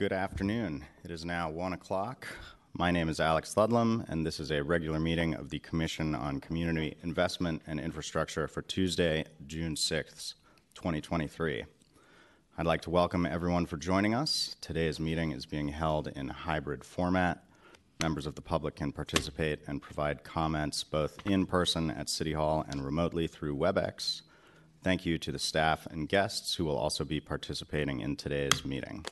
Good afternoon. It is now 1 o'clock. My name is Alex Ludlam, and this is a regular meeting of the Commission on Community Investment and Infrastructure for Tuesday, June 6th, 2023. I'd like to welcome everyone for joining us. Today's meeting is being held in hybrid format. Members of the public can participate and provide comments both in person at City Hall and remotely through WebEx. Thank you to the staff and guests who will also be participating in today's meeting.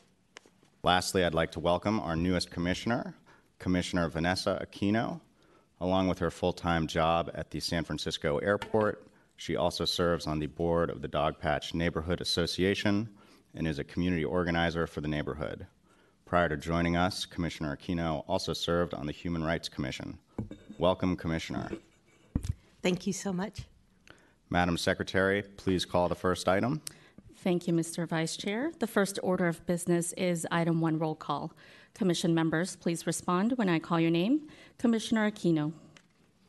Lastly, I'd like to welcome our newest commissioner, Commissioner Vanessa Aquino. Along with her full time job at the San Francisco airport, she also serves on the board of the Dogpatch Neighborhood Association and is a community organizer for the neighborhood. Prior to joining us, Commissioner Aquino also served on the Human Rights Commission. Welcome, Commissioner. Thank you so much. Madam Secretary, please call the first item. Thank you, Mr. Vice Chair. The first order of business is item one roll call. Commission members, please respond when I call your name. Commissioner Aquino.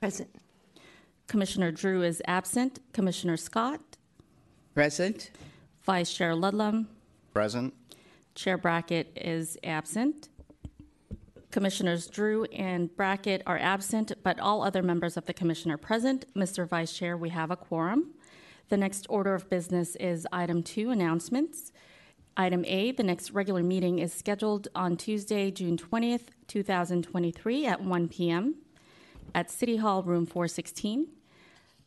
Present. Commissioner Drew is absent. Commissioner Scott. Present. Vice Chair Ludlam. Present. Chair Brackett is absent. Commissioners Drew and Brackett are absent, but all other members of the commission are present. Mr. Vice Chair, we have a quorum. The next order of business is item two announcements. Item A, the next regular meeting is scheduled on Tuesday, June 20th, 2023 at 1 p.m. at City Hall, room 416.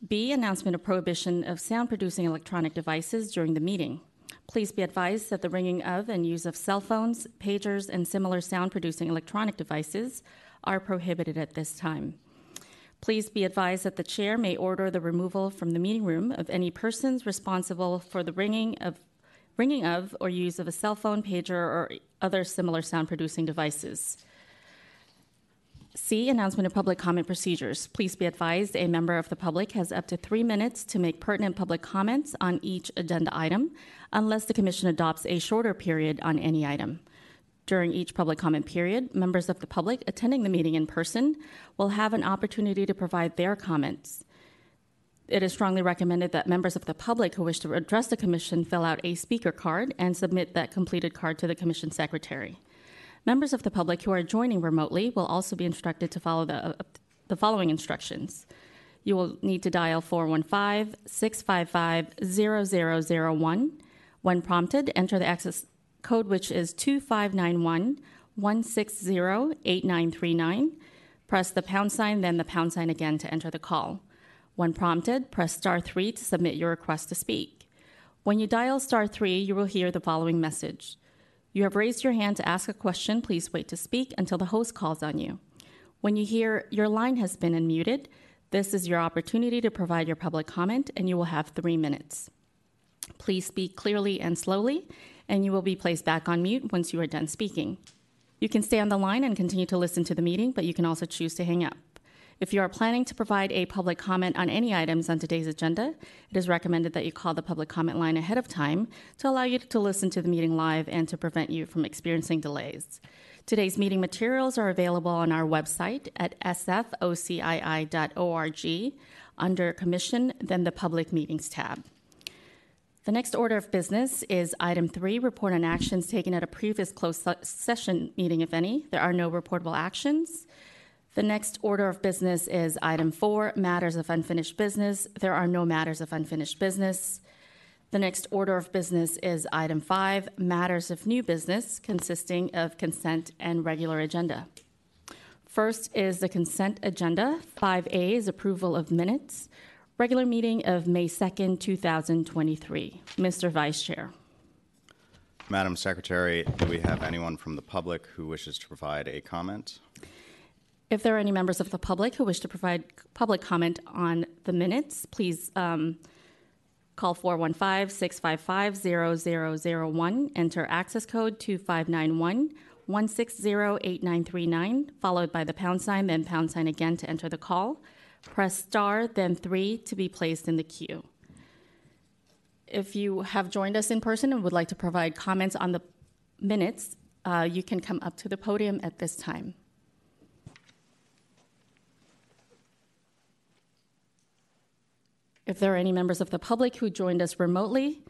B, announcement of prohibition of sound producing electronic devices during the meeting. Please be advised that the ringing of and use of cell phones, pagers, and similar sound producing electronic devices are prohibited at this time. Please be advised that the chair may order the removal from the meeting room of any persons responsible for the ringing of ringing of or use of a cell phone, pager, or other similar sound producing devices. C. Announcement of public comment procedures. Please be advised a member of the public has up to three minutes to make pertinent public comments on each agenda item, unless the Commission adopts a shorter period on any item. During each public comment period, members of the public attending the meeting in person will have an opportunity to provide their comments. It is strongly recommended that members of the public who wish to address the Commission fill out a speaker card and submit that completed card to the Commission Secretary. Members of the public who are joining remotely will also be instructed to follow the, uh, the following instructions. You will need to dial 415 655 0001. When prompted, enter the access code, which is 2591 160 8939. Press the pound sign, then the pound sign again to enter the call. When prompted, press star 3 to submit your request to speak. When you dial star 3, you will hear the following message you have raised your hand to ask a question. Please wait to speak until the host calls on you. When you hear your line has been unmuted, this is your opportunity to provide your public comment, and you will have three minutes. Please speak clearly and slowly, and you will be placed back on mute once you are done speaking. You can stay on the line and continue to listen to the meeting, but you can also choose to hang up. If you are planning to provide a public comment on any items on today's agenda, it is recommended that you call the public comment line ahead of time to allow you to listen to the meeting live and to prevent you from experiencing delays. Today's meeting materials are available on our website at sfocii.org under Commission, then the Public Meetings tab. The next order of business is item three report on actions taken at a previous closed session meeting, if any. There are no reportable actions. The next order of business is item four matters of unfinished business. There are no matters of unfinished business. The next order of business is item five matters of new business, consisting of consent and regular agenda. First is the consent agenda. 5A is approval of minutes. Regular meeting of May 2nd, 2023. Mr. Vice Chair. Madam Secretary, do we have anyone from the public who wishes to provide a comment? If there are any members of the public who wish to provide public comment on the minutes, please um, call 415 655 0001, enter access code 2591 160 8939, followed by the pound sign, then pound sign again to enter the call. Press star, then three to be placed in the queue. If you have joined us in person and would like to provide comments on the minutes, uh, you can come up to the podium at this time. If there are any members of the public who joined us remotely,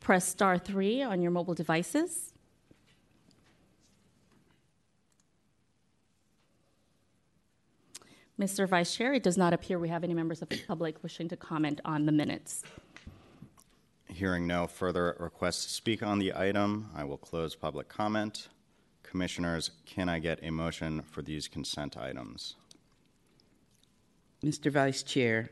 press star three on your mobile devices. Mr. Vice Chair, it does not appear we have any members of the public wishing to comment on the minutes. Hearing no further requests to speak on the item, I will close public comment. Commissioners, can I get a motion for these consent items? Mr. Vice Chair,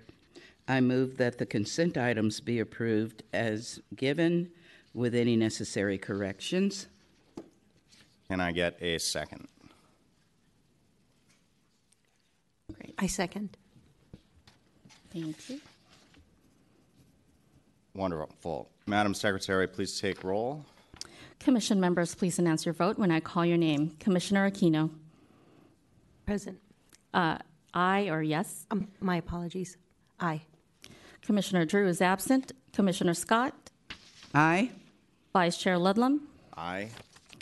I move that the consent items be approved as given with any necessary corrections. Can I get a second? Great, I second. thank you. Wonderful. Madam Secretary, please take roll. Commission members, please announce your vote when I call your name. Commissioner Aquino, Present. uh, aye or yes? Um, my apologies. Aye. Commissioner Drew is absent. Commissioner Scott, Aye. Vice Chair Ludlam, Aye.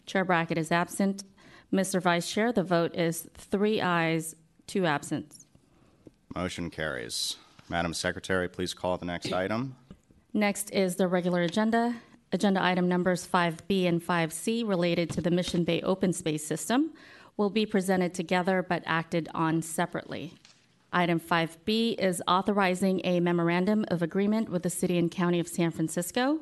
Chair Brackett is absent. Mr. Vice Chair, the vote is three ayes, two absent. Motion carries. Madam Secretary, please call the next item. Next is the regular agenda. Agenda item numbers 5B and 5C related to the Mission Bay Open Space System will be presented together but acted on separately. Item 5B is authorizing a memorandum of agreement with the City and County of San Francisco,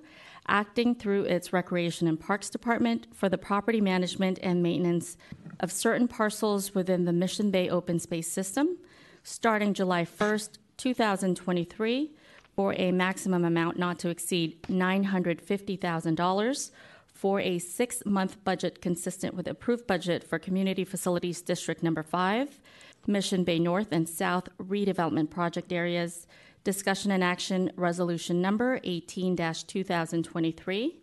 acting through its Recreation and Parks Department for the property management and maintenance of certain parcels within the Mission Bay Open Space System, starting July 1st, 2023, for a maximum amount not to exceed $950,000 for a six month budget consistent with approved budget for Community Facilities District Number 5, Mission Bay North and South redevelopment project areas. Discussion and action resolution number 18 2023.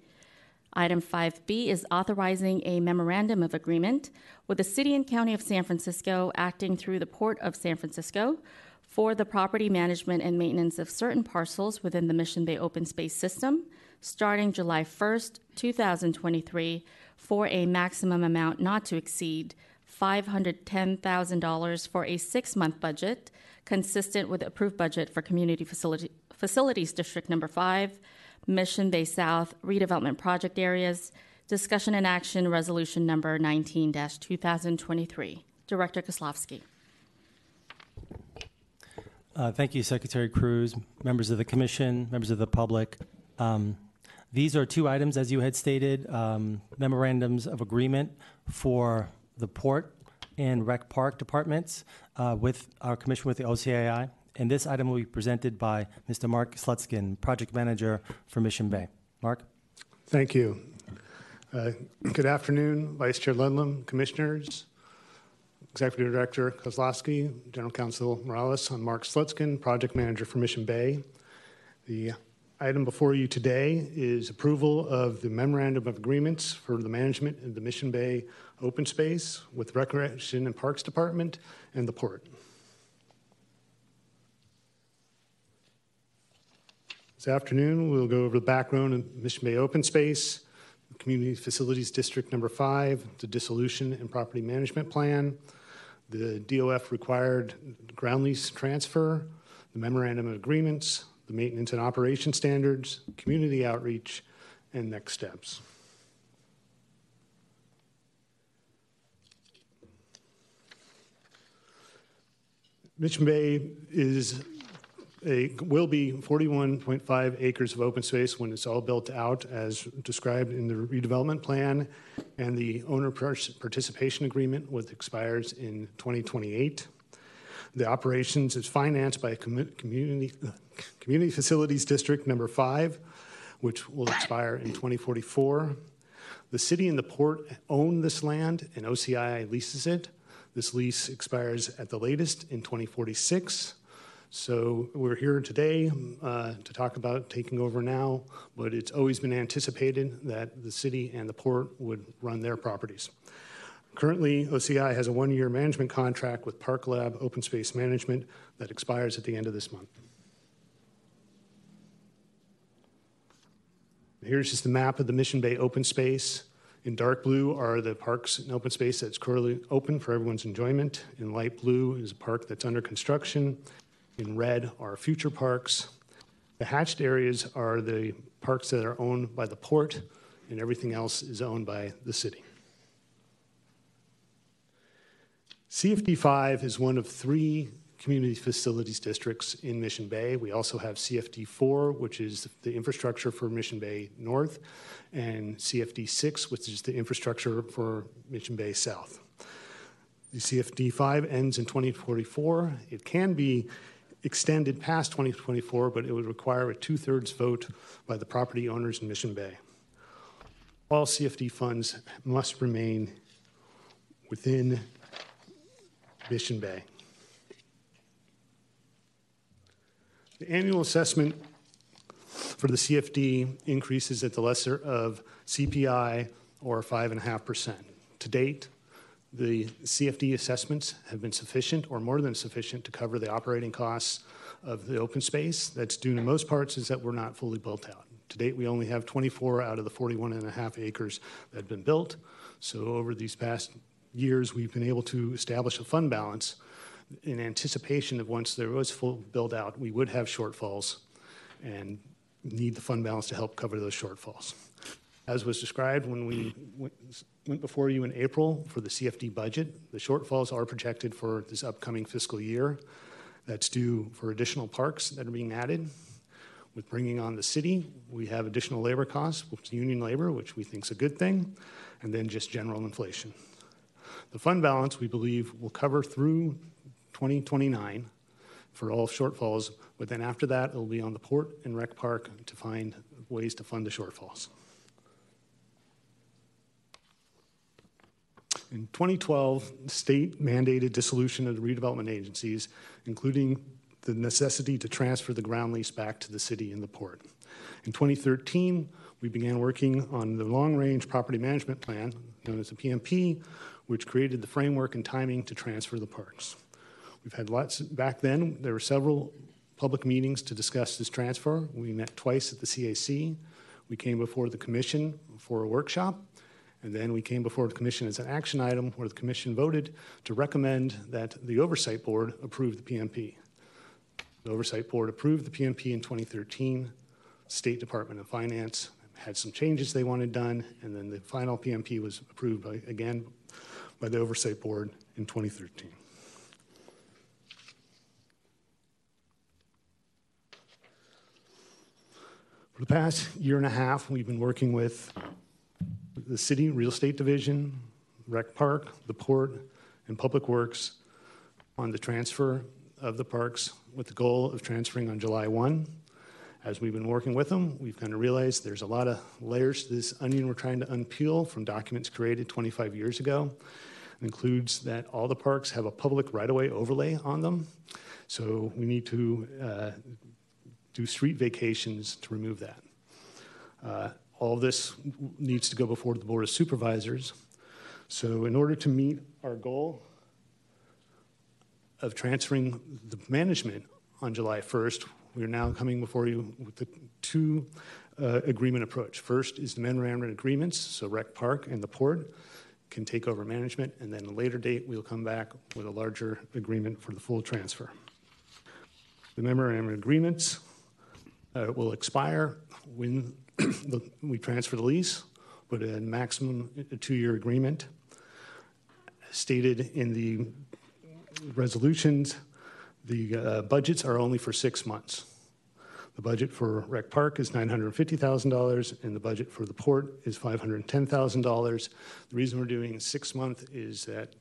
Item 5B is authorizing a memorandum of agreement with the City and County of San Francisco acting through the Port of San Francisco for the property management and maintenance of certain parcels within the Mission Bay Open Space System starting July 1st, 2023, for a maximum amount not to exceed $510,000 for a six month budget consistent with approved budget for Community Facilities District Number 5, Mission Bay South redevelopment project areas. Discussion and action resolution number 19 2023. Director Kozlowski. Uh, Thank you, Secretary Cruz, members of the commission, members of the public. Um, These are two items, as you had stated, um, memorandums of agreement for the Port and Rec Park departments uh, with our commission with the OCII. And this item will be presented by Mr. Mark Slutskin, Project Manager for Mission Bay. Mark? Thank you. Uh, Good afternoon, Vice Chair Ludlam, Commissioners, Executive Director Kozlowski, General Counsel Morales. I'm Mark Slutskin, Project Manager for Mission Bay. The item before you today is approval of the memorandum of agreements for the management of the Mission Bay open space with Recreation and Parks Department and the Port. This afternoon, we'll go over the background of Mission Bay Open Space, Community Facilities District Number Five, the Dissolution and Property Management Plan, the DOF required ground lease transfer, the memorandum of agreements, the maintenance and operation standards, community outreach, and next steps. Mission Bay is a, will be 41.5 acres of open space when it's all built out as described in the redevelopment plan and the owner participation agreement which expires in 2028. The operations is financed by commu- community, community Facilities District Number 5, which will expire in 2044. The city and the port own this land and OCI leases it. This lease expires at the latest in 2046. So we're here today uh, to talk about taking over now, but it's always been anticipated that the city and the port would run their properties. Currently, OCI has a one year management contract with Park Lab Open Space Management that expires at the end of this month. Here's just a map of the Mission Bay open space. In dark blue are the parks and open space that's currently open for everyone's enjoyment. In light blue is a park that's under construction. In red are future parks. The hatched areas are the parks that are owned by the port, and everything else is owned by the city. CFD 5 is one of three community facilities districts in Mission Bay. We also have CFD 4, which is the infrastructure for Mission Bay North, and CFD 6, which is the infrastructure for Mission Bay South. The CFD 5 ends in 2044. It can be extended past 2024, but it would require a two thirds vote by the property owners in Mission Bay. All CFD funds must remain within Mission Bay. The annual assessment for the CFD increases at the lesser of CPI or 5.5%. To date, the CFD assessments have been sufficient or more than sufficient to cover the operating costs of the open space. That's due to most parts is that we're not fully built out. To date, we only have 24 out of the 41 and a half acres that have been built. So over these past years, we've been able to establish a fund balance in anticipation of once there was full build out, we would have shortfalls and need the fund balance to help cover those shortfalls. As was described when we went before you in April for the CFD budget, the shortfalls are projected for this upcoming fiscal year. That's due for additional parks that are being added. With bringing on the city, we have additional labor costs, which is union labor, which we think is a good thing, and then just general inflation. The fund balance, we believe, will cover through 2029 for all shortfalls, but then after that, it'll be on the port and rec park to find ways to fund the shortfalls. In 2012, state mandated dissolution of the redevelopment agencies, including the necessity to transfer the ground lease back to the city and the port. In 2013, we began working on the long range property management plan, known as the PMP, which created the framework and timing to transfer the parks. We've had lots, back then, there were several public meetings to discuss this transfer. We met twice at the CAC. We came before the commission for a workshop. And then we came before the commission as an action item where the commission voted to recommend that the oversight board approve the PMP. The oversight board approved the PMP in 2013. State Department of Finance had some changes they wanted done, and then the final PMP was approved by, again by the oversight board in 2013. For the past year and a half, we've been working with the city real estate division, rec park, the port, and public works on the transfer of the parks with the goal of transferring on July 1. As we've been working with them, we've kind of realized there's a lot of layers to this onion we're trying to unpeel from documents created 25 years ago. It includes that all the parks have a public right of way overlay on them. So we need to uh, do street vacations to remove that. Uh, all this needs to go before the Board of Supervisors. So, in order to meet our goal of transferring the management on July 1st, we are now coming before you with the two uh, agreement approach. First is the memorandum agreements, so Rec Park and the port can take over management, and then a later date, we'll come back with a larger agreement for the full transfer. The memorandum agreements uh, will expire when we transfer the lease, but a maximum two-year agreement. Stated in the resolutions, the uh, budgets are only for six months. The budget for Rec Park is $950,000, and the budget for the port is $510,000. The reason we're doing six month is that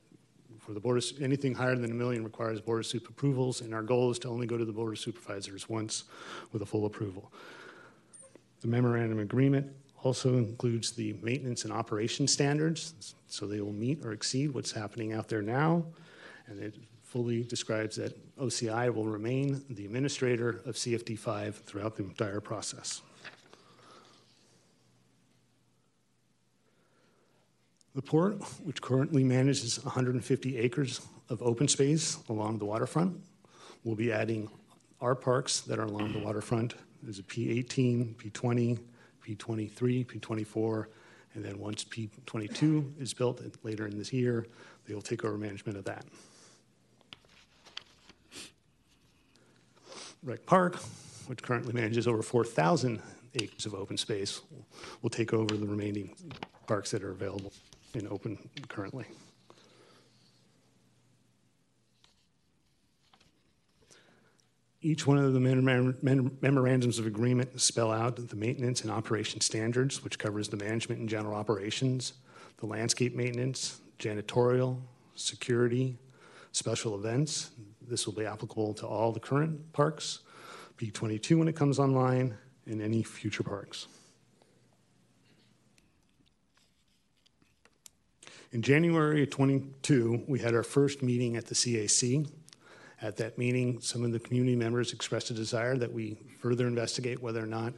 for the board of, anything higher than a million requires board of soup approvals, and our goal is to only go to the board of supervisors once with a full approval. The memorandum agreement also includes the maintenance and operation standards, so they will meet or exceed what's happening out there now. And it fully describes that OCI will remain the administrator of CFD5 throughout the entire process. The port, which currently manages 150 acres of open space along the waterfront, will be adding our parks that are along the waterfront there's a P18, P20, P23, P24, and then once P22 is built later in this year, they will take over management of that. Rec Park, which currently manages over 4,000 acres of open space, will take over the remaining parks that are available in open currently. Each one of the memorandums of agreement spell out the maintenance and operation standards, which covers the management and general operations, the landscape maintenance, janitorial, security, special events. This will be applicable to all the current parks, P22 when it comes online, and any future parks. In January of 22, we had our first meeting at the CAC. At that meeting, some of the community members expressed a desire that we further investigate whether or not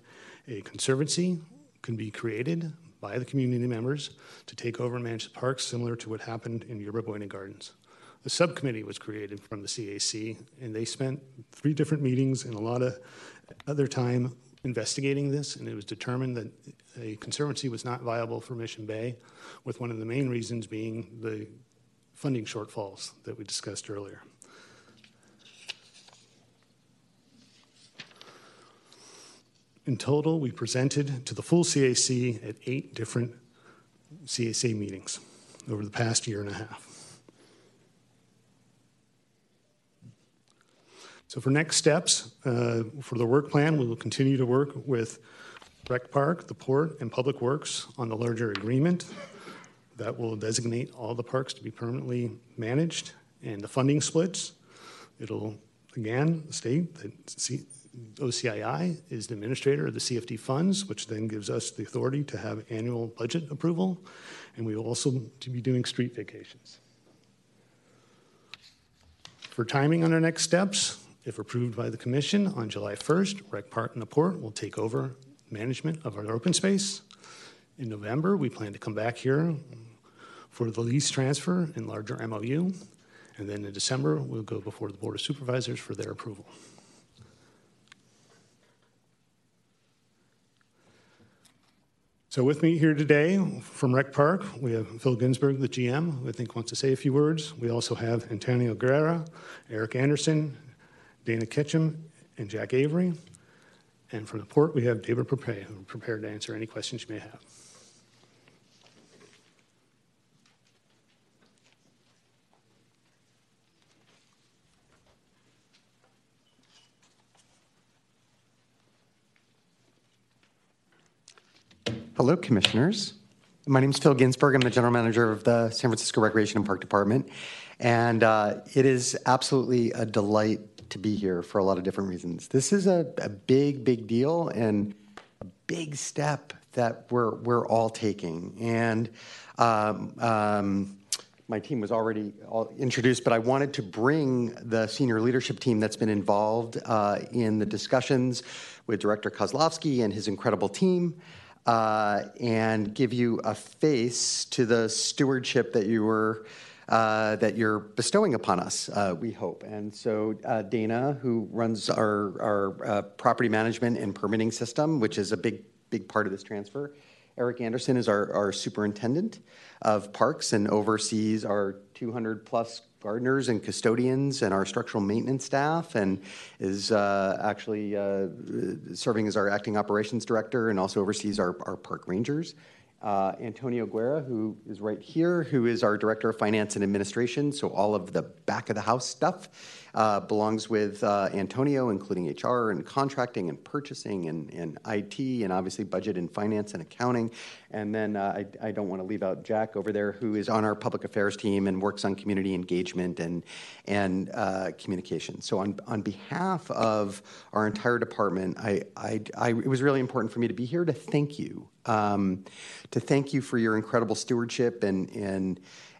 a conservancy can be created by the community members to take over and manage the parks, similar to what happened in Yerba Buena Gardens. The subcommittee was created from the CAC, and they spent three different meetings and a lot of other time investigating this, and it was determined that a conservancy was not viable for Mission Bay, with one of the main reasons being the funding shortfalls that we discussed earlier. In total, we presented to the full CAC at eight different CAC meetings over the past year and a half. So, for next steps, uh, for the work plan, we will continue to work with Rec Park, the Port, and Public Works on the larger agreement that will designate all the parks to be permanently managed and the funding splits. It'll again state that OCII is the administrator of the CFD funds, which then gives us the authority to have annual budget approval, and we will also to be doing street vacations. For timing on our next steps, if approved by the Commission on July 1st, Rec Park and the Port will take over management of our open space. In November, we plan to come back here for the lease transfer and larger MOU. And then in December, we'll go before the Board of Supervisors for their approval. So, with me here today from Rec Park, we have Phil Ginsburg, the GM, who I think wants to say a few words. We also have Antonio Guerra, Eric Anderson, Dana Ketchum, and Jack Avery. And from the port, we have David Beaupre, who prepared to answer any questions you may have. Hello, Commissioners. My name is Phil Ginsburg. I'm the General Manager of the San Francisco Recreation and Park Department. And uh, it is absolutely a delight to be here for a lot of different reasons. This is a, a big, big deal and a big step that we're, we're all taking. And um, um, my team was already introduced, but I wanted to bring the senior leadership team that's been involved uh, in the discussions with Director Kozlowski and his incredible team. Uh, and give you a face to the stewardship that you were uh, that you're bestowing upon us, uh, we hope. And so, uh, Dana, who runs our, our uh, property management and permitting system, which is a big, big part of this transfer, Eric Anderson is our, our superintendent of parks and oversees our 200 plus gardeners and custodians and our structural maintenance staff and is uh, actually uh, serving as our acting operations director and also oversees our, our park rangers uh, Antonio Guerra, who is right here, who is our Director of Finance and Administration. So all of the back of the house stuff uh, belongs with uh, Antonio, including HR and contracting and purchasing and, and IT and obviously budget and finance and accounting. And then uh, I, I, don't want to leave out Jack over there, who is on our public affairs team and works on community engagement and, and uh, communication. So on, on behalf of our entire department, I, I, I, it was really important for me to be here to thank you. Um, to thank you for your incredible stewardship and, and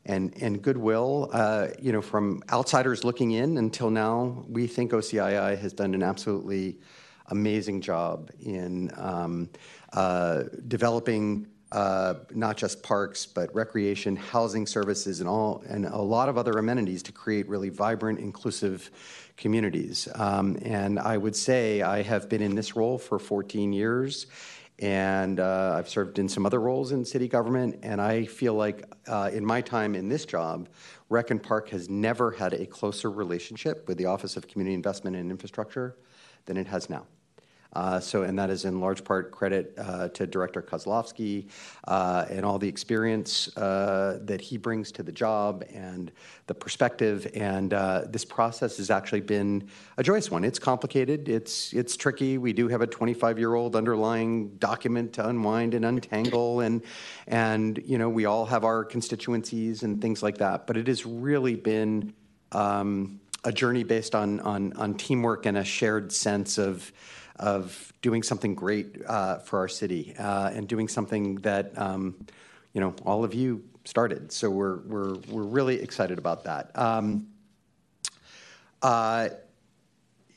and, and goodwill. Uh, you know, from outsiders looking in until now, we think OCII has done an absolutely amazing job in um, uh, developing uh, not just parks, but recreation, housing services, and all, and a lot of other amenities to create really vibrant, inclusive communities. Um, and I would say I have been in this role for 14 years, and uh, I've served in some other roles in city government. And I feel like uh, in my time in this job, Rec and Park has never had a closer relationship with the Office of Community Investment and Infrastructure than it has now. Uh, so, and that is in large part credit uh, to Director Kozlowski uh, and all the experience that he brings to the job and the perspective. And this process has actually been a joyous one. It's complicated. It's it's tricky. We do have a 25-year-old underlying document to unwind and untangle, and and you know we all have our constituencies and things like that. But it has really been. Um, a journey based on teamwork and a shared sense of of doing something great uh, for our city uh, and doing something that um, you know all of you started. So we're we're we're really excited about that. Um, uh,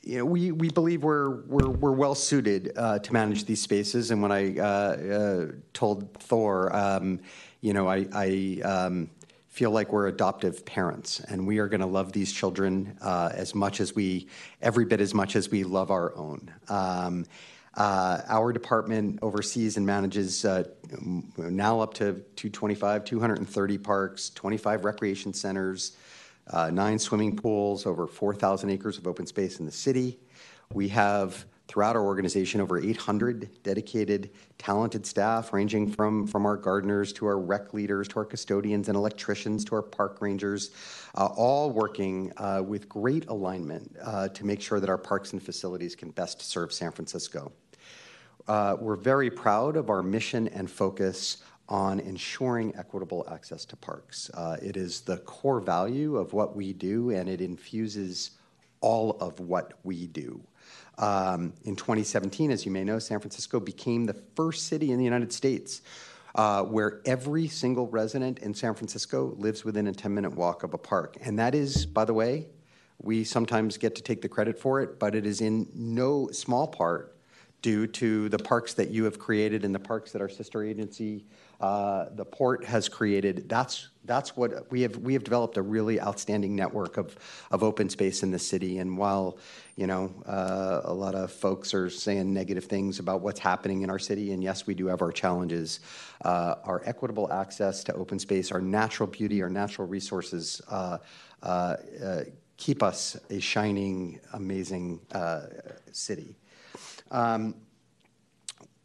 you know, we, we believe we're, we're, we're well suited uh, to manage these spaces. And when I uh, uh, told Thor, um, you know, I, I um, feel like we're adoptive parents, and we are going to love these children uh, as much as we, every bit as much as we love our own. Um, uh, our department oversees and manages uh, now up to 225, 230 parks, 25 recreation centers, uh, nine swimming pools, over 4,000 acres of open space in the city. We have throughout our organization over 800 dedicated, talented staff, ranging from, from our gardeners to our rec leaders to our custodians and electricians to our park rangers, uh, all working uh, with great alignment uh, to make sure that our parks and facilities can best serve San Francisco. Uh, we're very proud of our mission and focus on ensuring equitable access to parks. Uh, it is the core value of what we do, and it infuses all of what we do. Um, in 2017, as you may know, San Francisco became the first city in the United States uh, where every single resident in San Francisco lives within a 10 minute walk of a park. And that is, by the way, we sometimes get to take the credit for it, but it is in no small part due to the parks that you have created and the parks that our sister agency, uh, the port, has created. That's that's what we have. We have developed a really outstanding network of of open space in the city. And while you know uh, a lot of folks are saying negative things about what's happening in our city, and yes, we do have our challenges. Uh, our equitable access to open space, our natural beauty, our natural resources. Uh, uh, uh, keep us a shining, amazing city. Um,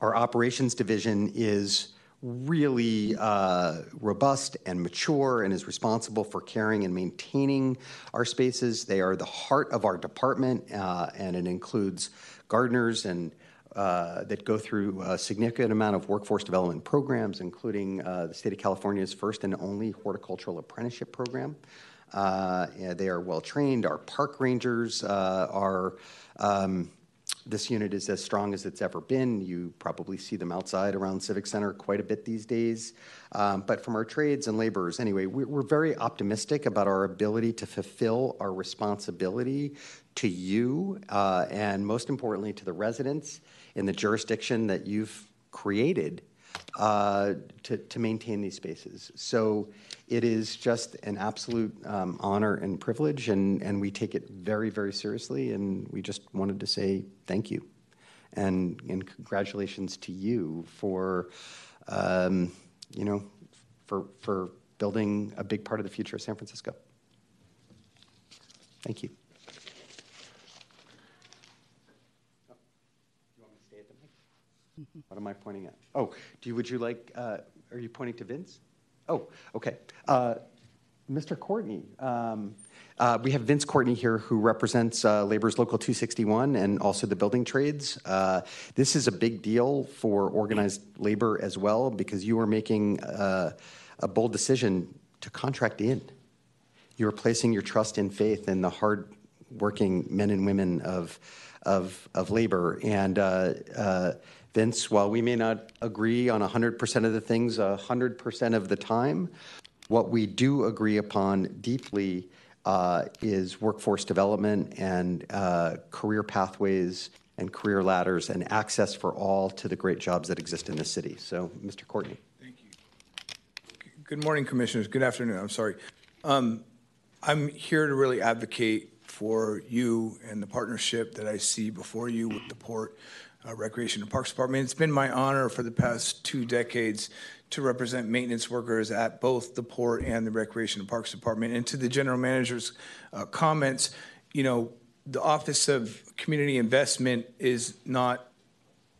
our operations division is really uh, robust and mature and is responsible for caring and maintaining our spaces. They are the heart of our department, uh, and it includes gardeners uh, that go through a significant amount of workforce development programs, including the state of California's first and only horticultural apprenticeship program. They are well trained. Our park rangers are. This unit is as strong as it's ever been. You probably see them outside around Civic Center quite a bit these days. Um, but from our trades and laborers, anyway, we're, we're very optimistic about our ability to fulfill our responsibility to you uh, and most importantly to the residents in the jurisdiction that you've created uh, to, to maintain these spaces. So it is just an absolute um, honor and privilege, and, and we take it very, very seriously. And we just wanted to say thank you and, and congratulations to you for, um, you know, for, for building a big part of the future of San Francisco. Thank you. What am I pointing at? Oh, do you, would you like, uh, are you pointing to Vince? Oh, okay. Uh, Mr. Courtney, um, uh, we have Vince Courtney here who represents uh, Labor's Local 261 and also the building trades. Uh, this is a big deal for organized labor as well because you are making uh, a bold decision to contract in. You are placing your trust and faith in the hard working men and women of, of, of labor. And uh, uh, Vince, while we may not agree on 100% of the things 100% of the time, what we do agree upon deeply uh, is workforce development and uh, career pathways and career ladders and access for all to the great jobs that exist in this city. So, Mr. Courtney. Thank you. Good morning, Commissioners. Good afternoon. I'm sorry. Um, I'm here to really advocate for you and the partnership that I see before you with the port uh, Recreation and Parks Department. It's been my honor for the past two decades to represent maintenance workers at both the port and the Recreation and Parks Department. And to the general manager's uh, comments, you know, the Office of Community Investment is not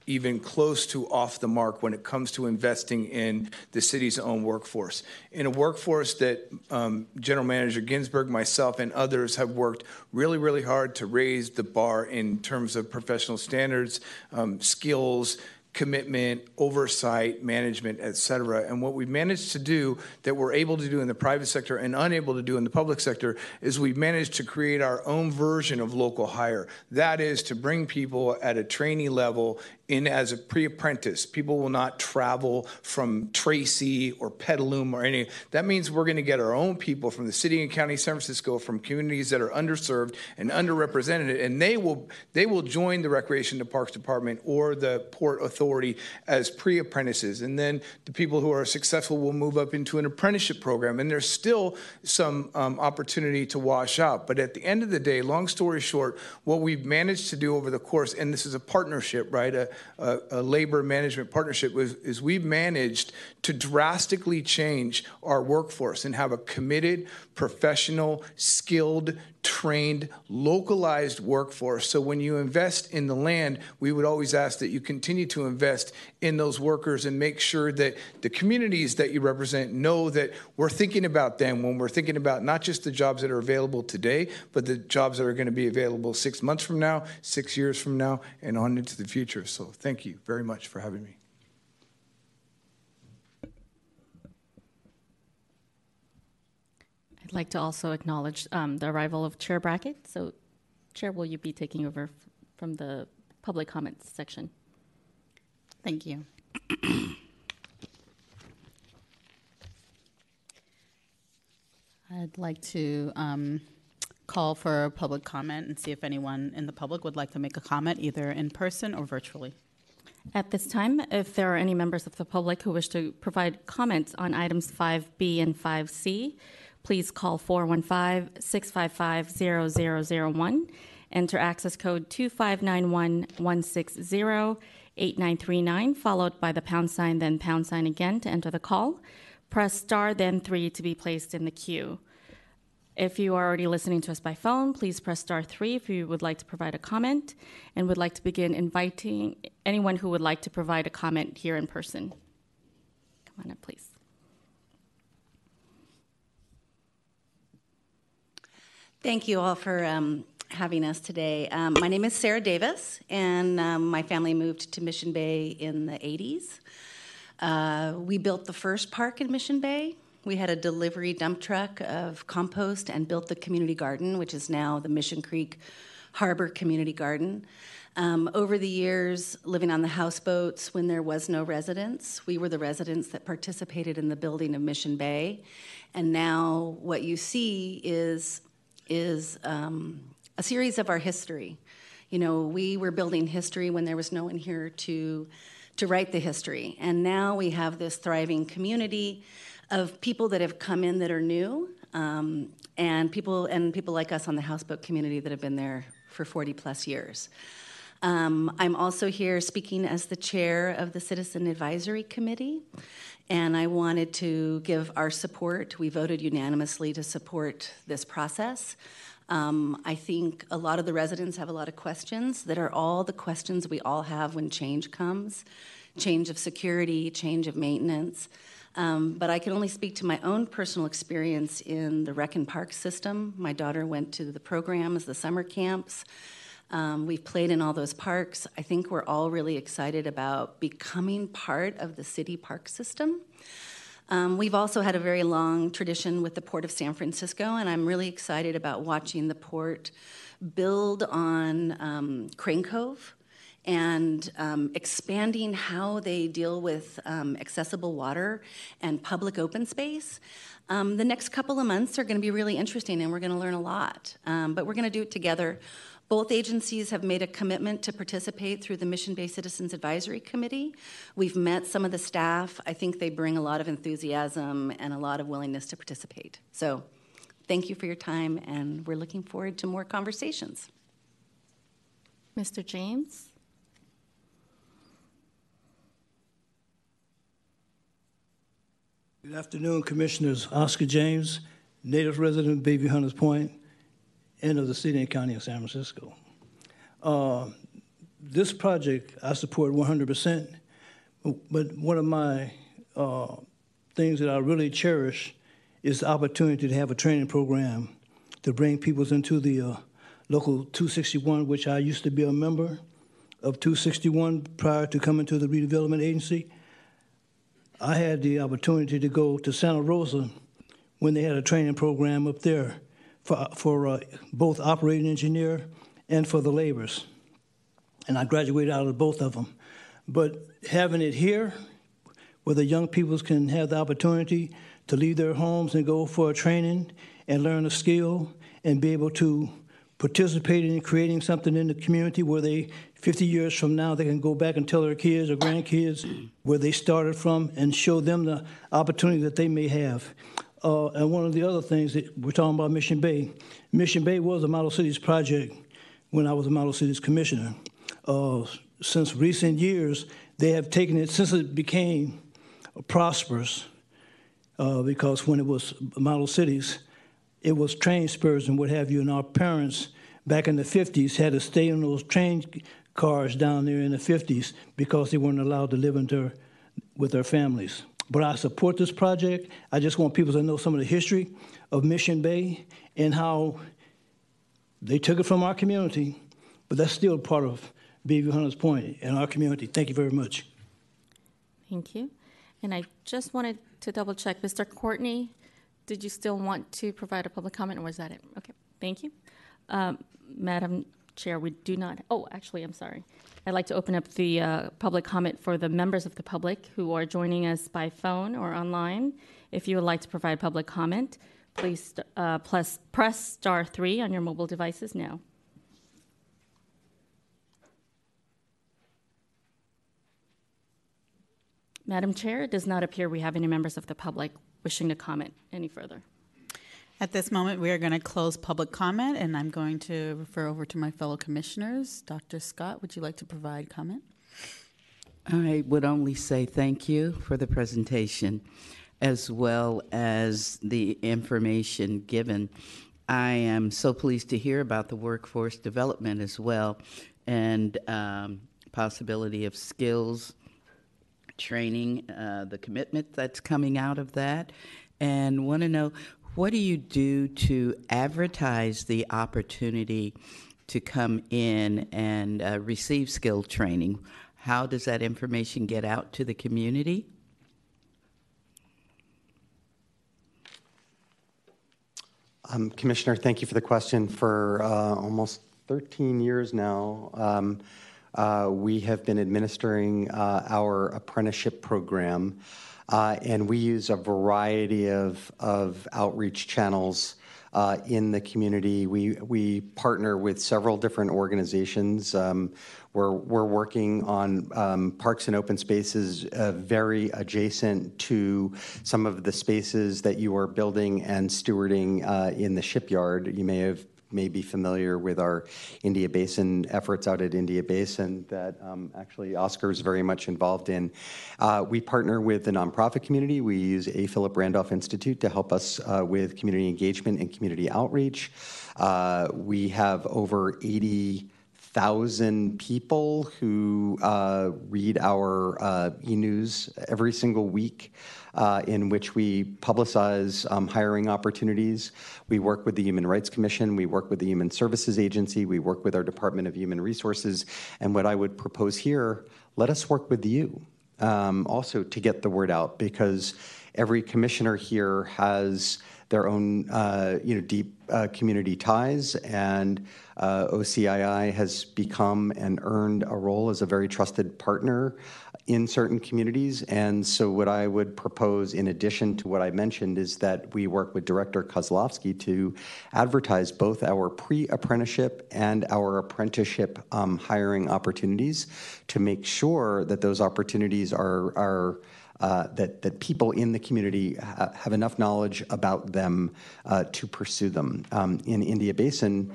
even close to off the mark when it comes to investing in the city's own workforce. In a workforce that um, General Manager Ginsburg, myself, and others have worked really, really hard to raise the bar in terms of professional standards, um, skills, commitment, oversight, management, et cetera. And what we've managed to do that we're able to do in the private sector and unable to do in the public sector is we've managed to create our own version of local hire. That is to bring people at a trainee level in as a pre-apprentice. People will not travel from Tracy or Petaluma or any. That means we're going to get our own people from the city and county of San Francisco, from communities that are underserved and underrepresented, and they will they will join the Recreation and Parks Department or the Port Authority as pre-apprentices, and then the people who are successful will move up into an apprenticeship program, and there's still some um, opportunity to wash out. But at the end of the day, long story short, what we've managed to do over the course, and this is a partnership, right? A, a labor management partnership with, is we've managed to drastically change our workforce and have a committed, professional, skilled, trained, localized workforce. So when you invest in the land, we would always ask that you continue to invest in those workers and make sure that the communities that you represent know that we're thinking about them when we're thinking about not just the jobs that are available today, but the jobs that are going to be available six months from now, six years from now, and on into the future. So thank you very much for having me. I'd like to also acknowledge um, the arrival of Chair Brackett. So, Chair, will you be taking over f- from the public comments section? Thank you. I'd like to um, call for public comment and see if anyone in the public would like to make a comment, either in person or virtually. At this time, if there are any members of the public who wish to provide comments on items 5B and 5C, please call 415 655 0001. Enter access code 2591 160 8939, followed by the pound sign, then pound sign again to enter the call. Press star, then three to be placed in the queue. If you are already listening to us by phone, please press star three if you would like to provide a comment and would like to begin inviting anyone who would like to provide a comment here in person. Come on up, please. Thank you all for um, having us today. Um, my name is Sarah Davis, and um, my family moved to Mission Bay in the 80s. Uh, we built the first park in Mission Bay. We had a delivery dump truck of compost and built the community garden, which is now the Mission Creek Harbor Community Garden. Um, over the years, living on the houseboats when there was no residents, we were the residents that participated in the building of Mission Bay. And now what you see is is um, a series of our history. You know, we were building history when there was no one here to to write the history, and now we have this thriving community of people that have come in that are new, um, and people and people like us on the houseboat community that have been there for 40 plus years. Um, I'm also here speaking as the chair of the Citizen Advisory Committee, and I wanted to give our support. We voted unanimously to support this process. Um, I think a lot of the residents have a lot of questions that are all the questions we all have when change comes change of security, change of maintenance. Um, but I can only speak to my own personal experience in the Rec and Park system. My daughter went to the programs, the summer camps. Um, we've played in all those parks. I think we're all really excited about becoming part of the city park system. Um, we've also had a very long tradition with the Port of San Francisco, and I'm really excited about watching the port build on um, Crane Cove and um, expanding how they deal with um, accessible water and public open space. Um, the next couple of months are going to be really interesting, and we're going to learn a lot. Um, but we're going to do it together. Both agencies have made a commitment to participate through the Mission Bay Citizens Advisory Committee. We've met some of the staff. I think they bring a lot of enthusiasm and a lot of willingness to participate. So, thank you for your time, and we're looking forward to more conversations. Mr. James? Good afternoon, Commissioners. Oscar James, native resident of Bayview Hunters Point, and of the city and county of San Francisco. Uh, this project I support 100%. But one of my uh, things that I really cherish is the opportunity to have a training program to bring people into the uh, local 261, which I used to be a member of 261 prior to coming to the redevelopment agency. I had the opportunity to go to Santa Rosa when they had a training program up there for, for uh, both operating engineer and for the laborers. And I graduated out of both of them. But having it here, where the young people can have the opportunity to leave their homes and go for a training and learn a skill and be able to participate in creating something in the community where they 50 years from now they can go back and tell their kids or grandkids where they started from and show them the opportunity that they may have uh, and one of the other things that we're talking about Mission Bay. Mission Bay was a model cities project when I was a model cities commissioner. Uh, since recent years they have taken it since it became prosperous uh, because when it was model cities, it was train spurs and what have you, and our parents back in the 50s had to stay in those train cars down there in the 50s because they weren't allowed to live in their, with their families. But I support this project. I just want people to know some of the history of Mission Bay and how they took it from our community, but that's still part of Bayview Hunters Point in our community. Thank you very much. Thank you. And I just wanted to double check, Mr. Courtney, did you still want to provide a public comment, or was that it? Okay, thank you. Um, Madam Chair, we do not, oh, actually, I'm sorry. I'd like to open up the uh, public comment for the members of the public who are joining us by phone or online. If you would like to provide public comment, please uh, plus, press star three on your mobile devices now. Madam Chair, it does not appear we have any members of the public wishing to comment any further. At this moment, we are going to close public comment, and I'm going to refer over to my fellow commissioners. Dr. Scott, would you like to provide comment? I would only say thank you for the presentation as well as the information given. I am so pleased to hear about the workforce development as well and um, possibility of skills training, uh, the commitment that's coming out of that, and want to know what do you do to advertise the opportunity to come in and uh, receive skill training? How does that information get out to the community? Um, Commissioner, thank you for the question. For uh, almost 13 years now, um, uh, we have been administering uh, our apprenticeship program, uh, and we use a variety of, of outreach channels uh, in the community. We, we partner with several different organizations. Um, we're, we're working on um, parks and open spaces uh, very adjacent to some of the spaces that you are building and stewarding uh, in the shipyard. You may have may be familiar with our India Basin efforts out at India Basin that um, actually Oscar is very much involved in. Uh, we partner with the nonprofit community. We use A. Philip Randolph Institute to help us uh, with community engagement and community outreach. Uh, we have over 80 thousand people who uh, read our uh, e-news every single week uh, in which we publicize um, hiring opportunities. We work with the Human Rights Commission, we work with the Human Services Agency, we work with our Department of Human Resources. And what I would propose here, let us work with you um, also to get the word out because every commissioner here has their own uh, you know deep uh, community ties and uh, OCII has become and earned a role as a very trusted partner in certain communities. And so, what I would propose, in addition to what I mentioned, is that we work with Director Kozlowski to advertise both our pre apprenticeship and our apprenticeship um, hiring opportunities to make sure that those opportunities are. are uh, that, that people in the community ha- have enough knowledge about them uh, to pursue them. Um, in India Basin,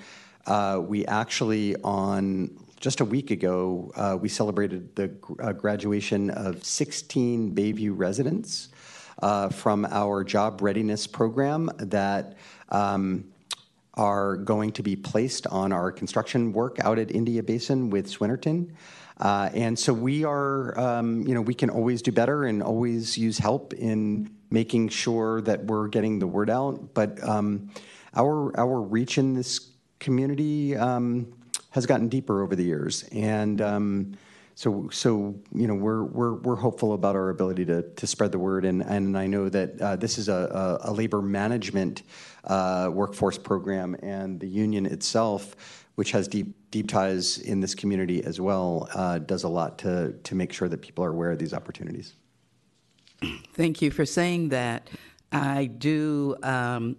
uh, we actually, on just a week ago, uh, we celebrated the uh, graduation of 16 Bayview residents uh, from our job readiness program that um, are going to be placed on our construction work out at India Basin with Swinnerton. Uh, and so we are, um, you know, we can always do better and always use help in making sure that we're getting the word out. But um, our our reach in this community um, has gotten deeper over the years, and um, so so you know we're we're we're hopeful about our ability to to spread the word. And and I know that uh, this is a, a, a labor management uh, workforce program, and the union itself which has deep deep ties in this community as well, uh, does a lot to to make sure that people are aware of these opportunities. Thank you for saying that. I do um,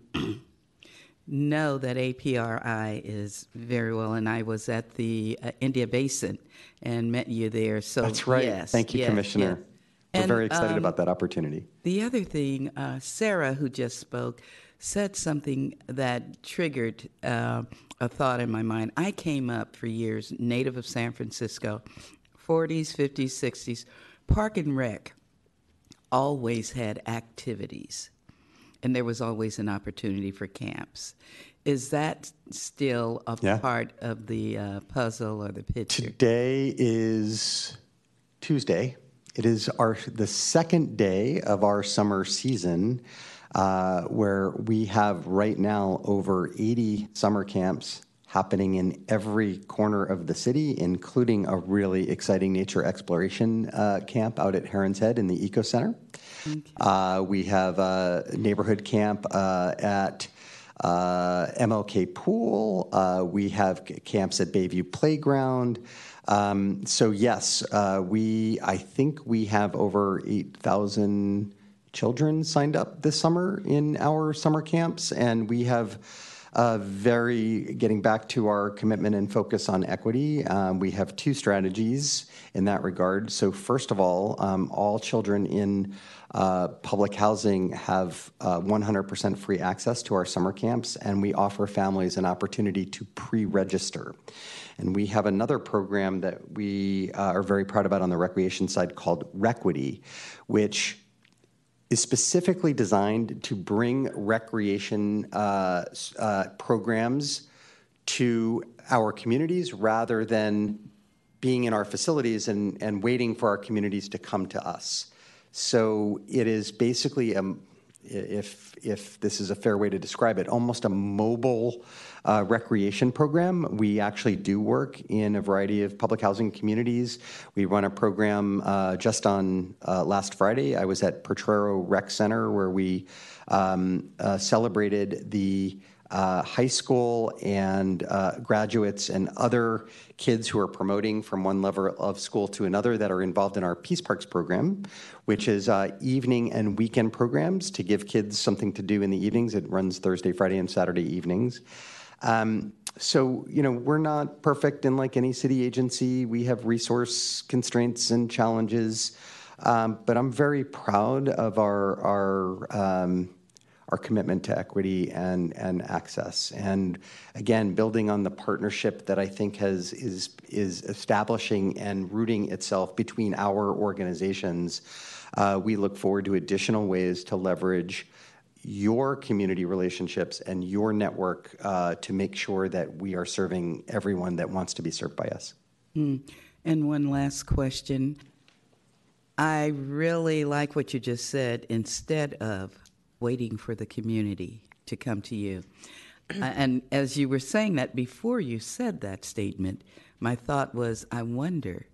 know that APRI is very well, and I was at the uh, India Basin and met you there. So That's right. Yes, Thank you, yes, Commissioner. yes. We're And, very excited um, about that opportunity. The other thing, uh, Sarah, who just spoke, said something that triggered uh, a thought in my mind. I came up for years, native of San Francisco, 40s, 50s, 60s. Park and Rec always had activities, and there was always an opportunity for camps. Is that still a Yeah. part of the uh, puzzle or the picture? Today is Tuesday. It is our the second day of our summer season, uh, where we have right now over 80 summer camps happening in every corner of the city, including a really exciting nature exploration uh, camp out at Heron's Head in the Eco Center. Uh, we have a neighborhood camp uh, at uh, MLK Pool. We have camps at Bayview Playground. Um, so yes, uh, we I think we have over eight thousand children signed up this summer in our summer camps, and we have. Very getting back to our commitment and focus on equity. Um, we have two strategies in that regard. So, first of all, um, all children in uh, public housing have uh, 100% free access to our summer camps, and we offer families an opportunity to pre register. And we have another program that we uh, are very proud about on the recreation side called Requity, which is specifically designed to bring recreation uh, uh, programs to our communities rather than being in our facilities and, and waiting for our communities to come to us. So it is basically, um, if, if this is a fair way to describe it, almost a mobile uh, recreation program. We actually do work in a variety of public housing communities. We run a program uh, just on uh, last Friday. I was at Potrero Rec Center where we um, uh, celebrated the uh, high school and uh, graduates and other kids who are promoting from one level of school to another that are involved in our Peace Parks program, which is uh, evening and weekend programs to give kids something to do in the evenings. It runs Thursday, Friday, and Saturday evenings. Um, so, you know, we're not perfect, and like any city agency, we have resource constraints and challenges. Um, but I'm very proud of our our um, our commitment to equity and and access. And again, building on the partnership that I think has is is establishing and rooting itself between our organizations. Uh, we look forward to additional ways to leverage your community relationships and your network uh, to make sure that we are serving everyone that wants to be served by us. Mm. And one last question. I really like what you just said. Instead of waiting for the community to come to you. Uh, and as you were saying that before you said that statement, my thought was I wonder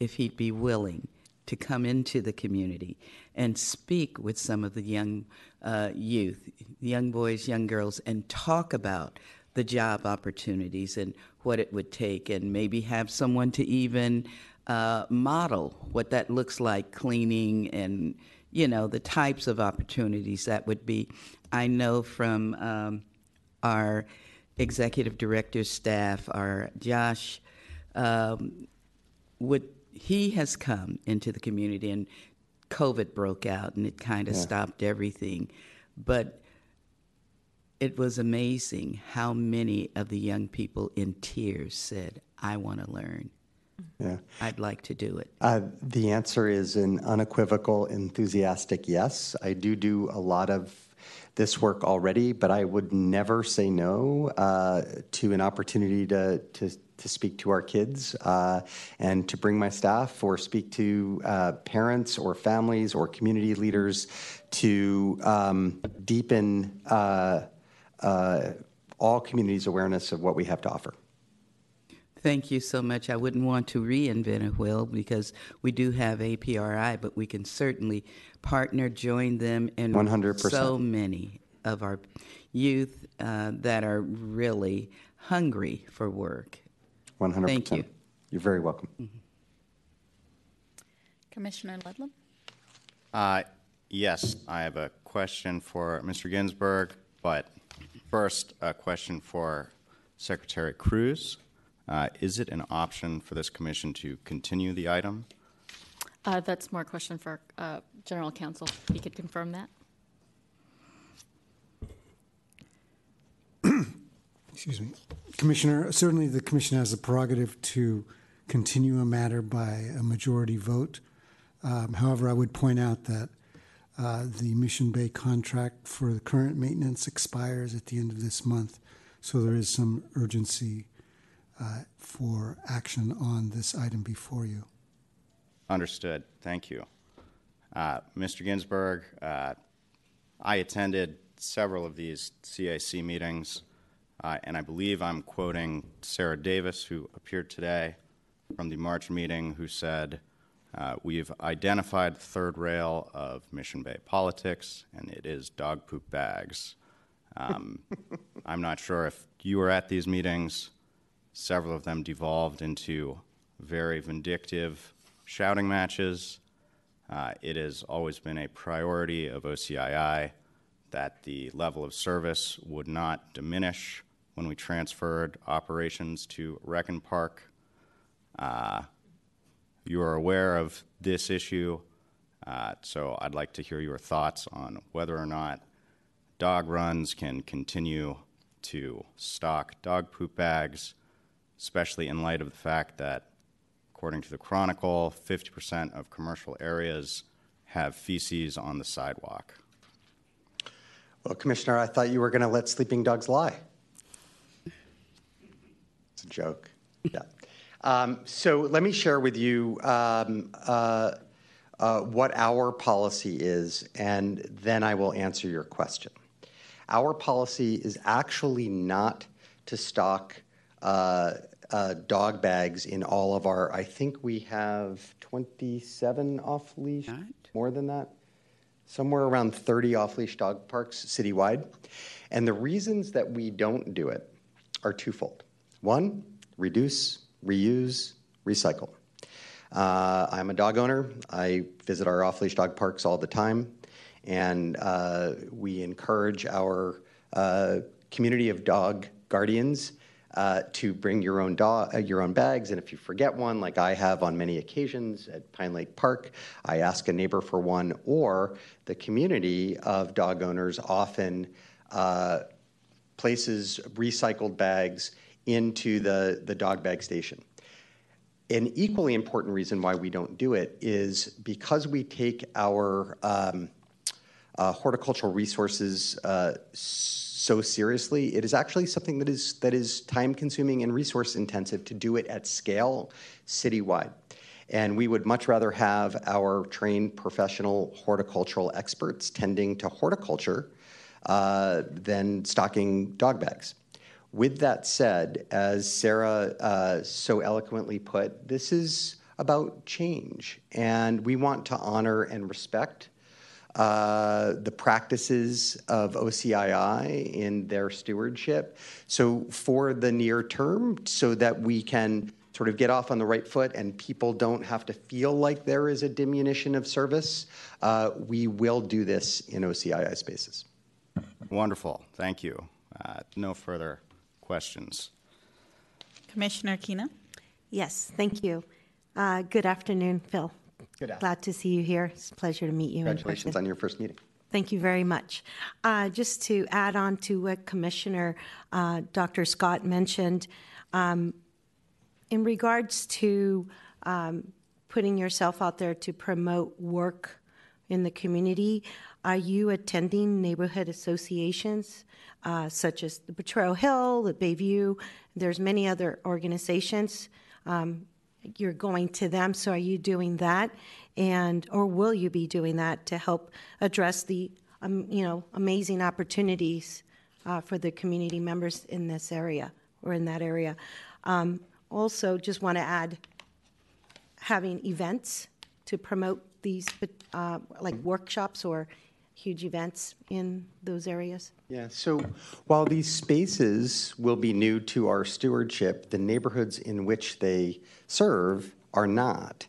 if he'd be willing to come into the community and speak with some of the young uh, youth, young boys, young girls, and talk about the job opportunities and what it would take, and maybe have someone to even uh, model what that looks like cleaning and you know the types of opportunities that would be. I know from um, our executive director staff, our Josh, um, would he has come into the community and COVID broke out and it kind of Yeah. stopped everything, but it was amazing how many of the young people in tears said, "I want to learn. Yeah. I'd like to do it." Uh, the answer is an unequivocal, enthusiastic yes. I do do a lot of this work already, but I would never say no uh, to an opportunity to, to, to speak to our kids uh, and to bring my staff or speak to uh, parents or families or community leaders to um, deepen uh, uh, all communities' awareness of what we have to offer. Thank you so much. I wouldn't want to reinvent a wheel because we do have APRI, but we can certainly partner, join them, and 100%. so many of our youth uh, that are really hungry for work. 100%. Thank you. You're very welcome. Commissioner Ludlam? Uh, Yes, I have a question for Mr. Ginsburg, but first, a question for Secretary Cruz. Uh, Is it an option for this commission to continue the item? Uh, That's more a question for uh, General Counsel. He could confirm that. Excuse me. Commissioner, certainly the commission has the prerogative to continue a matter by a majority vote. Um, However, I would point out that uh, the Mission Bay contract for the current maintenance expires at the end of this month, so there is some urgency uh, for action on this item before you. Understood. Thank you. Uh, Mr. Ginsburg, uh, I attended several of these CAC meetings, uh, and I believe I'm quoting Sarah Davis, who appeared today from the March meeting, who said, uh, We've identified the third rail of Mission Bay politics, and it is dog poop bags. Um, I'm not sure if you were at these meetings. Several of them devolved into very vindictive shouting matches. Uh, it has always been a priority of OCII that the level of service would not diminish when we transferred operations to Rec and Park. Uh, you are aware of this issue, uh, so I'd like to hear your thoughts on whether or not dog runs can continue to stock dog poop bags, especially in light of the fact that, according to the Chronicle, 50% of commercial areas have feces on the sidewalk. Well, Commissioner, I thought you were going to let sleeping dogs lie. It's a joke. Yeah. Um, so let me share with you um, uh, uh, what our policy is, and then I will answer your question. Our policy is actually not to stock dog bags in all of our, I think we have 27 off leash, more than that, somewhere around 30 off leash dog parks citywide. And the reasons that we don't do it are twofold. One, reduce, reuse, recycle. Uh, I'm a dog owner. I visit our off leash dog parks all the time, and uh, we encourage our uh, community of dog guardians uh, to bring your own dog, uh, your own bags. And if you forget one, like I have on many occasions at Pine Lake Park, I ask a neighbor for one, or the community of dog owners often uh, places recycled bags into the, the dog bag station. An equally important reason why we don't do it is because we take our um, uh, horticultural resources uh, so seriously. It is actually something that is that is time consuming and resource intensive to do it at scale citywide. And we would much rather have our trained professional horticultural experts tending to horticulture uh, than stocking dog bags. With that said, as Sarah uh, so eloquently put, this is about change, and we want to honor and respect uh, the practices of OCII in their stewardship. So, for the near term, so that we can sort of get off on the right foot and people don't have to feel like there is a diminution of service, uh, we will do this in OCII spaces. Wonderful. Thank you. Uh, no further questions. Commissioner Keenan? Yes, thank you. Uh, Good afternoon, Phil. Good afternoon. Glad to see you here. It's a pleasure to meet you Congratulations on your first meeting. Thank you very much. Uh, Just to add on to what Commissioner uh, Dr. Scott mentioned, um, in regards to um, putting yourself out there to promote work, in the community. Are you attending neighborhood associations uh, such as the Potrero Hill, the Bayview? There's many other organizations. Um, you're going to them, so are you doing that, and or will you be doing that to help address the um, you know amazing opportunities uh, for the community members in this area or in that area? Um, also, just want to add having events to promote these uh, like workshops or huge events in those areas? Yeah, so while these spaces will be new to our stewardship, the neighborhoods in which they serve are not.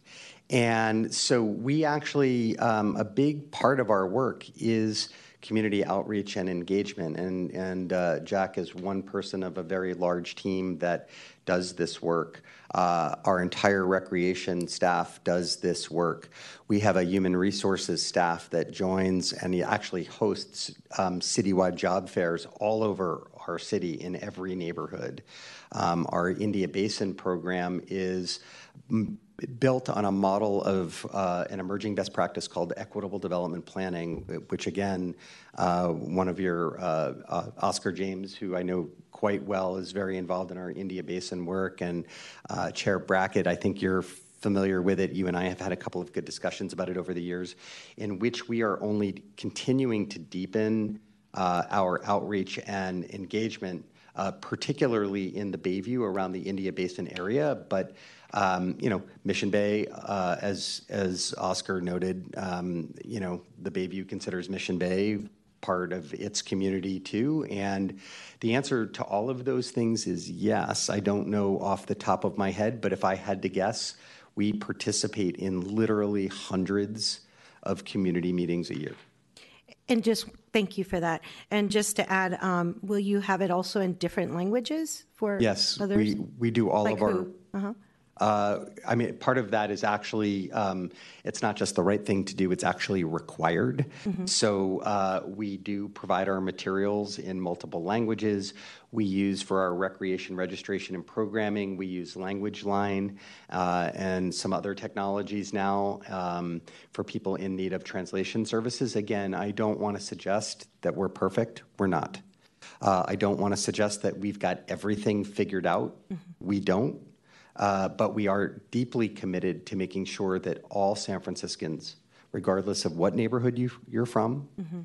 And so we actually, um, a big part of our work is community outreach and engagement. And, and uh, Jack is one person of a very large team that does this work. Uh, our entire recreation staff does this work. We have a human resources staff that joins and actually hosts um, citywide job fairs all over our city in every neighborhood. Um, our India Basin program is built on a model of uh, an emerging best practice called equitable development planning, which again, uh, one of your uh, uh Oscar James, who I know quite well, is very involved in our India Basin work. And uh, Chair Brackett, I think you're familiar with it. You and I have had a couple of good discussions about it over the years, in which we are only continuing to deepen uh, our outreach and engagement, particularly in the Bayview around the India Basin area. But you know, Mission Bay, uh, as as Oscar noted, um, you know, the Bayview considers Mission Bay part of its community too? And the answer to all of those things is yes. I don't know off the top of my head, but if I had to guess, we participate in literally hundreds of community meetings a year. And just thank you for that. And just to add, um, will you have it also in different languages for yes, others? we we do all like of our. Uh-huh. Uh, I mean, part of that is actually, um, it's not just the right thing to do, it's actually required. Mm-hmm. So uh, we do provide our materials in multiple languages. We use for our recreation registration and programming, we use LanguageLine uh, and some other technologies now um, for people in need of translation services. Again, I don't want to suggest that we're perfect, we're not. Uh, I don't want to suggest that we've got everything figured out. Mm-hmm. We don't. Uh, but we are deeply committed to making sure that all San Franciscans, regardless of what neighborhood you, you're from, mm-hmm.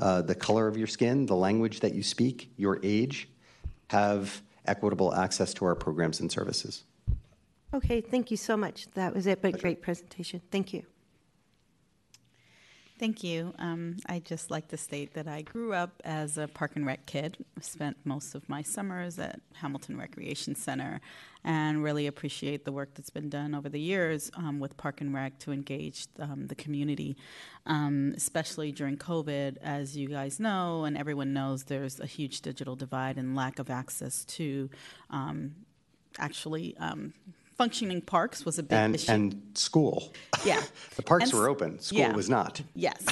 uh, the color of your skin, the language that you speak, your age, have equitable access to our programs and services. Okay, thank you so much. That was it, but great presentation. Thank you. Thank you. Um, I just like to state that I grew up as a park and rec kid. Spent most of my summers at Hamilton Recreation Center, and really appreciate the work that's been done over the years um, with Park and Rec to engage um, the community, um, especially during COVID. As you guys know, and everyone knows, there's a huge digital divide and lack of access to um, actually um, functioning parks was a big and, issue. And school. Yeah. the parks and, were open, school yeah. was not. Yes.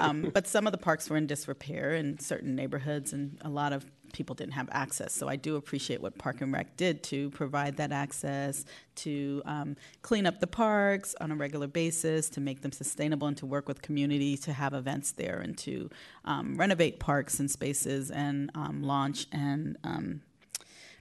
um, but some of the parks were in disrepair in certain neighborhoods, and a lot of people didn't have access. So I do appreciate what Park and Rec did to provide that access, to um, clean up the parks on a regular basis, to make them sustainable, and to work with community to have events there, and to um, renovate parks and spaces, and um, launch and um,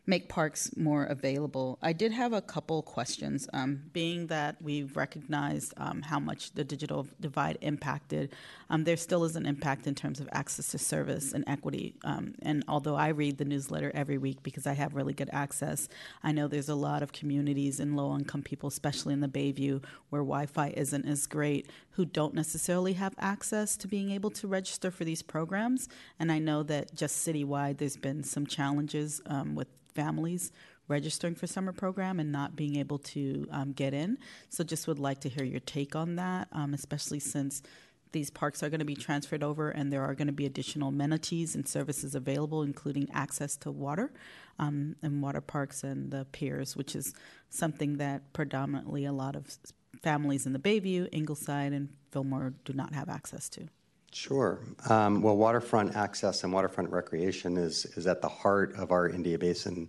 make parks more available. I did have a couple questions. Um, being that we've recognized um, how much the digital divide impacted, um, there still is an impact in terms of access to service and equity. Um, and although I read the newsletter every week because I have really good access, I know there's a lot of communities and low income people, especially in the Bayview, where Wi Fi isn't as great, who don't necessarily have access to being able to register for these programs. And I know that just citywide, there's been some challenges um, with families registering for summer program and not being able to um, get in. So just would like to hear your take on that, um, especially since these parks are going to be transferred over and there are going to be additional amenities and services available, including access to water um, and water parks and the piers, which is something that predominantly a lot of families in the Bayview, Ingleside, and Fillmore do not have access to. Sure. Um, well, waterfront access and waterfront recreation is, is at the heart of our India Basin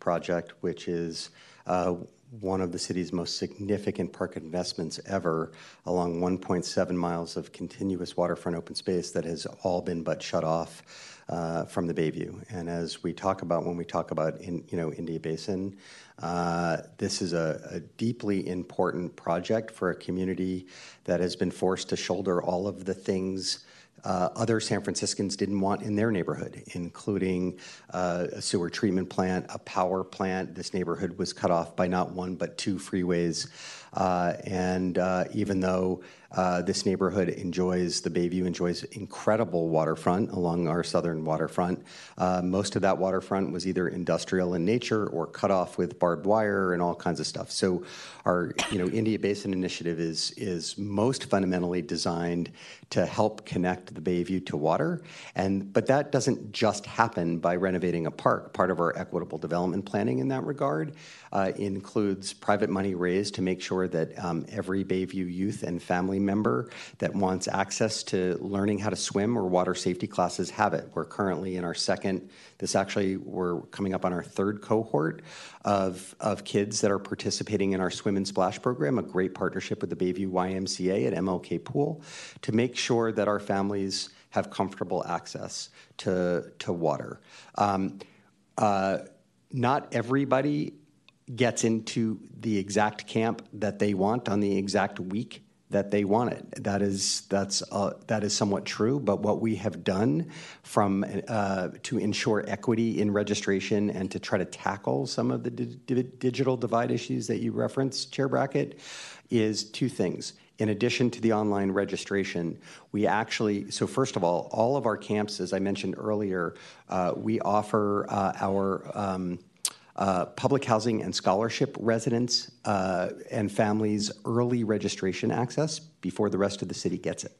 project, which is uh, one of the city's most significant park investments ever, along 1.7 miles of continuous waterfront open space that has all been but shut off uh, from the Bayview. And as we talk about when we talk about in, you know India Basin, uh, this is a, a, deeply important project for a community that has been forced to shoulder all of the things uh, other San Franciscans didn't want in their neighborhood, including uh, a sewer treatment plant, a power plant. This neighborhood was cut off by not one but two freeways. Uh, and uh, even though uh, this neighborhood enjoys, the Bayview enjoys incredible waterfront along our southern waterfront. Uh, most of that waterfront was either industrial in nature or cut off with barbed wire and all kinds of stuff. So our, you know, India Basin Initiative is, is most fundamentally designed to help connect the Bayview to water. And, but that doesn't just happen by renovating a park. Part of our equitable development planning in that regard uh, includes private money raised to make sure that um, every Bayview youth and family member that wants access to learning how to swim or water safety classes have it. We're currently in our second, this actually, we're coming up on our third cohort of, of kids that are participating in our Swim and Splash program, a great partnership with the Bayview YMCA at MLK Pool, to make sure that our families have comfortable access to, to water. Um, uh, not everybody gets into the exact camp that they want on the exact week that they want it. That is that's uh, that is somewhat true. But what we have done from uh, to ensure equity in registration and to try to tackle some of the di- digital divide issues that you referenced, Chair Brackett, is two things. In addition to the online registration, we actually, so first of all, all of our camps, as I mentioned earlier, uh, we offer uh, our um, uh, public housing and scholarship residents uh, and families early registration access before the rest of the city gets it.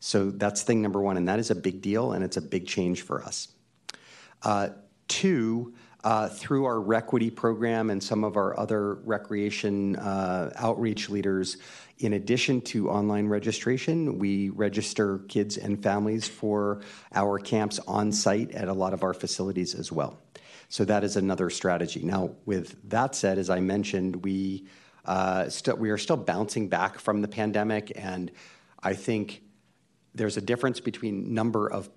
So that's thing number one, and that is a big deal, and it's a big change for us. Uh, two, uh, through our Requity program and some of our other recreation uh, outreach leaders, in addition to online registration, we register kids and families for our camps on site at a lot of our facilities as well. So that is another strategy. Now, with that said, as I mentioned, we uh, we are still bouncing back from the pandemic, and I think there's a difference between number of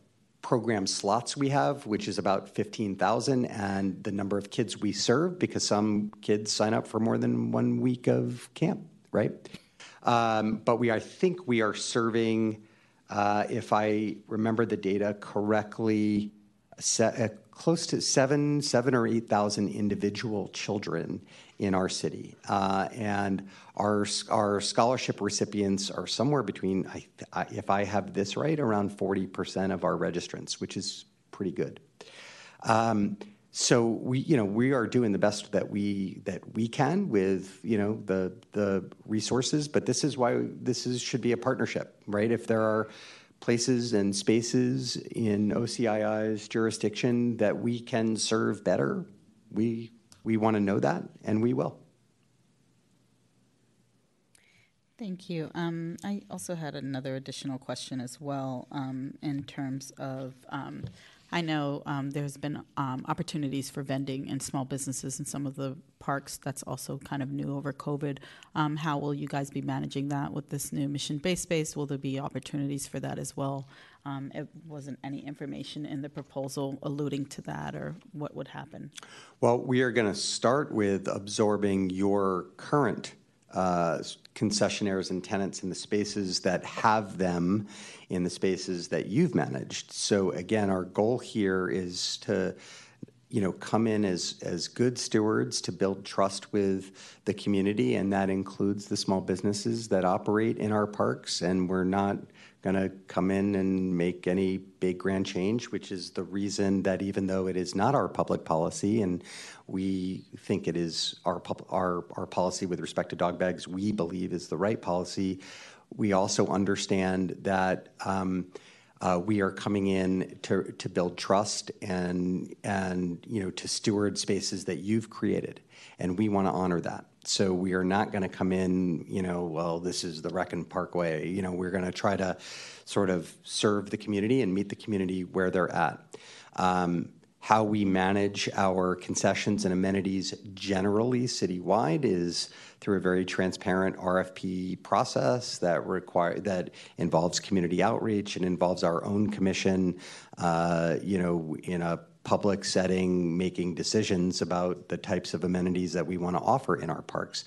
program slots we have, which is about 15,000, and the number of kids we serve, because some kids sign up for more than one week of camp, right? Um, but we, I think we are serving, uh, if I remember the data correctly, close to seven, seven or eight thousand individual children in our city, uh, and our our scholarship recipients are somewhere between, I, I, if I have this right, around forty percent of our registrants, which is pretty good. Um, so we, you know, we are doing the best that we that we can with you know the the resources, but this is why this is should be a partnership, right? If there are places and spaces in OCII's jurisdiction that we can serve better, we, we want to know that, and we will. Thank you. Um, I also had another additional question as well um, in terms of um, I know um, there's been um, opportunities for vending and small businesses in some of the parks. That's also kind of new over COVID. Um, how will you guys be managing that with this new Mission Bay space? Will there be opportunities for that as well? Um, it wasn't any information in the proposal alluding to that or what would happen. Well, we are going to start with absorbing your current uh, concessionaires and tenants in the spaces that have them in the spaces that you've managed. So again, our goal here is to you know come in as as good stewards to build trust with the community and that includes the small businesses that operate in our parks and we're not going to come in and make any big grand change which is the reason that even though it is not our public policy and we think it is our our our policy with respect to dog bags we believe is the right policy we also understand that um, uh, we are coming in to, to build trust and and you know to steward spaces that you've created, and we want to honor that. So we are not going to come in, you know, well, this is the Rec and Park way. You know, we're going to try to sort of serve the community and meet the community where they're at. Um, how we manage our concessions and amenities generally citywide is through a very transparent RFP process that require that involves community outreach and involves our own commission, uh, you know, in a public setting, making decisions about the types of amenities that we want to offer in our parks.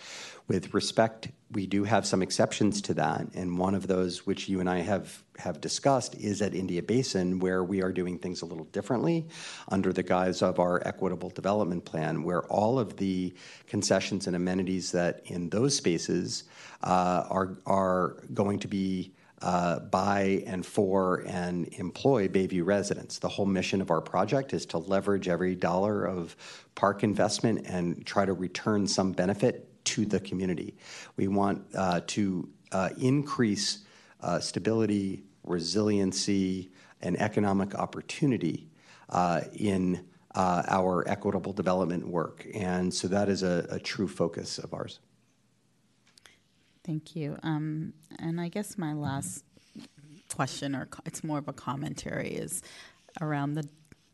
With respect, we do have some exceptions to that, and one of those, which you and I have have discussed, is at India Basin, where we are doing things a little differently under the guise of our equitable development plan, where all of the concessions and amenities that in those spaces uh, are are going to be uh, by and for and employ Bayview residents. The whole mission of our project is to leverage every dollar of park investment and try to return some benefit to the community. We want uh, to uh, increase uh, stability, resiliency, and economic opportunity uh, in uh, our equitable development work. And so that is a, a true focus of ours. Thank you. Um, and I guess my last question, or co- it's more of a commentary, is around the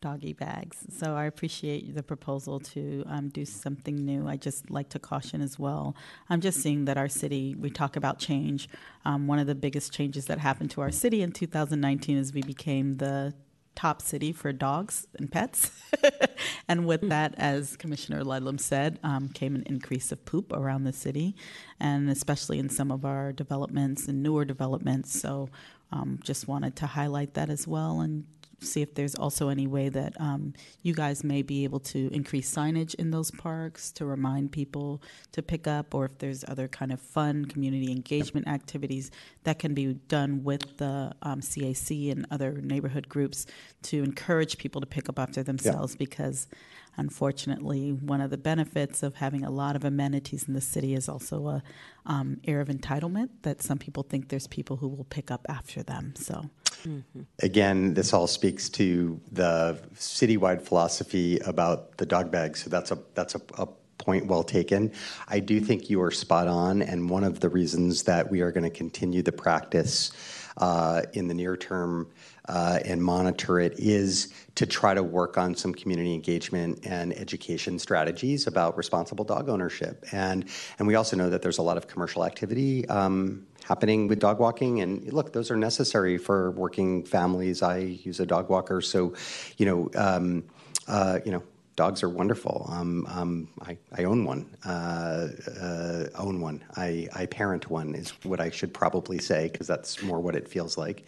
doggy bags. So I appreciate the proposal to um, do something new. I just like to caution as well. I'm just seeing that our city, we talk about change. Um, one of the biggest changes that happened to our city in 2019 is we became the top city for dogs and pets. and with that, as Commissioner Ludlam said, um, came an increase of poop around the city, and especially in some of our developments and newer developments. So um, just wanted to highlight that as well and see if there's also any way that um, you guys may be able to increase signage in those parks to remind people to pick up, or if there's other kind of fun community engagement activities that can be done with the um, CAC and other neighborhood groups to encourage people to pick up after themselves because unfortunately one of the benefits of having a lot of amenities in the city is also a um, air of entitlement that some people think there's people who will pick up after them so Mm-hmm. Again, this all speaks to the citywide philosophy about the dog bag. So that's a that's a, a point well taken. I do think you are spot on, and one of the reasons that we are going to continue the practice uh, in the near term uh, and monitor it is to try to work on some community engagement and education strategies about responsible dog ownership. And and we also know that there's a lot of commercial activity. Um, happening with dog walking and look those are necessary for working families i use a dog walker so you know um, uh, you know dogs are wonderful. Um, um, I, I, own one. Uh, uh, own one. I, I, parent one is what I should probably say because that's more what it feels like,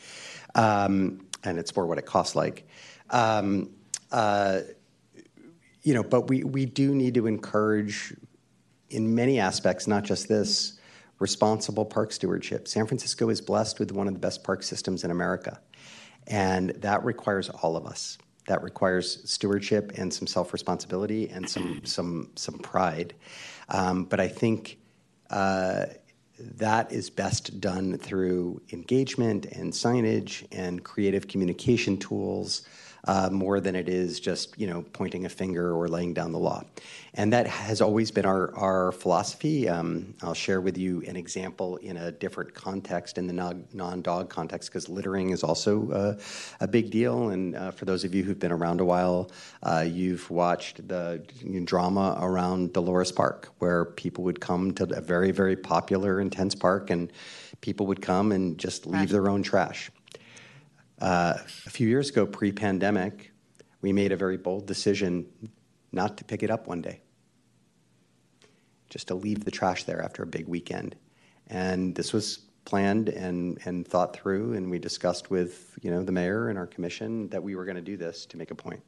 um, and it's more what it costs like. Um, uh, you know, but we we do need to encourage, in many aspects, not just this, responsible park stewardship. San Francisco is blessed with one of the best park systems in America, and that requires all of us that requires stewardship and some self responsibility and some some some pride. Um, but I think uh, that is best done through engagement and signage and creative communication tools uh, more than it is just you know pointing a finger or laying down the law. And that has always been our, our philosophy. Um, I'll share with you an example in a different context, in the non dog context, because littering is also uh, a big deal. And uh, for those of you who've been around a while, uh, you've watched the drama around Dolores Park, where people would come to a very, very popular, intense park, and people would come and just leave their own trash. Uh, a few years ago, pre pandemic, we made a very bold decision not to pick it up one day, just to leave the trash there after a big weekend. And this was planned and, and thought through, and we discussed with you know the mayor and our commission that we were going to do this to make a point.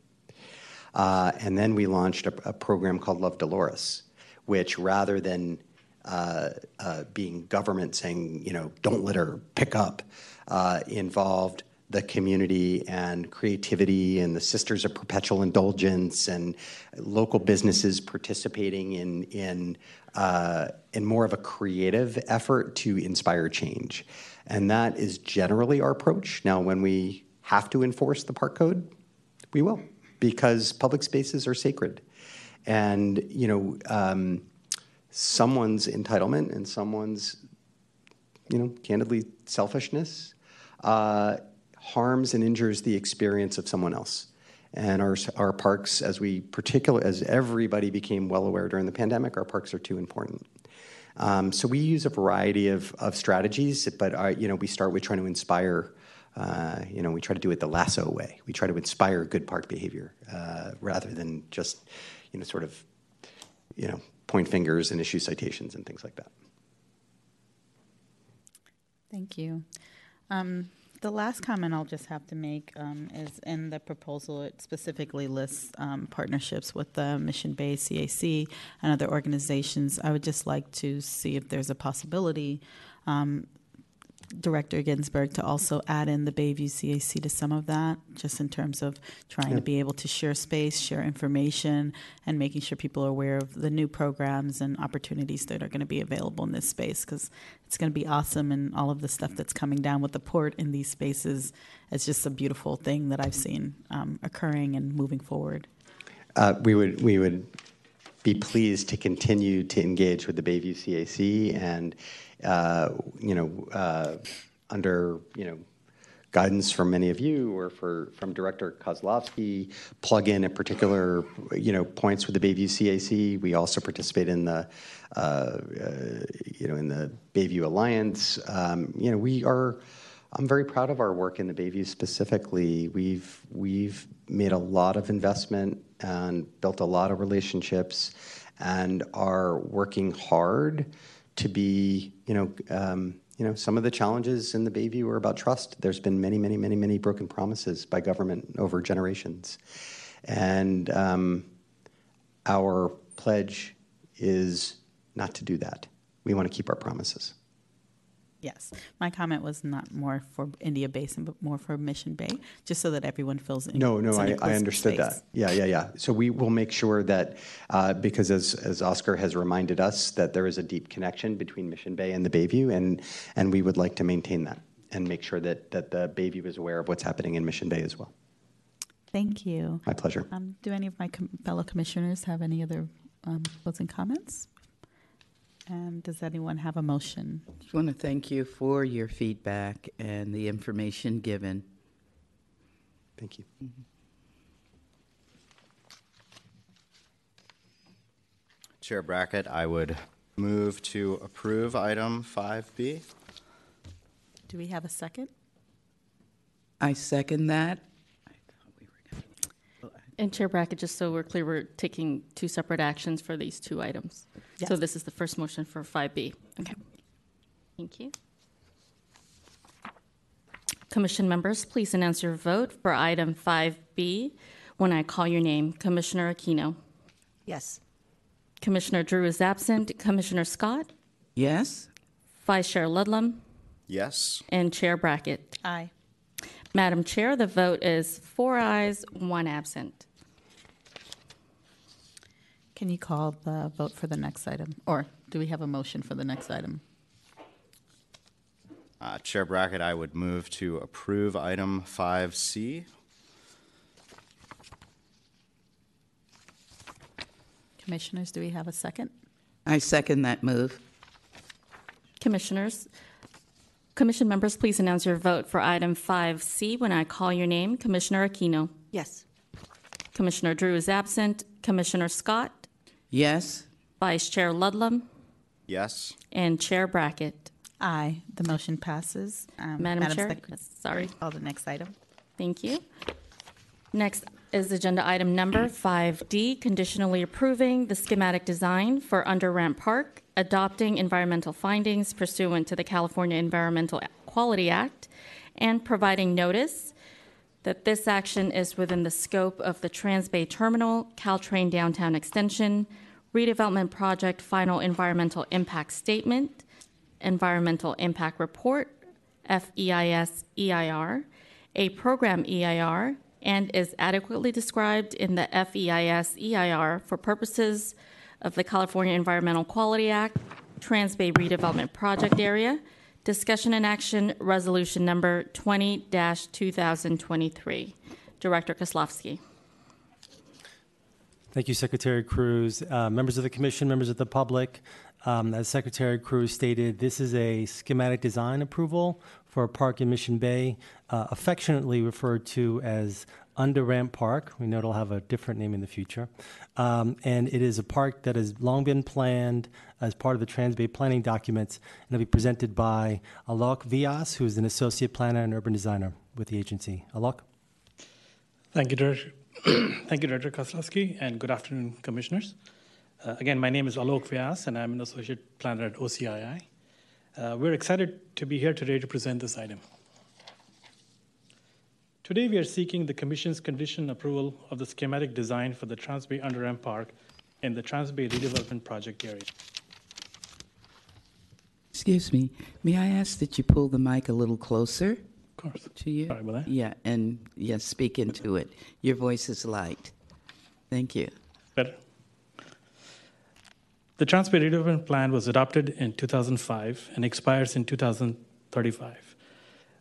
Uh, and then we launched a, a, program called Love Dolores, which rather than uh, uh, being government saying, you know, don't litter, pick up, uh, involved the community and creativity and the Sisters of Perpetual Indulgence and local businesses participating in in uh, in more of a creative effort to inspire change, and that is generally our approach. Now, when we have to enforce the park code, we will because public spaces are sacred, and you know um, someone's entitlement and someone's you know candidly selfishness. Uh, harms and injures the experience of someone else. And our, our parks, as we particular, as everybody became well aware during the pandemic, our parks are too important. Um, so we use a variety of, of strategies, but uh, you know we start with trying to inspire. Uh, you know, we try to do it the lasso way. We try to inspire good park behavior uh, rather than just, you know, sort of, you know, point fingers and issue citations and things like that. Thank you. Um, the last comment I'll just have to make um, is in the proposal, it specifically lists um, partnerships with the Mission Bay CAC and other organizations. I would just like to see if there's a possibility, um, Director Ginsburg, to also add in the Bayview CAC to some of that, just in terms of trying Yeah. to be able to share space, share information, and making sure people are aware of the new programs and opportunities that are going to be available in this space because it's going to be awesome and all of the stuff that's coming down with the port in these spaces is just a beautiful thing that I've seen um, occurring and moving forward. Uh, we would we would be pleased to continue to engage with the Bayview CAC and uh, you know uh, under you know guidance from many of you or for from Director Kozlowski plug in at particular you know points with the Bayview CAC. We also participate in the uh, uh, you know in the Bayview Alliance. Um, you know we are. I'm very proud of our work in the Bayview specifically. We've we've made a lot of investment and built a lot of relationships, and are working hard to be you know um, you know some of the challenges in the Bayview are about trust. There's been many many many many broken promises by government over generations, and um, our pledge is not to do that. We want to keep our promises. Yes, my comment was not more for India Basin, but more for Mission Bay, just so that everyone feels in- No, no, I, I understood space. that. Yeah, yeah, yeah. So we will make sure that, uh, because as, as Oscar has reminded us, that there is a deep connection between Mission Bay and the Bayview, and, and we would like to maintain that and make sure that, that the Bayview is aware of what's happening in Mission Bay as well. Thank you. My pleasure. Um, do any of my com- fellow commissioners have any other um, closing comments? And does anyone have a motion? I just want to thank you for your feedback and the information given. Thank you. Mm-hmm. Chair Brackett, I would move to approve item 5B. Do we have a second? I second that. And Chair Brackett, just so we're clear, we're taking two separate actions for these two items. So this is the first motion for 5B. Okay. Thank you. Commission members, please announce your vote for item 5B when I call your name. Commissioner Aquino. Yes. Commissioner Drew is absent. Commissioner Scott, Yes? Vice Chair Ludlam, Yes. and Chair Brackett. Aye. Madam Chair, the vote is four ayes, one absent. Can you call the vote for the next item? Or do we have a motion for the next item? Uh, Chair Brackett, I would move to approve item 5C. Commissioners, do we have a second? I second that move. Commissioners, commission members, please announce your vote for item 5C when I call your name. Commissioner Aquino. Yes. Commissioner Drew is absent. Commissioner Scott, Yes? Vice Chair Ludlam, Yes. and Chair Brackett. Aye. The motion passes. Um, Madam Chair? Secretary, Sorry. Call the next item. Thank you. Next is agenda item number 5D, conditionally approving the schematic design for Under Ramp Park, adopting environmental findings pursuant to the California Environmental Quality Act, and providing notice that this action is within the scope of the Transbay Terminal, Caltrain Downtown Extension, redevelopment project final environmental impact statement, environmental impact report, FEIS EIR, a program EIR, and is adequately described in the FEIS EIR for purposes of the California Environmental Quality Act, Transbay Redevelopment Project Area, discussion and action resolution number 20 2023. Director Kozlowski. Thank you, Secretary Cruz. Uh, members of the Commission, members of the public, Um, as Secretary Cruz stated, this is a schematic design approval for a park in Mission Bay, uh, affectionately referred to as Under Ramp Park. We know it'll have a different name in the future. Um, and it is a park that has long been planned as part of the Transbay planning documents, and it'll be presented by Alok Vyas, who is an associate planner and urban designer with the agency. Alok? Thank you, Director. Thank you, Director Kozlowski, and good afternoon, Commissioners. Uh, again, my name is Alok Vyas, and I'm an associate planner at OCII. Uh, we're excited to be here today to present this item. Today, we are seeking the Commission's condition approval of the schematic design for the Transbay Underramp Park in the Transbay Redevelopment Project area. Excuse me, may I ask that you pull the mic a little closer Of course. to you? Sorry about that. Yeah, and yes, speak into it. Your voice is light. Thank you. Better. The Transbay Redevelopment Plan was adopted in 2005 and expires in 2035.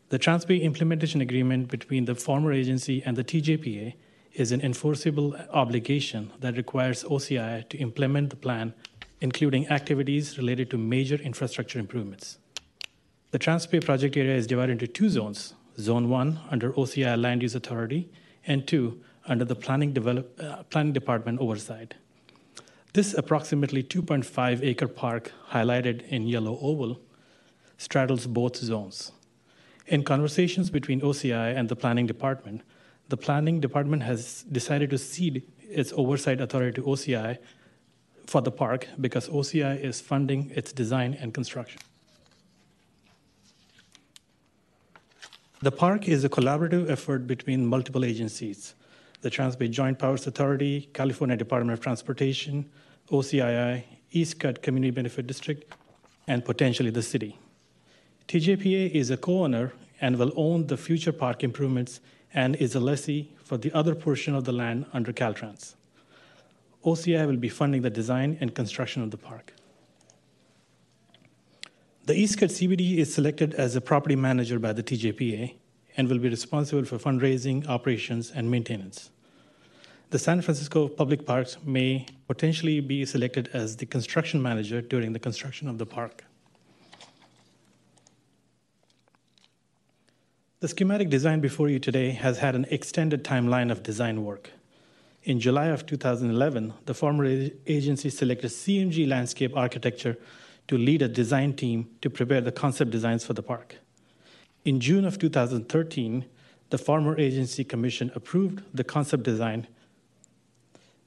The Transbay Implementation Agreement between the former agency and the TJPA is an enforceable obligation that requires OCII to implement the plan, including activities related to major infrastructure improvements. The Transbay project area is divided into two zones Zone 1 under OCII Land Use Authority, and 2 under the Planning, Develop, uh, Planning Department oversight. This approximately 2.5 acre park, highlighted in yellow oval, straddles both zones. In conversations between OCII and the Planning Department, the Planning Department has decided to cede its oversight authority to OCII for the park because OCII is funding its design and construction. The park is a collaborative effort between multiple agencies the Transbay Joint Powers Authority, California Department of Transportation, OCII, East Cut Community Benefit District, and potentially the city. TJPA is a co owner and will own the future park improvements and is a lessee for the other portion of the land under Caltrans. OCII will be funding the design and construction of the park. The East Cut CBD is selected as a property manager by the TJPA and will be responsible for fundraising, operations, and maintenance. The San Francisco Public Parks may potentially be selected as the construction manager during the construction of the park. The schematic design before you today has had an extended timeline of design work. In July of 2011, the former agency selected CMG Landscape Architecture to lead a design team to prepare the concept designs for the park. In June of 2013, the former agency commission approved the concept design.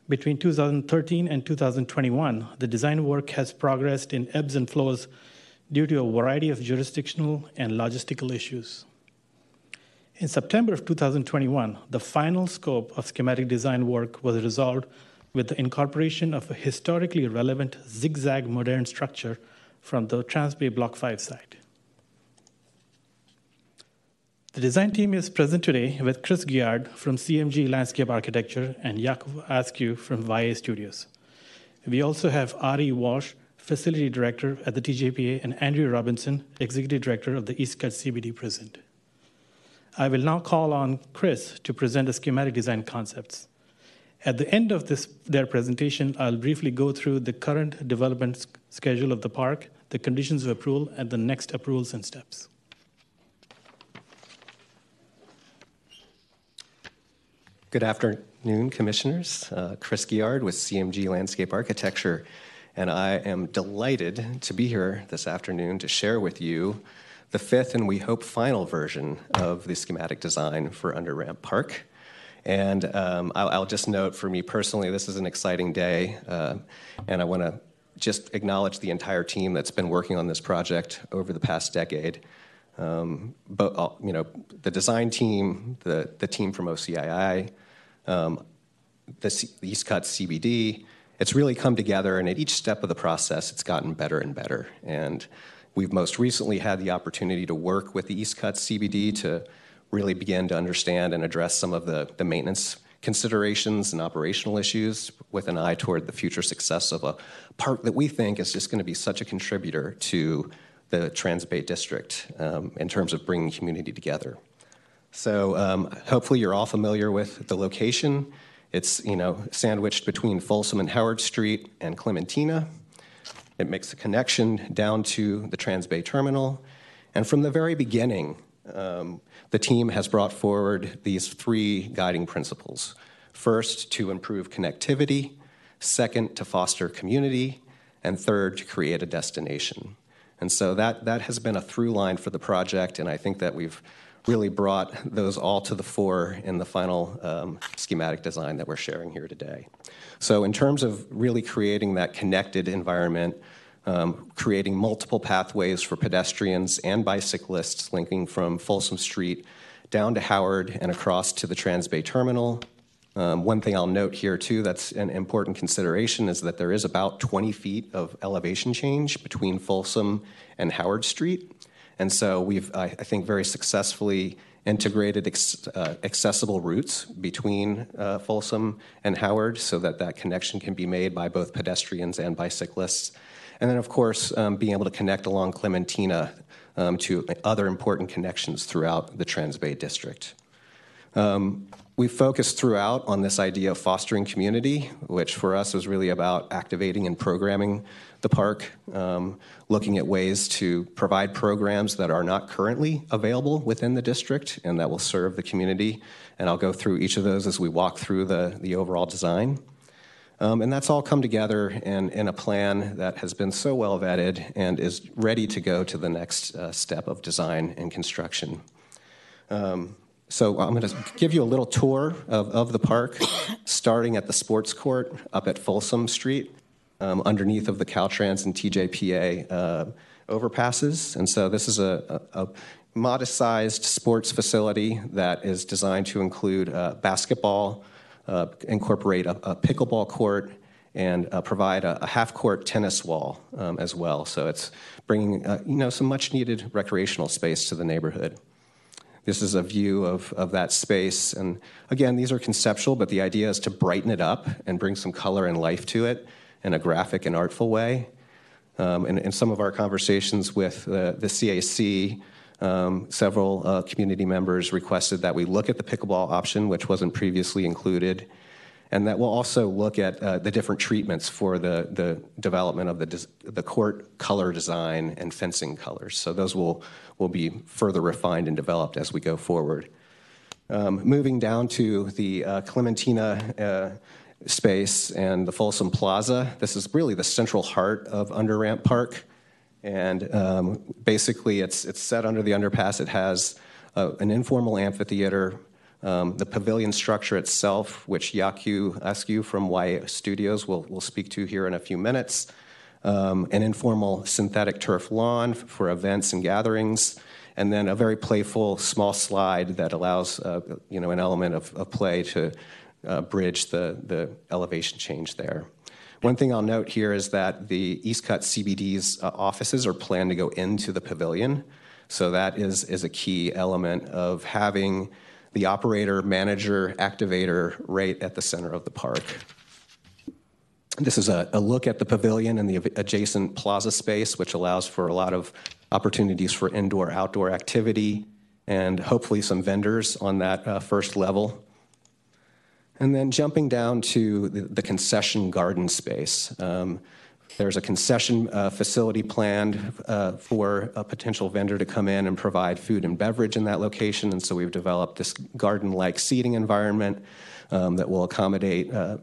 Between 2013 and 2021, the design work has progressed in ebbs and flows due to a variety of jurisdictional and logistical issues. In September of 2021, the final scope of schematic design work was resolved with the incorporation of a historically relevant zigzag modern structure from the Transbay Block 5 site. The design team is present today with Chris Guillard from CMG Landscape Architecture and Yakuh Askew from YA Studios. We also have Ari Walsh, Facility Director at the TJPA, and Andrew Robinson, Executive Director of the East Cut CBD present. I will now call on Chris to present the schematic design concepts. At the end of this, their presentation, I'll briefly go through the current development schedule of the park, the conditions of approval, and the next approvals and steps. Good afternoon, Commissioners. Uh, Chris Guillard with CMG Landscape Architecture, and I am delighted to be here this afternoon to share with you the fifth and we hope final version of the schematic design for Under Ramp Park. And um, I'll, I'll, just note for me personally, this is an exciting day, uh, and I want to just acknowledge the entire team that's been working on this project over the past decade. Um, but uh, you know, the design team, the the team from OCII, the, C- the East Cut CBD. It's really come together, and at each step of the process, it's gotten better and better. And we've most recently had the opportunity to work with the East Cut CBD to really begin to understand and address some of the, the maintenance considerations and operational issues with an eye toward the future success of a park that we think is just going to be such a contributor to the Transbay District um, in terms of bringing community together. So um, hopefully you're all familiar with the location. It's you know sandwiched between Folsom and Howard Street and Clementina. It makes a connection down to the Transbay Terminal. And from the very beginning, um, the team has brought forward these three guiding principles. First, to improve connectivity. Second, to foster community. And third, to create a destination. And so that, that has been a through line for the project, and I think that we've really brought those all to the fore in the final um, schematic design that we're sharing here today. So, in terms of really creating that connected environment, um, creating multiple pathways for pedestrians and bicyclists linking from Folsom Street down to Howard and across to the Transbay Terminal. Um, one thing I'll note here, too, that's an important consideration is that there is about 20 feet of elevation change between Folsom and Howard Street. And so we've, I, think, very successfully integrated ex, uh, accessible routes between uh, Folsom and Howard so that that connection can be made by both pedestrians and bicyclists. And then, of course, um, being able to connect along Clementina um, to other important connections throughout the Transbay District. Um, we focused throughout on this idea of fostering community, which for us was really about activating and programming the park, um, looking at ways to provide programs that are not currently available within the district and that will serve the community. And I'll go through each of those as we walk through the, the overall design. Um, and that's all come together in, in a plan that has been so well vetted and is ready to go to the next uh, step of design and construction. Um, so I'm going to give you a little tour of, of the park, starting at the sports court up at Folsom Street, um, underneath of the Caltrans and TJPA uh, overpasses. And so this is a, a, a modest-sized sports facility that is designed to include uh, basketball, uh, incorporate a, a, pickleball court and uh, provide a, a, half-court tennis wall um, as well. So it's bringing uh, you know some much-needed recreational space to the neighborhood. This is a view of, of that space. And again, these are conceptual, but the idea is to brighten it up and bring some color and life to it in a graphic and artful way. Um, in, in, some of our conversations with uh, the CAC, um, several uh, community members requested that we look at the pickleball option, which wasn't previously included, and that we'll also look at uh, the different treatments for the, the development of the, the court color design and fencing colors. So those will, will be further refined and developed as we go forward. Um, moving down to the uh, Clementina uh, space and the Folsom Plaza, this is really the central heart of Underramp Park. And um, basically, it's, it's set under the underpass. It has uh, an informal amphitheater, um, the pavilion structure itself, which Yakuh Askew from YA Studios will, will speak to here in a few minutes, um, an informal synthetic turf lawn for events and gatherings, and then a very playful small slide that allows uh, you know, an element of, of play to bridge the, the elevation change there. One thing I'll note here is that the East Cut CBD's uh, offices are planned to go into the pavilion. So that is, is a key element of having the operator, manager, activator right at the center of the park. This is a, a look at the pavilion and the adjacent plaza space, which allows for a lot of opportunities for indoor outdoor activity and hopefully some vendors on that uh, first level. And then jumping down to the, the concession garden space. Um, there's a concession uh, facility planned uh, for a potential vendor to come in and provide food and beverage in that location. And so we've developed this garden like seating environment um, that will accommodate uh,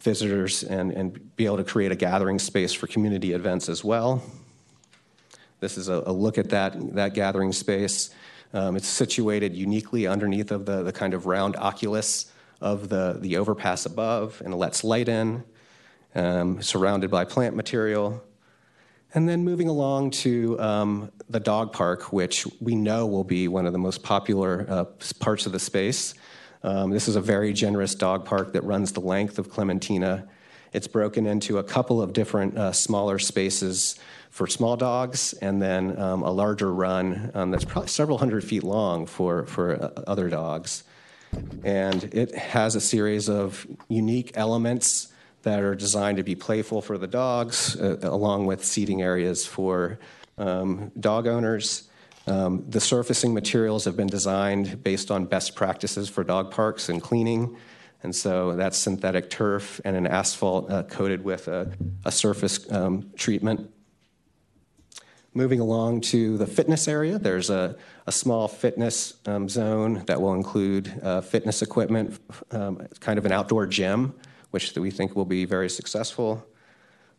visitors and, and be able to create a gathering space for community events as well. This is a, a look at that, that gathering space. Um, it's situated uniquely underneath of the, the kind of round oculus of the, the overpass above and lets light in, um, surrounded by plant material. And then moving along to um, the dog park, which we know will be one of the most popular uh, parts of the space. Um, this is a very generous dog park that runs the length of Clementina. It's broken into a couple of different uh, smaller spaces for small dogs, and then um, a larger run um, that's probably several hundred feet long for, for uh, other dogs. And it has a series of unique elements that are designed to be playful for the dogs, uh, along with seating areas for um, dog owners. Um, the surfacing materials have been designed based on best practices for dog parks and cleaning. And so that's synthetic turf and an asphalt uh, coated with a, a surface um, treatment moving along to the fitness area, there's a, a small fitness um, zone that will include uh, fitness equipment, um, kind of an outdoor gym, which we think will be very successful.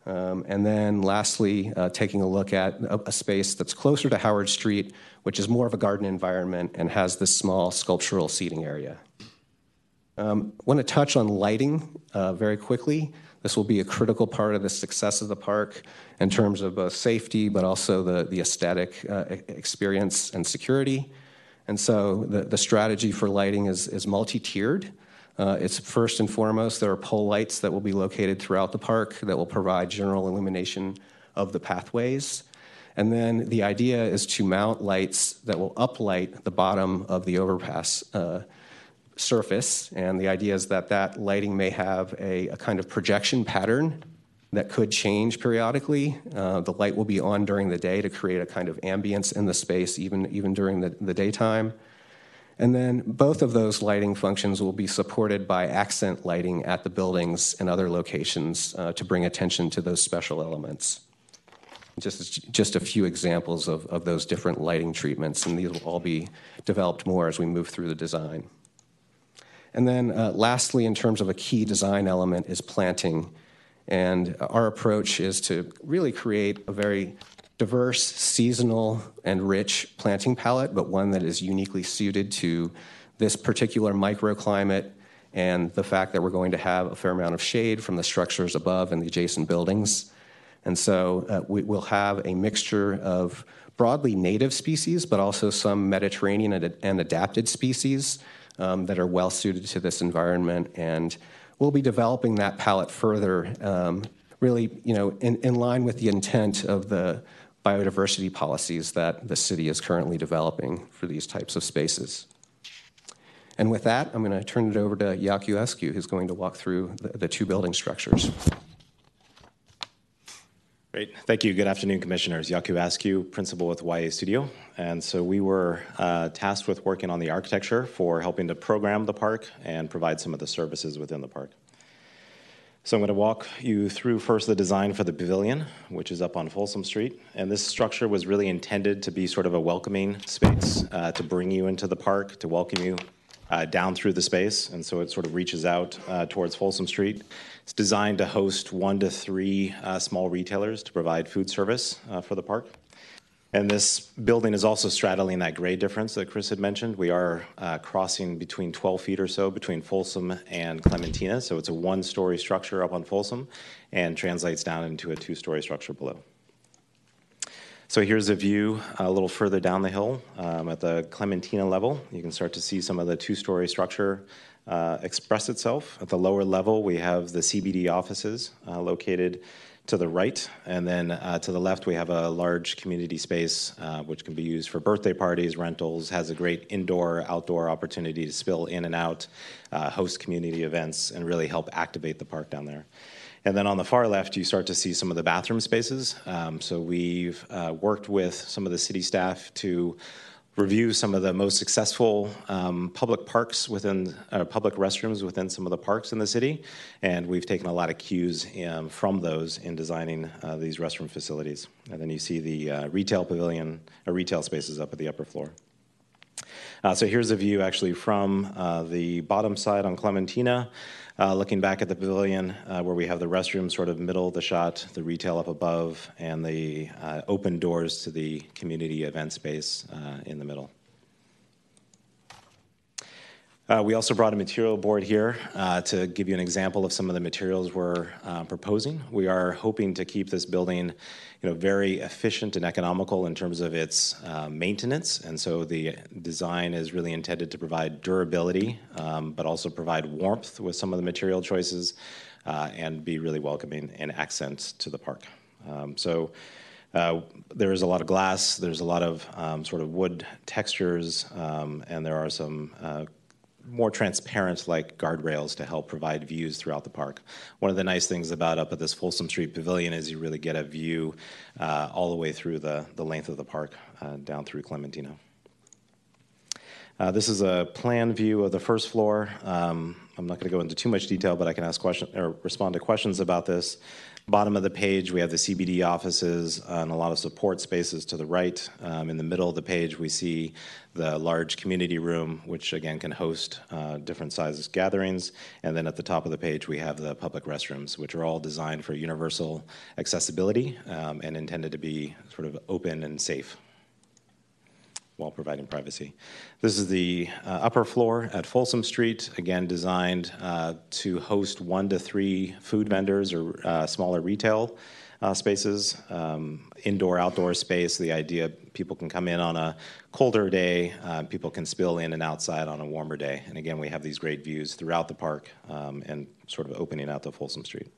Um, and then lastly, uh, taking a look at a, a, space that's closer to Howard Street, which is more of a garden environment and has this small sculptural seating area. Um, I want to touch on lighting uh, very quickly. This will be a critical part of the success of the park in terms of both safety, but also the, the aesthetic uh, experience and security. And so the, the strategy for lighting is, is multi tiered. Uh, it's first and foremost, there are pole lights that will be located throughout the park that will provide general illumination of the pathways. And then the idea is to mount lights that will uplight the bottom of the overpass uh, surface. And the idea is that that lighting may have a, a kind of projection pattern that could change periodically. Uh, the light will be on during the day to create a kind of ambience in the space, even, even during the, the daytime. And then both of those lighting functions will be supported by accent lighting at the buildings and other locations uh, to bring attention to those special elements. Just, just a few examples of, of those different lighting treatments, and these will all be developed more as we move through the design. And then, uh, lastly, in terms of a key design element, is planting. And our approach is to really create a very diverse, seasonal, and rich planting palette, but one that is uniquely suited to this particular microclimate and the fact that we're going to have a fair amount of shade from the structures above and the adjacent buildings. And so uh, we, will have a mixture of broadly native species, but also some Mediterranean and, and adapted species um, that are well suited to this environment. And we'll be developing that palette further, um, really, you know, in, in line with the intent of the biodiversity policies that the city is currently developing for these types of spaces. And with that, I'm going to turn it over to Yakuh Askew, who's going to walk through the, the two building structures. Great. Thank you. Good afternoon, Commissioners. Yakuh Askew, principal with YA Studio. And so we were uh, tasked with working on the architecture for helping to program the park and provide some of the services within the park. So I'm going to walk you through first the design for the pavilion, which is up on Folsom Street. And this structure was really intended to be sort of a welcoming space uh, to bring you into the park, to welcome you uh, down through the space. And so it sort of reaches out uh, towards Folsom Street it's designed to host one to three uh, small retailers to provide food service uh, for the park. And this building is also straddling that grade difference that Chris had mentioned. We are uh, crossing between 12 feet or so between Folsom and Clementina. So it's a one story structure up on Folsom and translates down into a two story structure below. So here's a view a little further down the hill um, at the Clementina level. You can start to see some of the two story structure uh, express itself. At the lower level, we have the CBD offices uh, located to the right, and then uh, to the left, we have a large community space uh, which can be used for birthday parties, rentals, has a great indoor outdoor opportunity to spill in and out, uh, host community events, and really help activate the park down there. And then on the far left, you start to see some of the bathroom spaces. Um, so we've uh, worked with some of the city staff to review some of the most successful um, public parks within uh, public restrooms within some of the parks in the city, and we've taken a lot of cues um, from those in designing uh, these restroom facilities. And then you see the uh, retail pavilion, or retail spaces up at the upper floor. Uh, so here's a view actually from uh, the bottom side on Clementina. Uh, looking back at the pavilion uh, where we have the restroom sort of middle of the shot, the retail up above, and the uh, open doors to the community event space uh, in the middle. Uh, we also brought a material board here uh, to give you an example of some of the materials we're uh, proposing. We are hoping to keep this building, you know, very efficient and economical in terms of its uh, maintenance, and so the design is really intended to provide durability, um, but also provide warmth with some of the material choices, uh, and be really welcoming and accent to the park. Um, so. Uh, there is a lot of glass, there's a lot of um, sort of wood textures, um, and there are some uh, more transparent like guardrails to help provide views throughout the park. One of the nice things about up at this Folsom Street Pavilion is you really get a view uh, all the way through the, the length of the park uh, down through Clementina. Uh, this is a plan view of the first floor. Um, I'm not going to go into too much detail, but I can ask question or respond to questions about this. Bottom of the page, we have the CBD offices and a lot of support spaces to the right. Um, in the middle of the page, we see the large community room, which again can host uh, different sizes gatherings. And then at the top of the page, we have the public restrooms, which are all designed for universal accessibility um, and intended to be sort of open and safe while providing privacy. This is the uh, upper floor at Folsom Street, again designed uh, to host one to three food vendors or uh, smaller retail uh, spaces, um, indoor outdoor space. The idea people can come in on a colder day, uh, people can spill in and outside on a warmer day. And again, we have these great views throughout the park um, and sort of opening out to Folsom Street.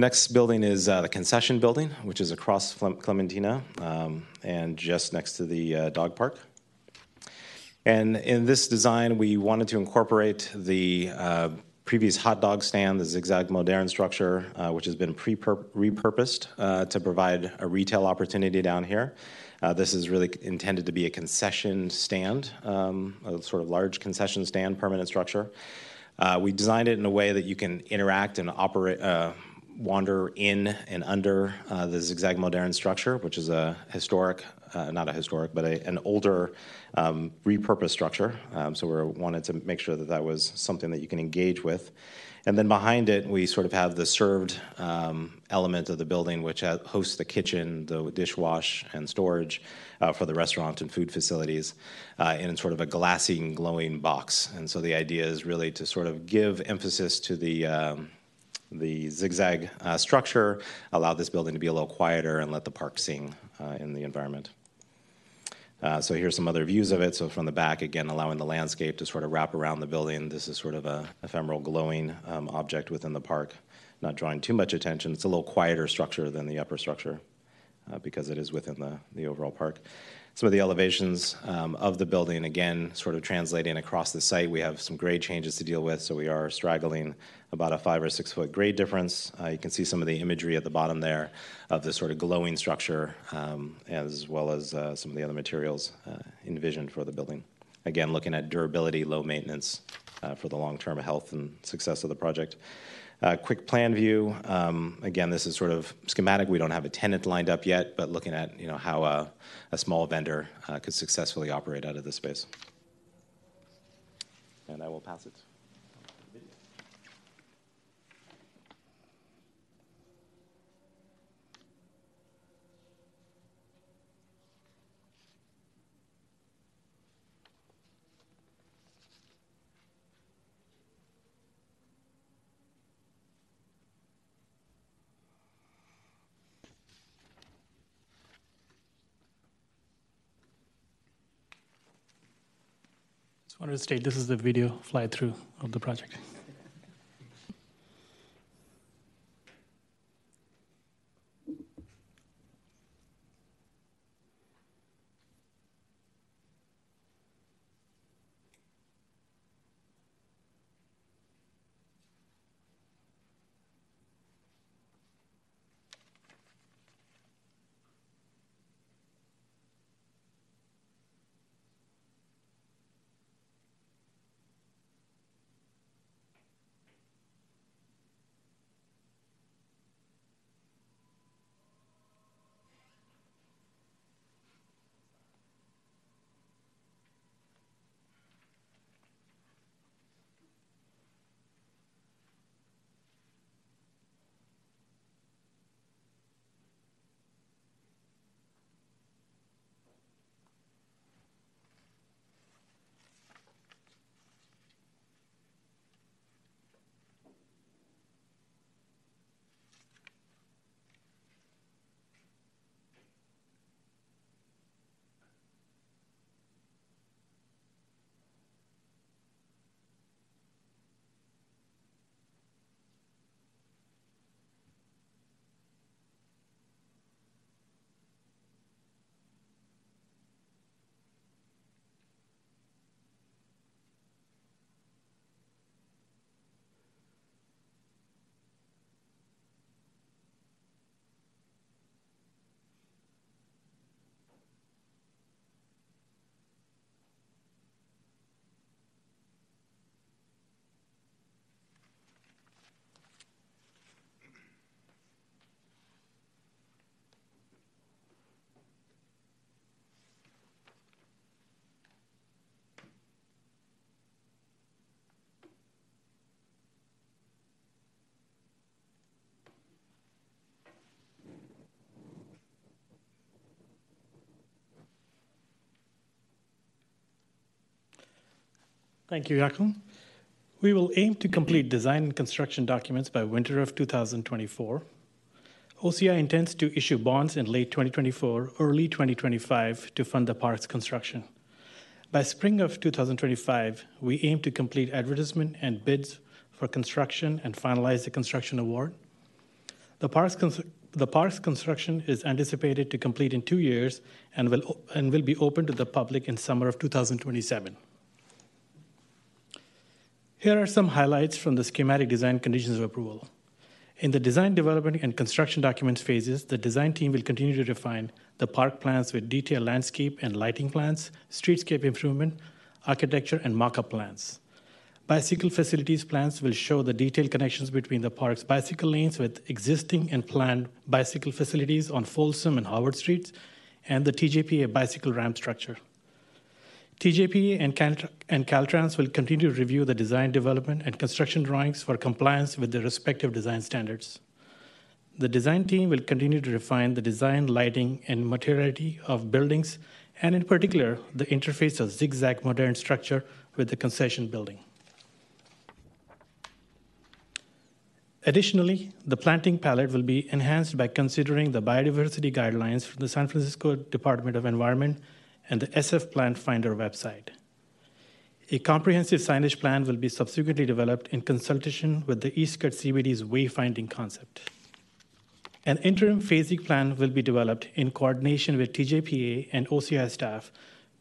Next building is uh, the concession building, which is across Clementina um, and just next to the uh, dog park. And in this design, we wanted to incorporate the uh, previous hot dog stand, the zigzag modern structure, uh, which has been repurposed uh, to provide a retail opportunity down here. Uh, this is really intended to be a concession stand, um, a sort of large concession stand, permanent structure. we designed it in a way that you can interact and operate wander in and under uh, the zigzag modern structure, which is a historic, uh, not a historic, but a, an older um, repurposed structure. Um, so we wanted to make sure that that was something that you can engage with. And then behind it, we sort of have the served um, element of the building, which hosts the kitchen, the dishwash, and storage uh, for the restaurant and food facilities uh, in sort of a glassy, glowing box. And so the idea is really to sort of give emphasis to the um, the zigzag uh, structure allowed this building to be a little quieter and let the park sing uh, in the environment. Uh, so here's some other views of it. So from the back, again, allowing the landscape to sort of wrap around the building. This is sort of a ephemeral glowing um, object within the park, not drawing too much attention. It's a little quieter structure than the upper structure uh, because it is within the, the overall park some of the elevations um, of the building, again, sort of translating across the site. We have some grade changes to deal with, so we are straggling about a five or six foot grade difference. Uh, you can see some of the imagery at the bottom there of the sort of glowing structure, um, as well as uh, some of the other materials uh, envisioned for the building. Again, looking at durability, low maintenance uh, for the long term health and success of the project. Uh, quick plan view. Um, again, this is sort of schematic. We don't have a tenant lined up yet, but looking at you know how a, a small vendor uh, could successfully operate out of this space. And I will pass it. Wanted to state this is the video fly through of the project. Thank you, Jakob. We will aim to complete design and construction documents by winter of 2024. OCII intends to issue bonds in late 2024, early 2025 to fund the park's construction. By spring of 2025, we aim to complete advertisement and bids for construction and finalize the construction award. The park's, cons- the park's construction is anticipated to complete in two years and will, and will be open to the public in summer of 2027. Here are some highlights from the schematic design conditions of approval. In the design, development, and construction documents phases, the design team will continue to refine the park plans with detailed landscape and lighting plans, streetscape improvement, architecture, and mock up plans. Bicycle facilities plans will show the detailed connections between the park's bicycle lanes with existing and planned bicycle facilities on Folsom and Howard Streets and the TJPA bicycle ramp structure. TJPA and, and Caltrans will continue to review the design, development, and construction drawings for compliance with the respective design standards. The design team will continue to refine the design, lighting, and materiality of buildings, and in particular, the interface of zigzag modern structure with the concession building. Additionally, the planting palette will be enhanced by considering the biodiversity guidelines from the San Francisco Department of Environment and the SF Plant Finder website. A comprehensive signage plan will be subsequently developed in consultation with the East Cut CBD's wayfinding concept. An interim phasing plan will be developed in coordination with TJPA and OCII staff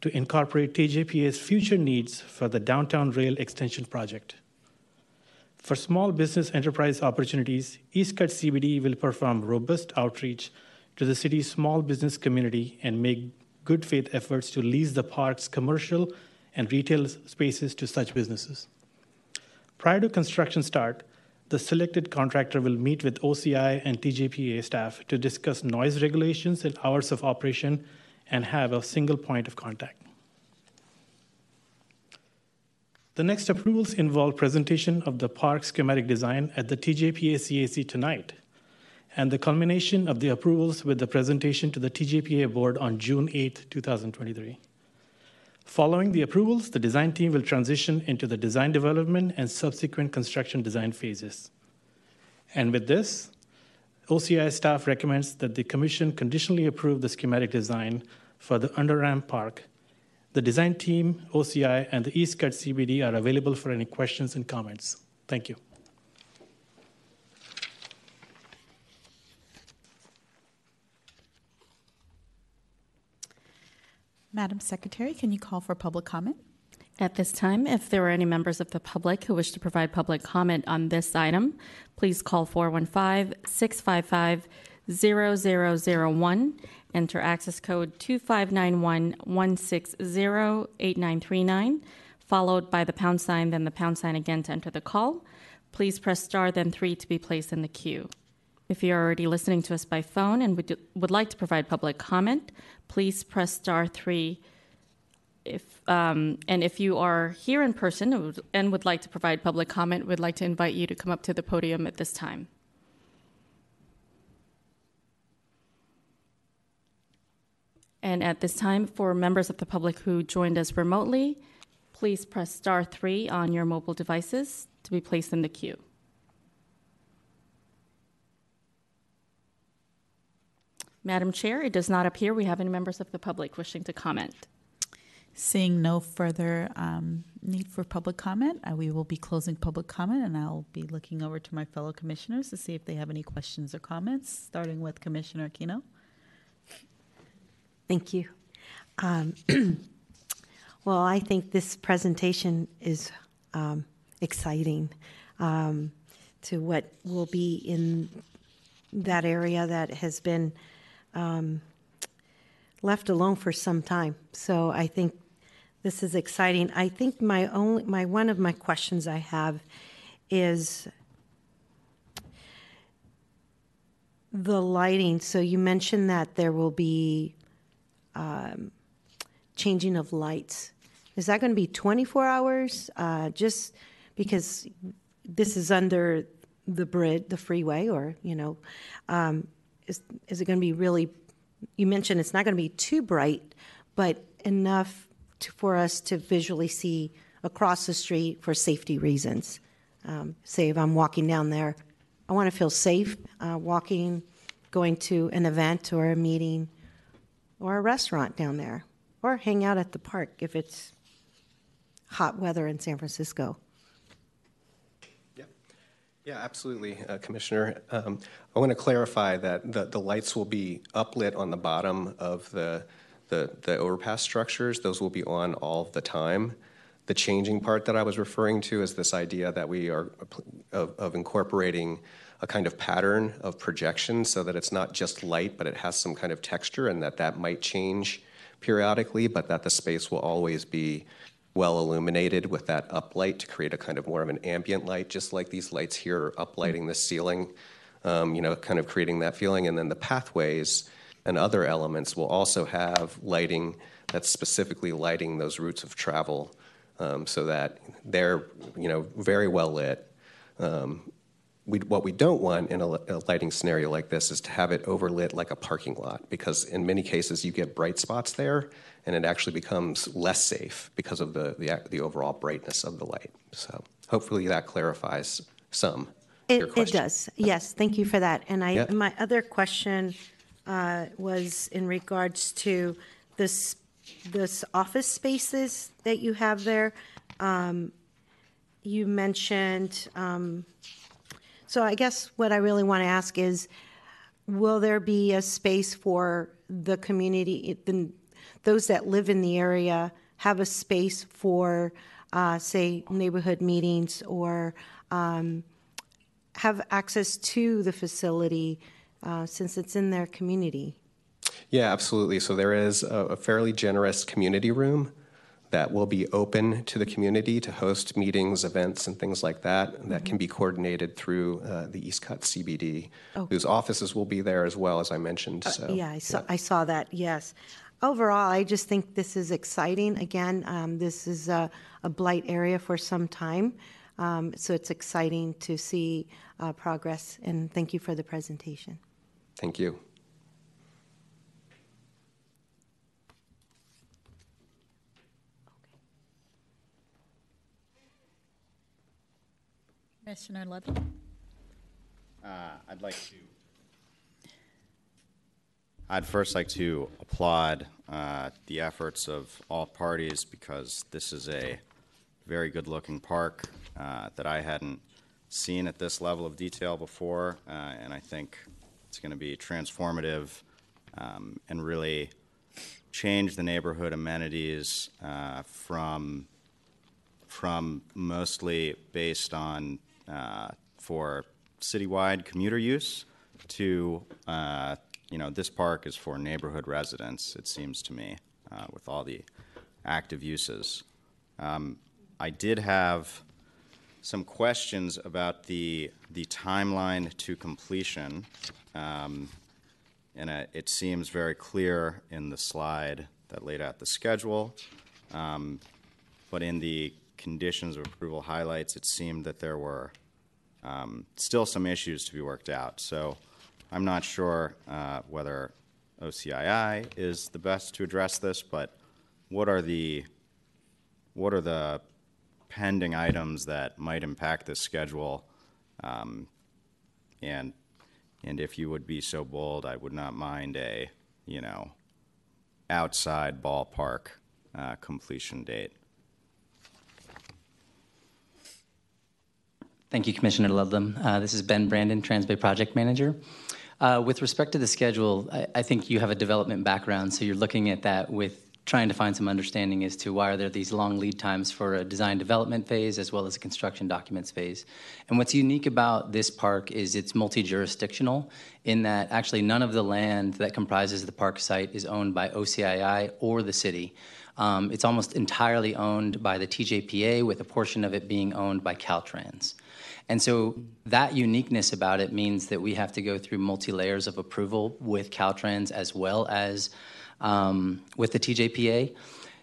to incorporate TJPA's future needs for the downtown rail extension project. For small business enterprise opportunities, East Cut CBD will perform robust outreach to the city's small business community and make good faith efforts to lease the park's commercial and retail spaces to such businesses. Prior to construction start, the selected contractor will meet with OCII and TJPA staff to discuss noise regulations and hours of operation and have a single point of contact. The next approvals involve presentation of the park schematic design at the TJPA CAC tonight, and the culmination of the approvals with the presentation to the TJPA board on June 8, 2023. Following the approvals, the design team will transition into the design development and subsequent construction design phases. And with this, OCII staff recommends that the Commission conditionally approve the schematic design for the Underramp Park the design team, OCII, and the East Cut CBD are available for any questions and comments. Thank you. Madam Secretary, can you call for public comment? At this time, if there are any members of the public who wish to provide public comment on this item, please call 415 655 0001 Enter access code 2591-160-8939, followed by the pound sign, then the pound sign again to enter the call. Please press star, then three to be placed in the queue. If you're already listening to us by phone and would, would like to provide public comment, please press star three. If, um, and if you are here in person and would like to provide public comment, we'd like to invite you to come up to the podium at this time. And at this time, for members of the public who joined us remotely, please press star three on your mobile devices to be placed in the queue. Madam Chair, it does not appear we have any members of the public wishing to comment. Seeing no further um, need for public comment, uh, we will be closing public comment and I'll be looking over to my fellow commissioners to see if they have any questions or comments, starting with Commissioner Aquino. Thank you. Um, well, I think this presentation is um, exciting um, to what will be in that area that has been um, left alone for some time. So I think this is exciting. I think my only my one of my questions I have is the lighting. So you mentioned that there will be um, changing of lights. Is that going to be 24 hours? Uh, just because this is under the bridge, the freeway, or you know, um, is is it going to be really? You mentioned it's not going to be too bright, but enough to, for us to visually see across the street for safety reasons. Um, say if I'm walking down there, I want to feel safe uh, walking, going to an event or a meeting or a restaurant down there, or hang out at the park if it's hot weather in San Francisco. Yeah, absolutely, uh, Commissioner. Um, I want to clarify that the, the lights will be uplit on the bottom of the, the, the overpass structures. Those will be on all the time. The changing part that I was referring to is this idea that we are of, of incorporating a kind of pattern of projection so that it's not just light, but it has some kind of texture, and that that might change periodically, but that the space will always be well illuminated with that uplight to create a kind of more of an ambient light, just like these lights here are uplighting the ceiling, um, you know, kind of creating that feeling. And then the pathways and other elements will also have lighting that's specifically lighting those routes of travel um, so that they're, you know, very well lit. Um, we, what we don't want in a, a, lighting scenario like this is to have it overlit like a parking lot because in many cases you get bright spots there and it actually becomes less safe because of the, the, the overall brightness of the light. So hopefully that clarifies some. It, it does. Yes, thank you for that. And I, Yep. my other question uh, was in regards to this, this office spaces that you have there. Um, You mentioned, um, so I guess what I really want to ask is, will there be a space for the community, the- those that live in the area have a space for, uh, say, neighborhood meetings or um, have access to the facility uh, since it's in their community? Yeah, absolutely. So there is a, a fairly generous community room that will be open to the community to host meetings, events, and things like that. That can be coordinated through uh, the East Cut CBD, Oh. whose offices will be there as well, as I mentioned. Uh, So Yeah, I saw, I saw that, yes. Overall, I just think this is exciting. Again, um, this is a, a blight area for some time. Um, so it's exciting to see uh, progress, and thank you for the presentation. thank you. Commissioner? Uh, I'd like to. I'd first like to applaud uh, the efforts of all parties because this is a very good looking park uh, that I hadn't seen at this level of detail before, uh, and I think it's going to be transformative um, and really change the neighborhood amenities uh, from from mostly based on uh, for citywide commuter use to uh, you know this park is for neighborhood residents. It seems to me uh, with all the active uses. Um, I did have some questions about the the timeline to completion. Um, and uh, it seems very clear in the slide that laid out the schedule. Um, but in the conditions of approval highlights, it seemed that there were um, still some issues to be worked out. So I'm not sure uh, whether OCII is the best to address this, but what are the what are the pending items that might impact this schedule? Um, and and if you would be so bold, I would not mind a you know outside ballpark uh, completion date. Thank you, Commissioner Ludlam. Uh, this is Ben Brandon, Transbay Project Manager. Uh, with respect to the schedule, I, I think you have a development background, so you're looking at that with trying to find some understanding as to why are there these long lead times for a design development phase as well as a construction documents phase. And what's unique about this park is it's multi-jurisdictional in that actually none of the land that comprises the park site is owned by OCII or the city. Um, it's almost entirely owned by the TJPA with a portion of it being owned by Caltrans. And so that uniqueness about it means that we have to go through multi layers of approval with Caltrans as well as um, with the TJPA.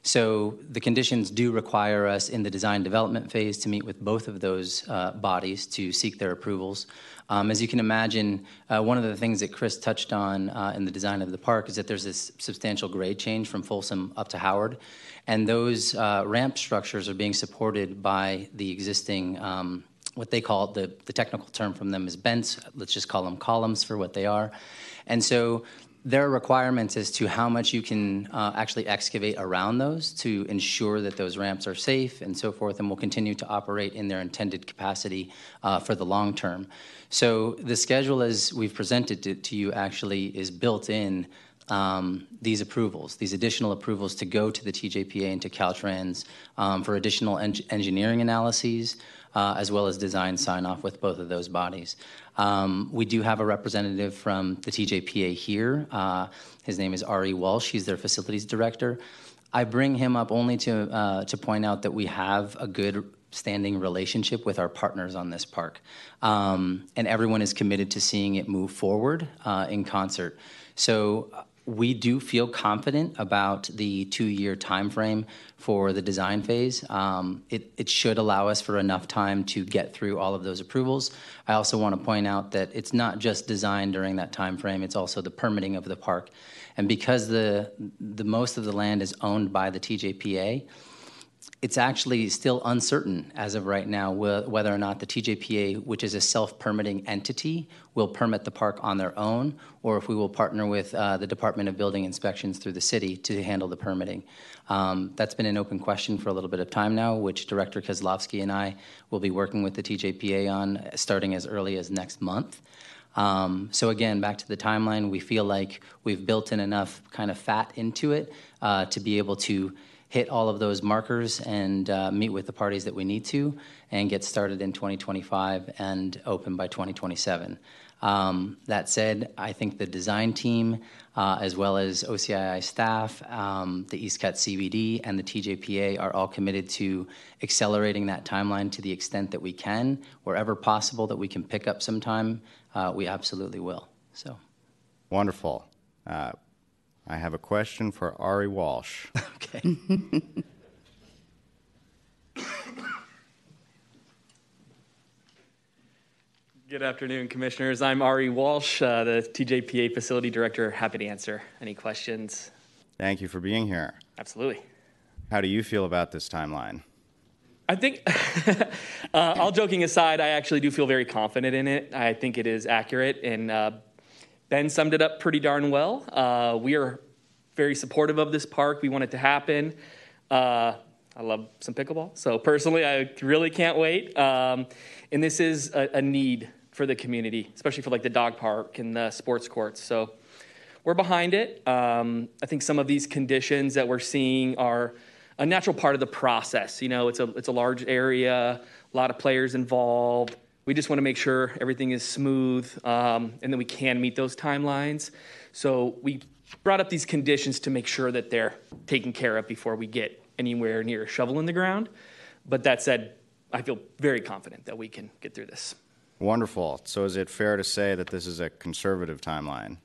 So the conditions do require us in the design development phase to meet with both of those uh, bodies to seek their approvals. Um, as you can imagine, uh, one of the things that Chris touched on uh, in the design of the park is that there's this substantial grade change from Folsom up to Howard, and those uh, ramp structures are being supported by the existing. Um, what they call the, the technical term from them is bents. Let's just call them columns for what they are. And so there are requirements as to how much you can uh, actually excavate around those to ensure that those ramps are safe and so forth, and will continue to operate in their intended capacity uh, for the long term. So the schedule, as we've presented to, to you, actually is built in um, these approvals, these additional approvals to go to the TJPA and to Caltrans um, for additional en- engineering analyses, uh, as well as design sign off with both of those bodies. Um, we do have a representative from the TJPA here. Uh, his name is Ari Walsh. He's their facilities director. I bring him up only to uh, to point out that we have a good standing relationship with our partners on this park, um, and everyone is committed to seeing it move forward uh, in concert. So we do feel confident about the two-year time frame for the design phase. Um, it, it, should allow us for enough time to get through all of those approvals. I also want to point out that it's not just design during that time frame; it's also the permitting of the park. And because the the most of the land is owned by the TJPA, it's actually still uncertain as of right now whether or not the TJPA, which is a self-permitting entity, will permit the park on their own, or if we will partner with uh, the Department of Building Inspections through the city to handle the permitting. Um, that's been an open question for a little bit of time now, which Director Kozlowski and I will be working with the TJPA on starting as early as next month. Um, so again, back to the timeline, we feel like we've built in enough kind of fat into it uh, to be able to hit all of those markers and uh, meet with the parties that we need to and get started in 2025 and open by 2027. Um, that said, I think the design team, uh, as well as OCII staff, um, the East Cut CBD, and the TJPA are all committed to accelerating that timeline to the extent that we can. Wherever possible that we can pick up some time, uh, we absolutely will. So, wonderful. Uh, I have a question for Ari Walsh. okay. Good afternoon, Commissioners. I'm Ari Walsh, uh, the TJPA Facility Director. Happy to answer any questions. Thank you for being here. Absolutely. How do you feel about this timeline? I think, uh, all joking aside, I actually do feel very confident in it. I think it is accurate, and uh, Ben summed it up pretty darn well. Uh, we are very supportive of this park. We want it to happen. Uh, I love some pickleball. So personally, I really can't wait. Um, and this is a, a, need for the community, especially for like the dog park and the sports courts. So we're behind it. Um, I think some of these conditions that we're seeing are a natural part of the process. You know, it's a it's a large area, a lot of players involved. We just want to make sure everything is smooth, um, and then we can meet those timelines. So we brought up these conditions to make sure that they're taken care of before we get anywhere near a shovel in the ground. But that said, I feel very confident that we can get through this. Wonderful. So, is it fair to say that this is a conservative timeline?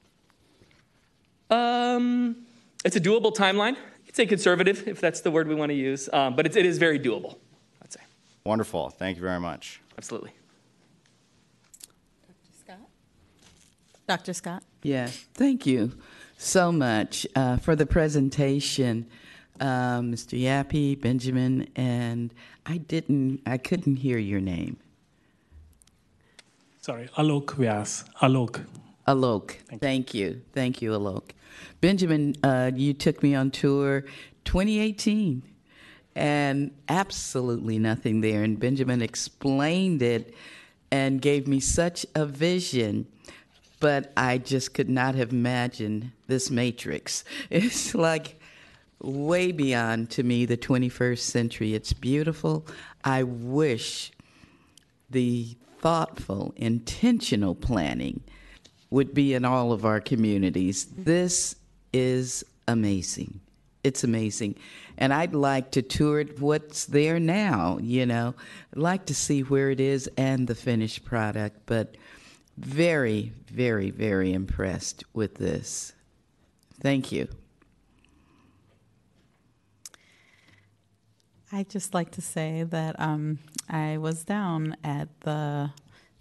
Um, it's a doable timeline. You'd say conservative, if that's the word we want to use, um, but it's, it is very doable, I'd say. Wonderful. Thank you very much. Absolutely. Dr. Scott? Dr. Scott? Yes, thank you so much uh, for the presentation, uh, Mr. Yappy, Benjamin, and I didn't, I couldn't hear your name. Sorry, Alok Vyas. Alok. Alok. Thank you. Thank you, Thank you Alok. Benjamin, uh, you took me on tour 2018 and absolutely nothing there. And Benjamin explained it and gave me such a vision but I just could not have imagined this matrix. It's like way beyond to me the 21st century. It's beautiful. I wish the thoughtful, intentional planning would be in all of our communities. This is amazing. It's amazing. And I'd like to tour what's there now, you know. I'd like to see where it is and the finished product, but very, very, very impressed with this. Thank you. I'd just like to say that um, I was down at the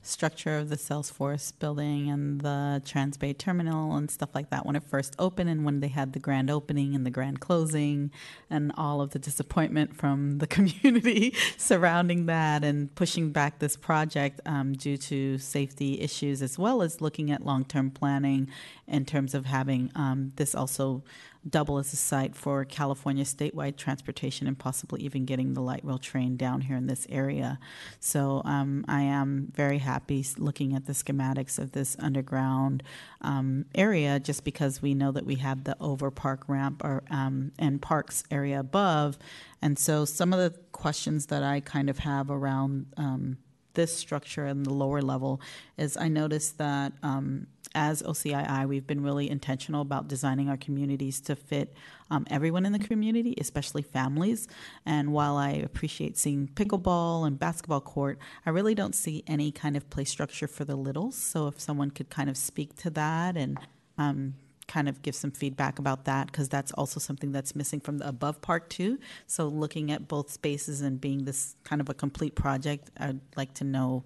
structure of the Salesforce building and the Transbay Terminal and stuff like that when it first opened and when they had the grand opening and the grand closing and all of the disappointment from the community surrounding that and pushing back this project um, due to safety issues as well as looking at long-term planning in terms of having um, this also double as a site for California statewide transportation and possibly even getting the light rail train down here in this area. So um, I am very happy looking at the schematics of this underground um, area just because we know that we have the over park ramp or, um, and parks area above. And so some of the questions that I kind of have around um, this structure and the lower level is I noticed that um, as OCII, we've been really intentional about designing our communities to fit um, everyone in the community, especially families. And while I appreciate seeing pickleball and basketball court, I really don't see any kind of play structure for the littles. So if someone could kind of speak to that and um, kind of give some feedback about that because that's also something that's missing from the above part too. So looking at both spaces and being this kind of a complete project, I'd like to know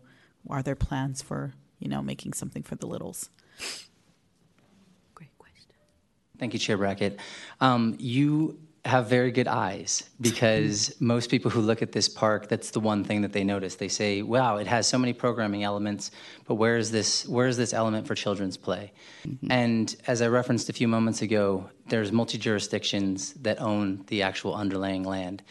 are there plans for you know making something for the littles? Great question. Thank you, Chair Brackett. Um, you have very good eyes because most people who look at this park, that's the one thing that they notice. They say, "Wow, it has so many programming elements, but where is this? Where is this element for children's play?" Mm-hmm. And as I referenced a few moments ago, there's multi jurisdictions that own the actual underlying land.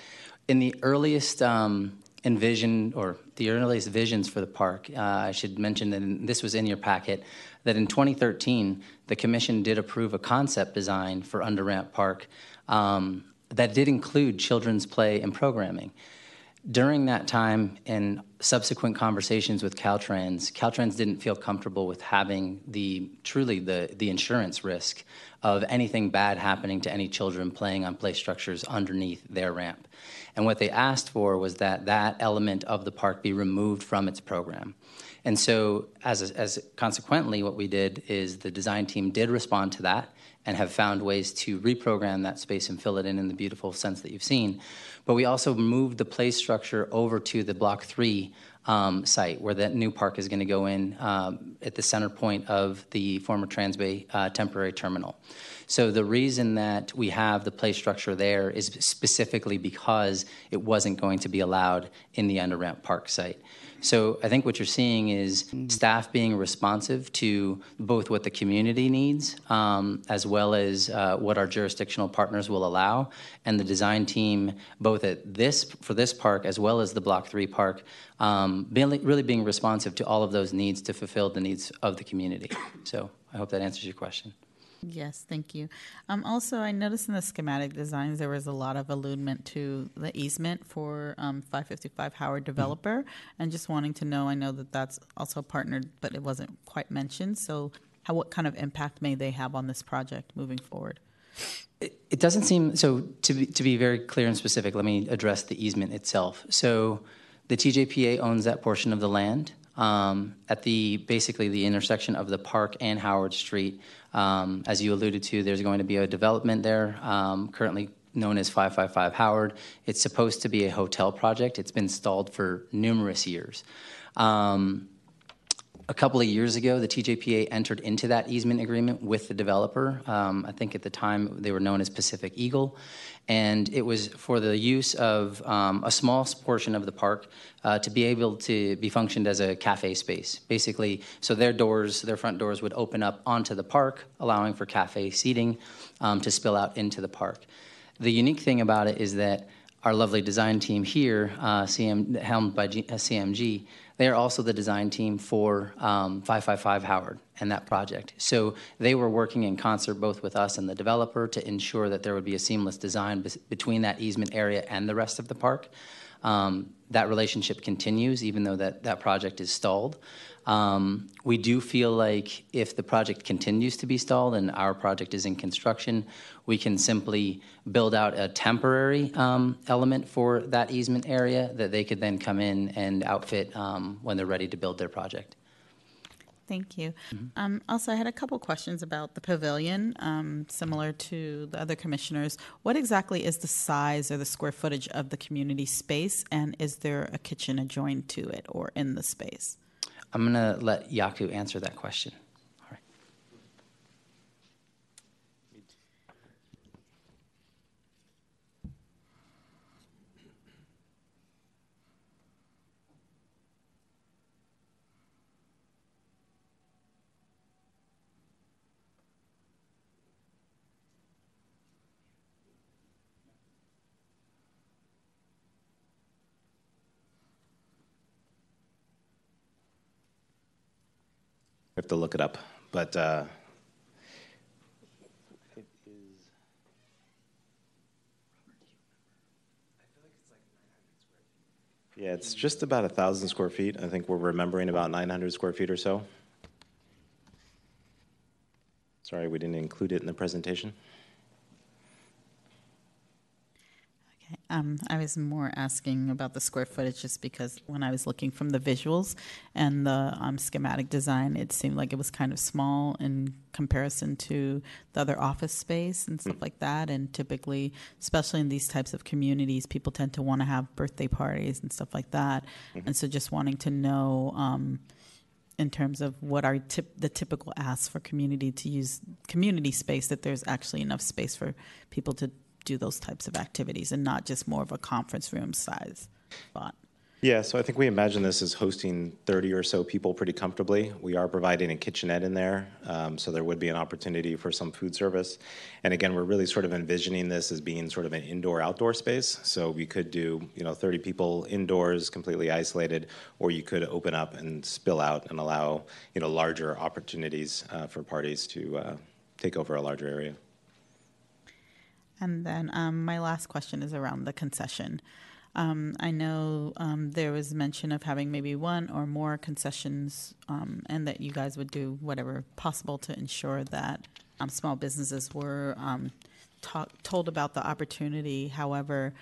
In the earliest um, envision or the earliest visions for the park, uh, I should mention that this was in your packet that in 2013, the commission did approve a concept design for Under Ramp Park um, that did include children's play and programming. During that time and subsequent conversations with Caltrans, Caltrans didn't feel comfortable with having the truly the, the insurance risk of anything bad happening to any children playing on play structures underneath their ramp. And what they asked for was that that element of the park be removed from its program. And so, as, as consequently, what we did is the design team did respond to that and have found ways to reprogram that space and fill it in in the beautiful sense that you've seen. But we also moved the play structure over to the Block 3 um, site where that new park is going to go in um, at the center point of the former Transbay uh, temporary terminal. So the reason that we have the play structure there is specifically because it wasn't going to be allowed in the underramp park site. So I think what you're seeing is staff being responsive to both what the community needs um, as well as uh, what our jurisdictional partners will allow, and the design team both at this for this park as well as the Block Three park, um, really being responsive to all of those needs to fulfill the needs of the community. So I hope that answers your question. Yes, thank you. Um, also, I noticed in the schematic designs there was a lot of alludement to the easement for um, 555 Howard Developer, mm-hmm. and just wanting to know. I know that that's also partnered, but it wasn't quite mentioned. So, how what kind of impact may they have on this project moving forward? It, it doesn't seem so. To be, to be very clear and specific, let me address the easement itself. So, the TJPA owns that portion of the land um, at the basically the intersection of the park and Howard Street. Um, as you alluded to, there's going to be a development there, um, currently known as 555 Howard. It's supposed to be a hotel project. It's been stalled for numerous years. Um, a couple of years ago, the TJPA entered into that easement agreement with the developer. Um, I think at the time they were known as Pacific Eagle, and it was for the use of um, a small portion of the park uh, to be able to be functioned as a cafe space. Basically, so their doors, their front doors would open up onto the park, allowing for cafe seating um, to spill out into the park. The unique thing about it is that our lovely design team here, uh, CM, helmed by G, uh, CMG, they are also the design team for um, 555 Howard and that project. So they were working in concert both with us and the developer to ensure that there would be a seamless design be- between that easement area and the rest of the park. Um, that relationship continues even though that, that project is stalled. Um, we do feel like if the project continues to be stalled and our project is in construction, we can simply build out a temporary um, element for that easement area that they could then come in and outfit um, when they're ready to build their project. Thank you. Um, also, I had a couple questions about the pavilion, um, similar to the other commissioners. What exactly is the size or the square footage of the community space, and is there a kitchen adjoined to it or in the space? I'm going to let Yakuh answer that question. We have to look it up, but uh, yeah, it's just about a thousand square feet. I think we're remembering about 900 square feet or so. Sorry, we didn't include it in the presentation. Um, I was more asking about the square footage just because when I was looking from the visuals and the um, schematic design, it seemed like it was kind of small in comparison to the other office space and stuff like that. And typically, especially in these types of communities, people tend to want to have birthday parties and stuff like that. And so, just wanting to know. Um, in terms of what are tip, the typical asks for community to use community space, that there's actually enough space for people to do those types of activities and not just more of a conference room size spot. Yeah, so I think we imagine this as hosting 30 or so people pretty comfortably. We are providing a kitchenette in there, um, so there would be an opportunity for some food service. And again, we're really sort of envisioning this as being sort of an indoor-outdoor space. So we could do, you know, 30 people indoors, completely isolated, or you could open up and spill out and allow, you know, larger opportunities uh, for parties to uh, take over a larger area. And then um, my last question is around the concession. Um, I know um, there was mention of having maybe one or more concessions, um, and that you guys would do whatever possible to ensure that um, small businesses were um, told about the opportunity. However,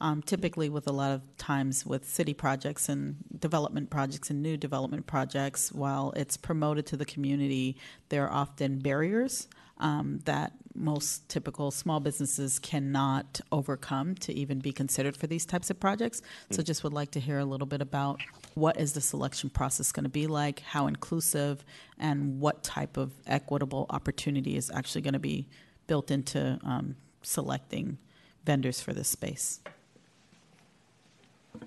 um, typically, with a lot of times with city projects and development projects and new development projects, while it's promoted to the community, there are often barriers um, that most typical small businesses cannot overcome to even be considered for these types of projects. So, just would like to hear a little bit about what is the selection process going to be like, how inclusive, and what type of equitable opportunity is actually going to be built into um, selecting vendors for this space.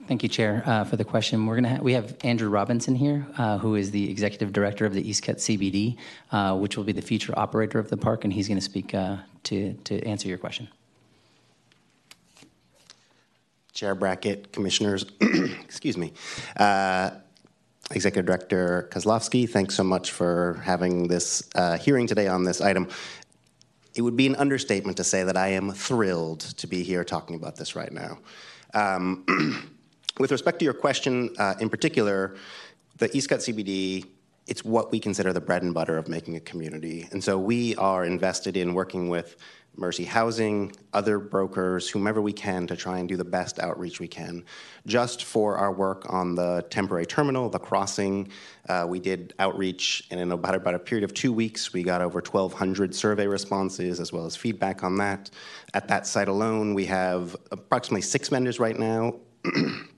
Thank you, Chair, uh, for the question. We're gonna ha- we have Andrew Robinson here, uh, who is the executive director of the East Cut CBD, uh, which will be the future operator of the park, and he's going to speak uh, to to answer your question. Chair Brackett, Commissioners, excuse me. Uh, Executive Director Kozlowski, thanks so much for having this uh, hearing today on this item. It would be an understatement to say that I am thrilled to be here talking about this right now. Um, with respect to your question uh, in particular, the East Cut CBD, it's what we consider the bread and butter of making a community. And so we are invested in working with Mercy Housing, other brokers, whomever we can to try and do the best outreach we can. Just for our work on the temporary terminal, the crossing, uh, we did outreach, and in about, about a period of two weeks, we got over 1,200 survey responses as well as feedback on that. At that site alone, we have approximately six vendors right now.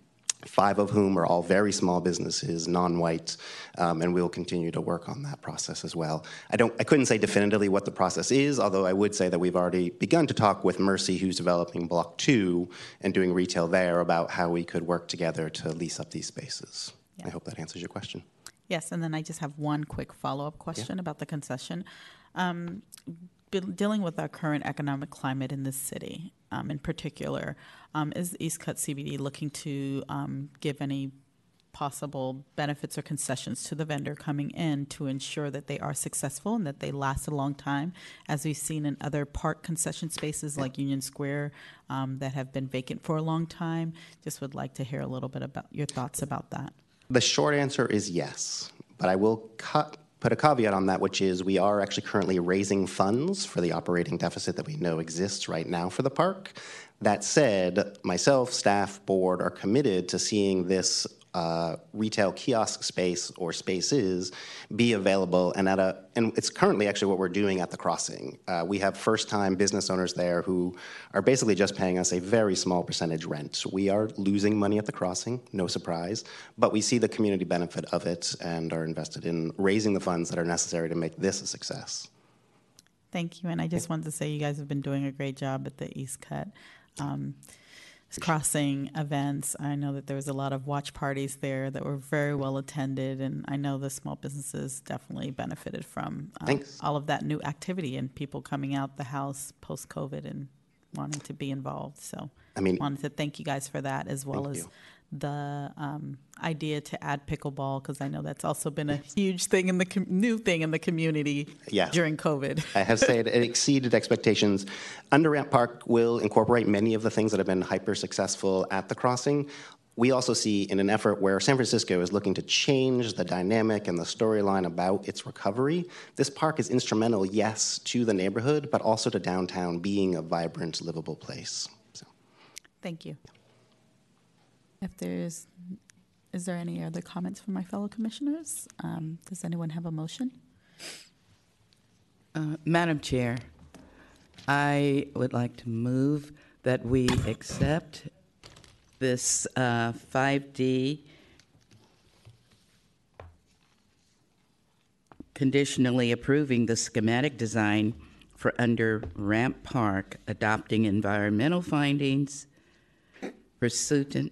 five of whom are all very small businesses, non-white, um, and we'll continue to work on that process as well. I don't, I couldn't say definitively what the process is, although I would say that we've already begun to talk with Mercy, who's developing Block Two and doing retail there, about how we could work together to lease up these spaces. I hope that answers your question. Yes, and then I just have one quick follow-up question about the concession. Um, dealing with our current economic climate in this city, um, in particular, um, is East Cut CBD looking to um, give any possible benefits or concessions to the vendor coming in to ensure that they are successful and that they last a long time, as we've seen in other park concession spaces like Union Square um, that have been vacant for a long time? Just would like to hear a little bit about your thoughts about that. The short answer is yes, but I will cut, put a caveat on that, which is we are actually currently raising funds for the operating deficit that we know exists right now for the park. That said, myself, staff, board are committed to seeing this uh, retail kiosk space or spaces be available and at a and it's currently actually what we're doing at the crossing uh, we have first time business owners there who are basically just paying us a very small percentage rent we are losing money at the crossing no surprise but we see the community benefit of it and are invested in raising the funds that are necessary to make this a success Thank you. And I just wanted to say you guys have been doing a great job at the East Cut. Um, crossing events. I know that there was a lot of watch parties there that were very well attended, and I know the small businesses definitely benefited from uh, all of that new activity and people coming out the house post COVID and wanting to be involved. So I mean- wanted to thank you guys for that as well as you. The um, idea to add pickleball because I know that's also been a huge thing in the com- new thing in the community Yeah. during COVID. I have to say it, it exceeded expectations. Under Ramp Park will incorporate many of the things that have been hyper successful at the crossing. We also see in an effort where San Francisco is looking to change the dynamic and the storyline about its recovery, this park is instrumental, yes, to the neighborhood, but also to downtown being a vibrant, livable place. So. Thank you. If there's, is there any other comments from my fellow commissioners? Um, does anyone have a motion? Uh, Madam Chair, I would like to move that we accept this uh, 5D conditionally approving the schematic design for under Ramp Park, adopting environmental findings pursuant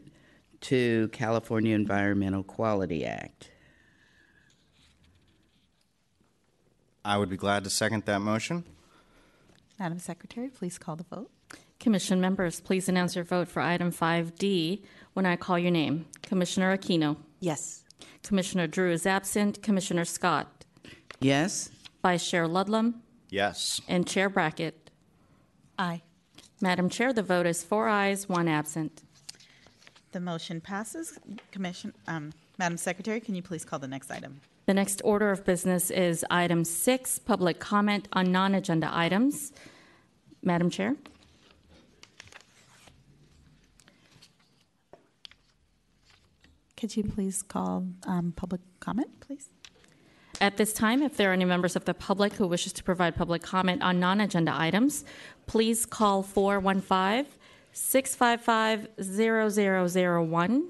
to California Environmental Quality Act. I would be glad to second that motion. Madam Secretary, please call the vote. Commission members, please announce your vote for item 5D when I call your name. Commissioner Aquino. Yes. Commissioner Drew is absent. Commissioner Scott. Yes? Vice Chair Ludlam. Yes. And Chair Brackett. Aye. Madam Chair, the vote is four ayes, one absent. The motion passes. Commission, um, Madam Secretary, can you please call the next item? The next order of business is item six, public comment on non agenda items. Madam Chair? Could you please call um, public comment, please? At this time, if there are any members of the public who wishes to provide public comment on non-agenda items, please call 415-655-0001,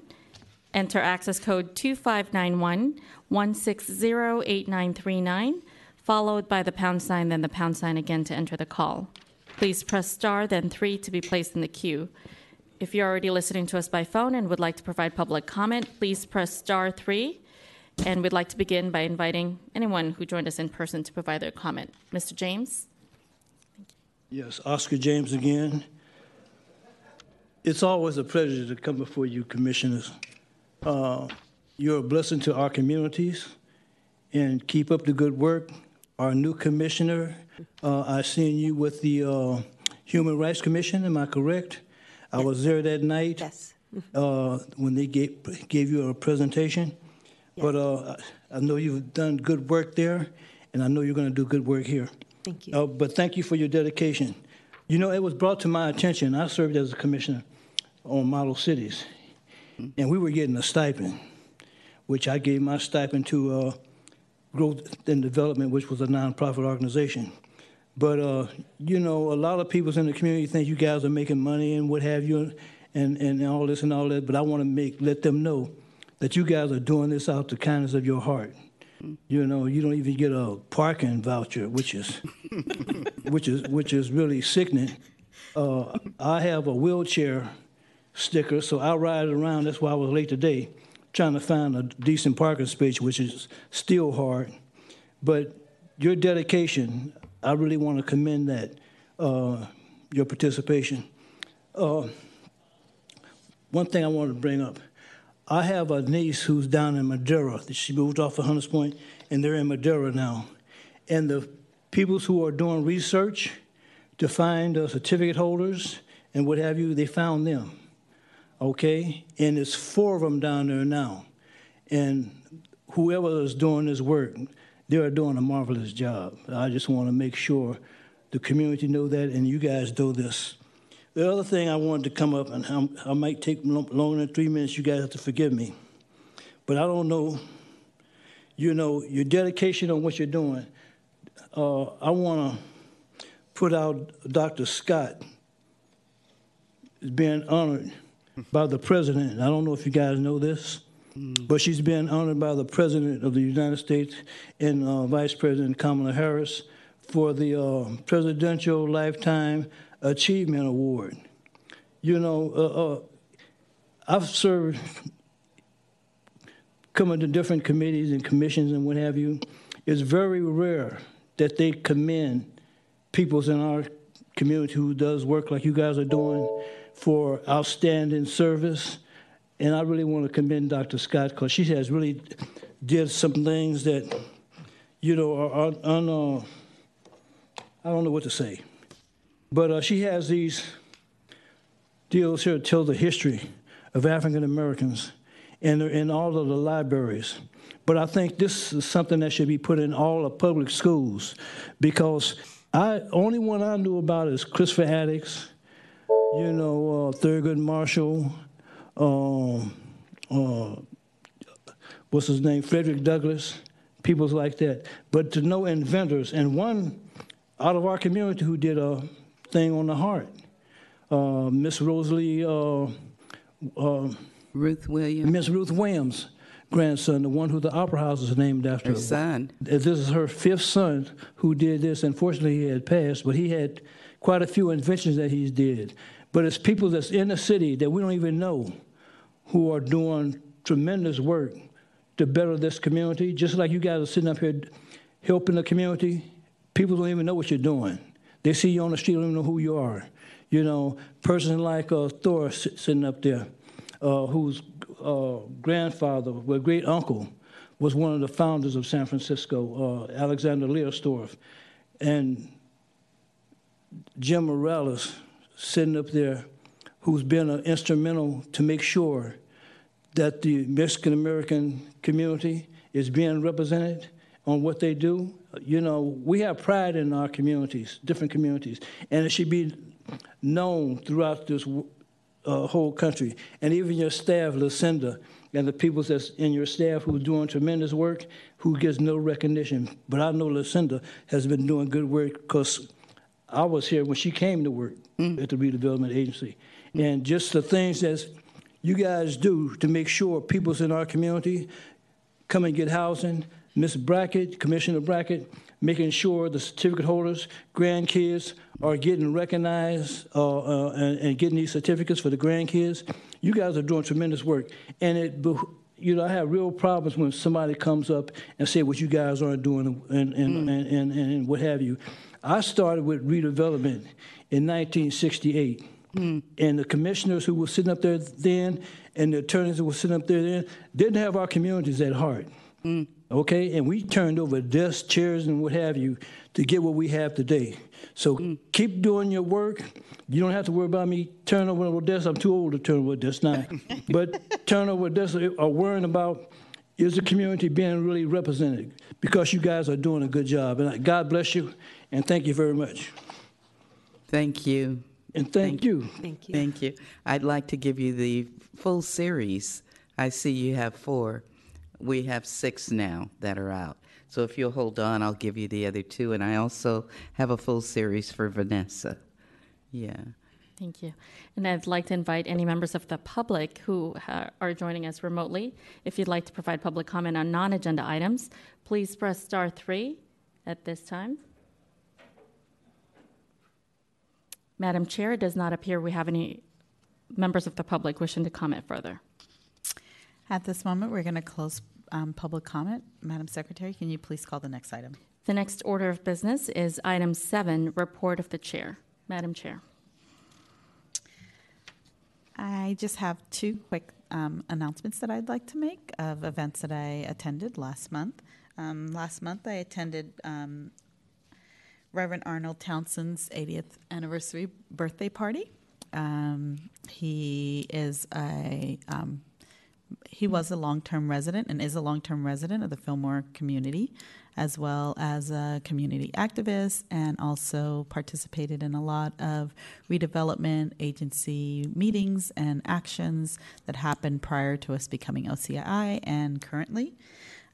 enter access code 2591-160-8939, followed by the pound sign, then the pound sign again to enter the call. Please press star, then three to be placed in the queue. If you're already listening to us by phone and would like to provide public comment, please press star three. And we'd like to begin by inviting anyone who joined us in person to provide their comment. Mr. James? Yes, Oscar James again. It's always a pleasure to come before you, commissioners. Uh, You're a blessing to our communities, and keep up the good work. Our new commissioner, uh, I seen you with the uh, Human Rights Commission, am I correct? I was there that night. Yes. uh, When they gave, gave you a presentation. But uh, I I know you've done good work there, and I know you're going to do good work here. Thank you. Uh, But thank you for your dedication. You know, it was brought to my attention, I served as a commissioner on model cities, and we were getting a stipend, which I gave my stipend to uh, Growth and Development, which was a nonprofit organization. But, uh, you know, a lot of people in the community think you guys are making money and what have you, and, and all this and all that, but I want to make, let them know that you guys are doing this out the kindness of your heart. You know, you don't even get a parking voucher, which is, which is, which is really sickening. Uh, I have a wheelchair sticker, so I ride around. That's why I was late today, trying to find a decent parking space, which is still hard. But your dedication, I really want to commend that, uh, your participation. Uh, one thing I wanted to bring up. I have a niece who's down in Madera. She moved off of Hunters Point, and they're in Madera now. And the people who are doing research to find uh, certificate holders and what have you, they found them. Okay? And there's four of them down there now. And whoever is doing this work, they are doing a marvelous job. I just want to make sure the community know that, and you guys know this. The other thing I wanted to come up, and I'm- I might take longer than three minutes, you guys have to forgive me. but I don't know, you know, your dedication on what you're doing. Uh, I want to put out Dr. Scott being honored by the president. I don't know if you guys know this, but she's been honored by the president of the United States and uh, Vice President Kamala Harris for the uh, Presidential Lifetime Achievement Award. You know, uh, uh, I've served coming to different committees and commissions and what have you. It's very rare that they commend peoples in our community who does work like you guys are doing for outstanding service. And I really want to commend Dr. Scott because she has really did some things that, you know, are, un, uh, I don't know what to say. But uh, she has these deals here to tell the history of African Americans in, in all of the libraries. But I think this is something that should be put in all the public schools because I only one I knew about is Crispus Attucks, you know, uh, Thurgood Marshall, um, uh, what's his name, Frederick Douglass, people like that. But to know inventors, and one out of our community who did a thing on the heart, uh, Miss Rosalie. Uh, uh, Ruth Williams. Miss Ruth Williams' grandson, the one who the Opera House is named after. Her son. This is her fifth son who did this. Unfortunately, he had passed, but he had quite a few inventions that he's did. But it's people that's in the city that we don't even know who are doing tremendous work to better this community. Just like you guys are sitting up here helping the community, people don't even know what you're doing. They see you on the street, don't even know who you are. You know, person like uh, Thor sitting up there, uh, whose uh, grandfather, well, great uncle, was one of the founders of San Francisco, uh, Alexander Leidesdorff. And Jim Morales sitting up there, who's been instrumental to make sure that the Mexican American community is being represented on what they do. You know, we have pride in our communities, different communities, and it should be known throughout this uh, whole country. And even your staff, Lucinda, and the people that's in your staff who are doing tremendous work, who gets no recognition. But I know Lucinda has been doing good work because I was here when she came to work mm. at the redevelopment agency. Mm. And just the things that you guys do to make sure people's in our community come and get housing. Miss Brackett, Commissioner Brackett, making sure the certificate holders, grandkids are getting recognized uh, uh, and, and, getting these certificates for the grandkids. You guys are doing tremendous work, and it. You know, I have real problems when somebody comes up and say what you guys aren't doing and and, mm. and, and, and, what have you. I started with redevelopment in 1968, mm. and the commissioners who were sitting up there then and the attorneys who were sitting up there then didn't have our communities at heart. Mm okay? And we turned over desks, chairs, and what have you to get what we have today. So mm. keep doing your work. You don't have to worry about me turning over a desk. I'm too old to turn over a desk now. but turn over a desk or worrying about is the community being really represented because you guys are doing a good job. And God bless you, and thank you very much. Thank you. And thank, thank you. Thank you. Thank you. I'd like to give you the full series. I see you have four we have six now that are out. So if you'll hold on, I'll give you the other two. And I also have a full series for Vanessa. Yeah. Thank you. And I'd like to invite any members of the public who are joining us remotely. If you'd like to provide public comment on non agenda items, please press star three at this time. Madam Chair, it does not appear we have any members of the public wishing to comment further. At this moment, we're going to close um, public comment. Madam Secretary, can you please call the next item? The next order of business is item seven, report of the chair. Madam Chair. I just have two quick um, announcements that I'd like to make of events that I attended last month. Um, last month, I attended um, Reverend Arnold Townsend's 80th anniversary birthday party. Um, he is a um, he was a long term resident and is a long term resident of the Fillmore community. as well as a community activist, and also participated in a lot of redevelopment agency meetings and actions that happened prior to us becoming OCII and currently.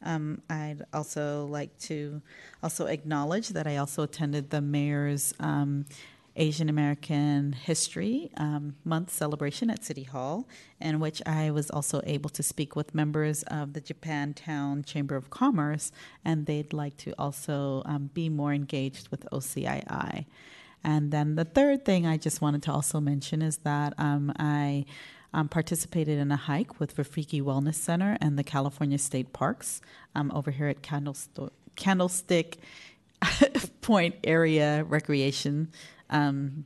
Um, I'd also like to also acknowledge that I also attended the mayor's um, Asian American History um, Month celebration at City Hall, in which I was also able to speak with members of the Japantown Chamber of Commerce, and they'd like to also um, be more engaged with OCII. And then the third thing I just wanted to also mention is that um, I um, participated in a hike with Rafiki Wellness Center and the California State Parks um, over here at Candlesto- Candlestick Point Area Recreation um,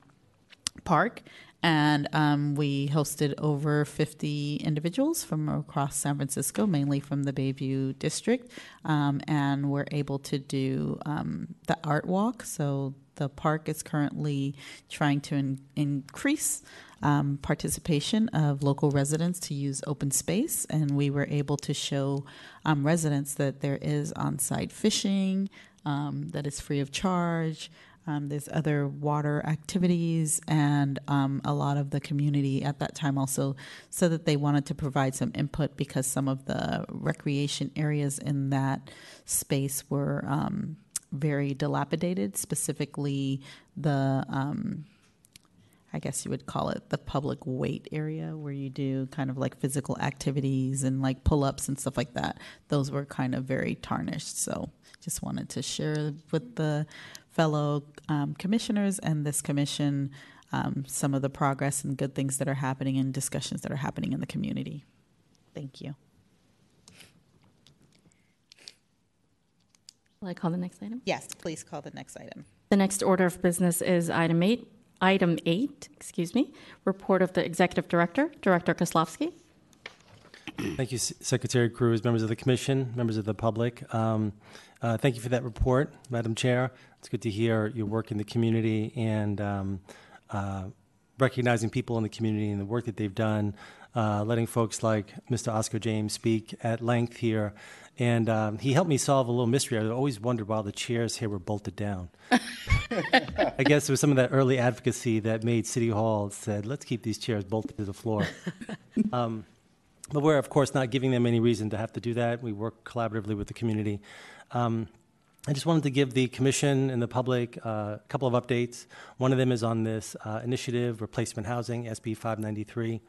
Park. And um, we hosted over 50 individuals from across San Francisco, mainly from the Bayview district, um, and we're able to do um, the art walk. So the park is currently trying to in- increase um, participation of local residents to use open space, and we were able to show um, residents that there is on site fishing, um, that is free of charge. Um, there's other water activities, and um, a lot of the community at that time also said that they wanted to provide some input because some of the recreation areas in that space were um, very dilapidated, specifically the um, I guess you would call it the public weight area where you do kind of like physical activities and like pull ups and stuff like that. Those were kind of very tarnished. So just wanted to share with the fellow um, commissioners and this commission um, some of the progress and good things that are happening and discussions that are happening in the community. Thank you. Will I call the next item? Yes, please call the next item. The next order of business is item eight. Item eight, excuse me, report of the executive director, Director Kozlowski. Thank you, Secretary Cruz, members of the commission, members of the public. Um, uh, thank you for that report, Madam Chair. It's good to hear your work in the community and um, uh, recognizing people in the community and the work that they've done, uh, letting folks like Mr. Oscar James speak at length here. And um, he helped me solve a little mystery. I always wondered why the chairs here were bolted down. I guess it was some of that early advocacy that made City Hall said, let's keep these chairs bolted to the floor. um, but we're, of course, not giving them any reason to have to do that. We work collaboratively with the community. Um, I just wanted to give the commission and the public uh, a couple of updates. One of them is on this uh, initiative, replacement housing, SB 593,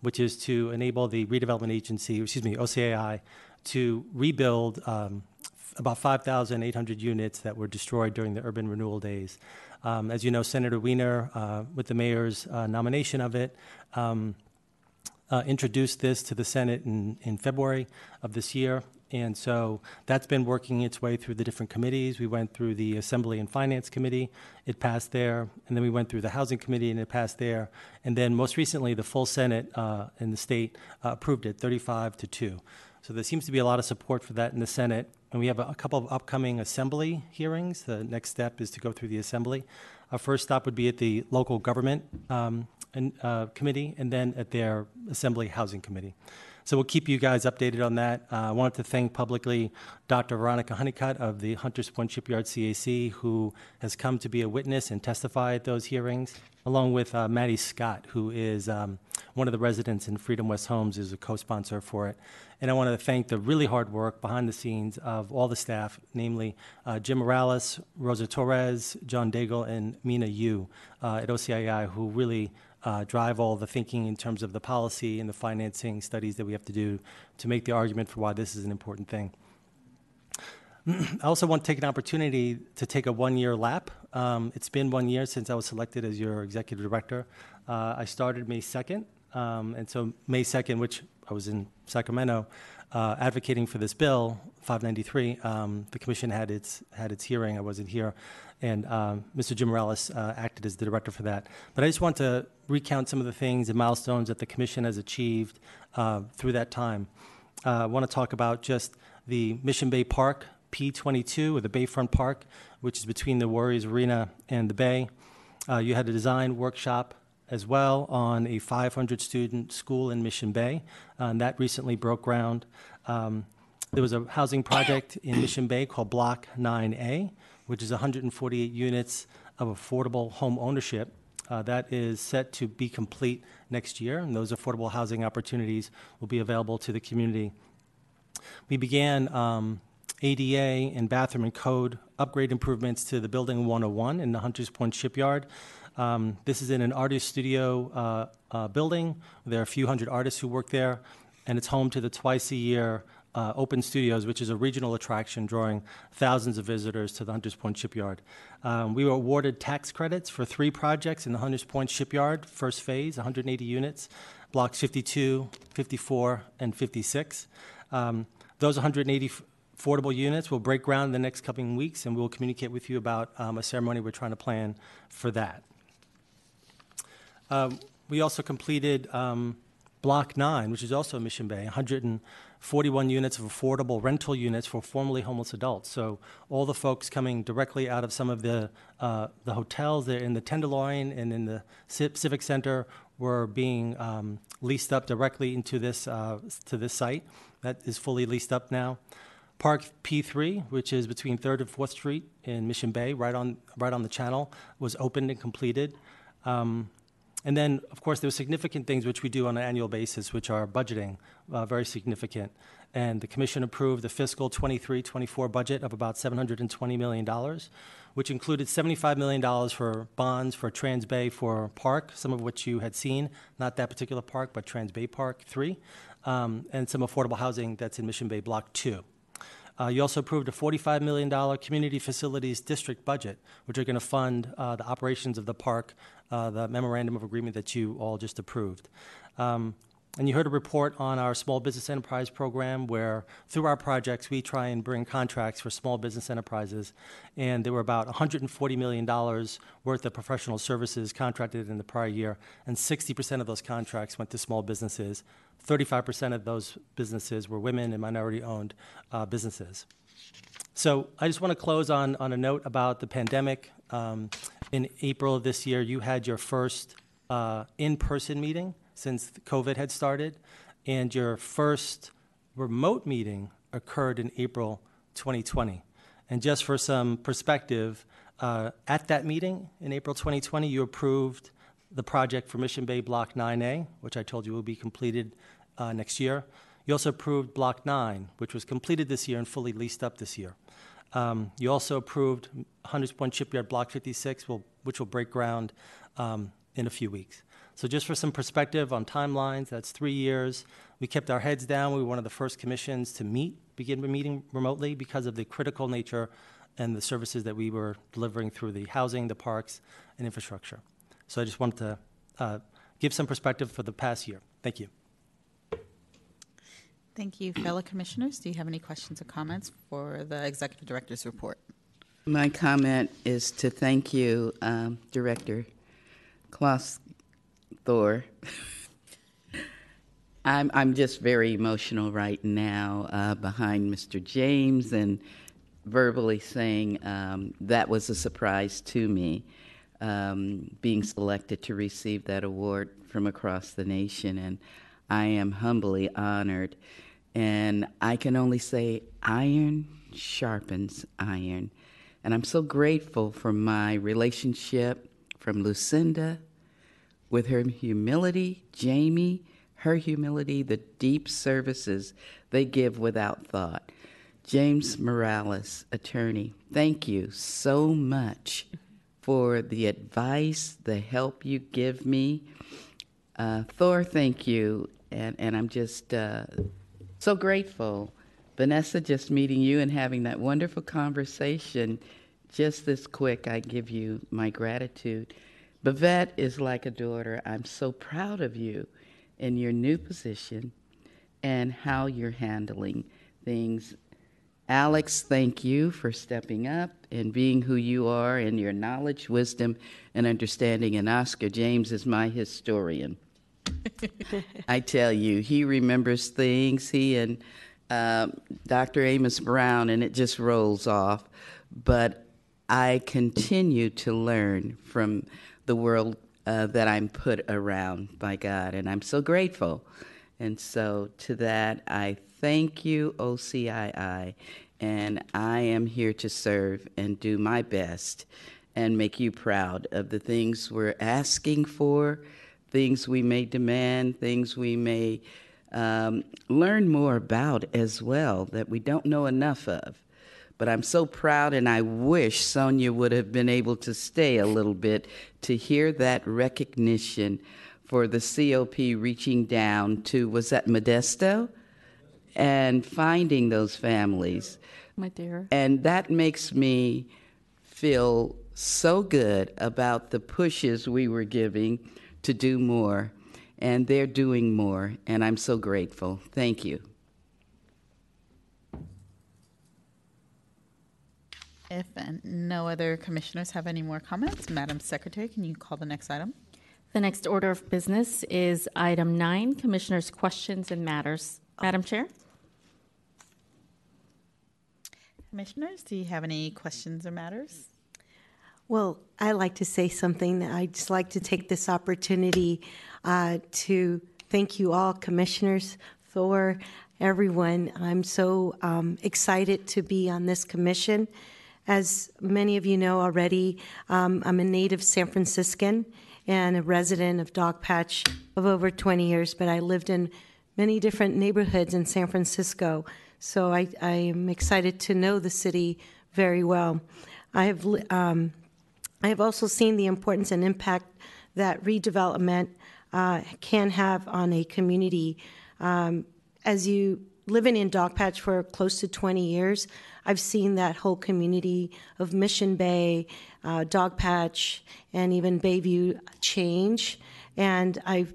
which is to enable the redevelopment agency, excuse me, OCII, to rebuild um, about 5,800 units that were destroyed during the urban renewal days. Um, as you know, Senator Wiener, uh, with the mayor's uh, nomination of it, um, uh, introduced this to the Senate in, in February of this year. And so that's been working its way through the different committees. We went through the Assembly and Finance Committee, it passed there. And then we went through the Housing Committee, and it passed there. And then most recently, the full Senate uh, in the state uh, approved it 35 to 2. So there seems to be a lot of support for that in the Senate. And we have a, a couple of upcoming Assembly hearings. The next step is to go through the Assembly. Our first stop would be at the local government um, and, uh, committee, and then at their Assembly Housing Committee. So we'll keep you guys updated on that. Uh, I wanted to thank publicly Dr. Veronica Honeycutt of the Hunters Point Shipyard CAC, who has come to be a witness and testify at those hearings, along with uh, Maddie Scott, who is um, one of the residents in Freedom West Homes, is a co-sponsor for it. And I want to thank the really hard work behind the scenes of all the staff, namely uh, Jim Morales, Rosa Torres, John Daigle, and Mina Yu uh, at OCII, who really uh, drive all the thinking in terms of the policy and the financing studies that we have to do to make the argument for why this is an important thing. I also want to take an opportunity to take a one year lap. Um, it's been one year since I was selected as your executive director. Uh, I started May 2nd, um, and so May 2nd, which I was in Sacramento uh, advocating for this bill, 593, um, the commission had its, had its hearing. I wasn't here and um, Mr. Jim Morales uh, acted as the director for that. But I just want to recount some of the things and milestones that the commission has achieved uh, through that time. Uh, I want to talk about just the Mission Bay Park P22, or the Bayfront Park, which is between the Warriors Arena and the Bay. Uh, you had a design workshop as well on a 500 student school in Mission Bay, uh, and that recently broke ground. Um, there was a housing project in Mission Bay called Block 9A, which is 148 units of affordable home ownership. Uh, that is set to be complete next year, and those affordable housing opportunities will be available to the community. We began um, ADA and bathroom and code upgrade improvements to the Building 101 in the Hunters Point Shipyard. Um, this is in an artist studio uh, uh, building. There are a few hundred artists who work there, and it's home to the twice a year uh, Open Studios, which is a regional attraction drawing thousands of visitors to the Hunters Point Shipyard. Um, we were awarded tax credits for three projects in the Hunters Point Shipyard, first phase, 180 units, blocks 52, 54, and 56. Um, those 180 affordable units will break ground in the next coming weeks, and we'll communicate with you about um, a ceremony we're trying to plan for that. Um, we also completed um, Block 9, which is also Mission Bay, 141 units of affordable rental units for formerly homeless adults. So all the folks coming directly out of some of the, uh, the hotels there in the Tenderloin and in the Civic Center were being um, leased up directly into this, uh, to this site. That is fully leased up now. Park P3, which is between 3rd and 4th Street in Mission Bay, right on, right on the channel, was opened and completed. Um, and then, of course, there are significant things which we do on an annual basis, which are budgeting, uh, very significant. And the Commission approved the fiscal 23 24 budget of about $720 million, which included $75 million for bonds for Transbay for Park, some of which you had seen, not that particular park, but Transbay Park 3, um, and some affordable housing that's in Mission Bay Block 2. Uh, you also approved a $45 million community facilities district budget, which are going to fund uh, the operations of the park, uh, the memorandum of agreement that you all just approved. Um, and you heard a report on our small business enterprise program where through our projects we try and bring contracts for small business enterprises. And there were about $140 million worth of professional services contracted in the prior year, and 60% of those contracts went to small businesses. 35% of those businesses were women and minority owned uh, businesses. So I just want to close on, on a note about the pandemic. Um, in April of this year, you had your first uh, in person meeting since COVID had started, and your first remote meeting occurred in April 2020. And just for some perspective, uh, at that meeting in April 2020, you approved the project for Mission Bay Block 9A, which I told you will be completed uh, next year. You also approved Block 9, which was completed this year and fully leased up this year. Um, you also approved Hunters Point Shipyard Block 56, will, which will break ground um, in a few weeks. So, just for some perspective on timelines, that's three years. We kept our heads down. We were one of the first commissions to meet, begin meeting remotely because of the critical nature and the services that we were delivering through the housing, the parks, and infrastructure. So, I just wanted to uh, give some perspective for the past year. Thank you. Thank you, fellow commissioners. Do you have any questions or comments for the executive director's report? My comment is to thank you, um, Director Klaus Thor. I'm I'm just very emotional right now uh, behind Mr. James and verbally saying um, that was a surprise to me, um, being selected to receive that award from across the nation, and I am humbly honored. And I can only say, iron sharpens iron. And I'm so grateful for my relationship from Lucinda with her humility, Jamie, her humility, the deep services they give without thought. James Morales, attorney, thank you so much for the advice, the help you give me. Uh, Thor, thank you. And, and I'm just uh, so grateful. Vanessa, just meeting you and having that wonderful conversation just this quick, I give you my gratitude. Bavette is like a daughter. I'm so proud of you in your new position and how you're handling things. Alex, thank you for stepping up and being who you are and your knowledge, wisdom, and understanding. And Oscar James is my historian. I tell you, he remembers things. He and uh, Dr. Amos Brown, and it just rolls off. But I continue to learn from the world uh, that I'm put around by God, and I'm so grateful. And so, to that, I Thank you, OCII. And I am here to serve and do my best and make you proud of the things we're asking for, things we may demand, things we may um, learn more about as well that we don't know enough of. But I'm so proud, and I wish Sonia would have been able to stay a little bit to hear that recognition for the COP reaching down to, was that Modesto? And finding those families. My dear. And that makes me feel so good about the pushes we were giving to do more. And they're doing more, and I'm so grateful. Thank you. If no other commissioners have any more comments, Madam Secretary, can you call the next item? The next order of business is item nine, Commissioners' questions and matters. Madam Chair? Commissioners, do you have any questions or matters? Well, I like to say something. I'd just like to take this opportunity uh, to thank you all, commissioners, Thor, everyone. I'm so um, excited to be on this commission. As many of you know already, um, I'm a native San Franciscan and a resident of Dogpatch of over 20 years, but I lived in many different neighborhoods in San Francisco. So I, I am excited to know the city very well. I have um, I have also seen the importance and impact that redevelopment uh, can have on a community. Um, as you living in Dogpatch for close to 20 years, I've seen that whole community of Mission Bay, uh, Dogpatch, and even Bayview change, and I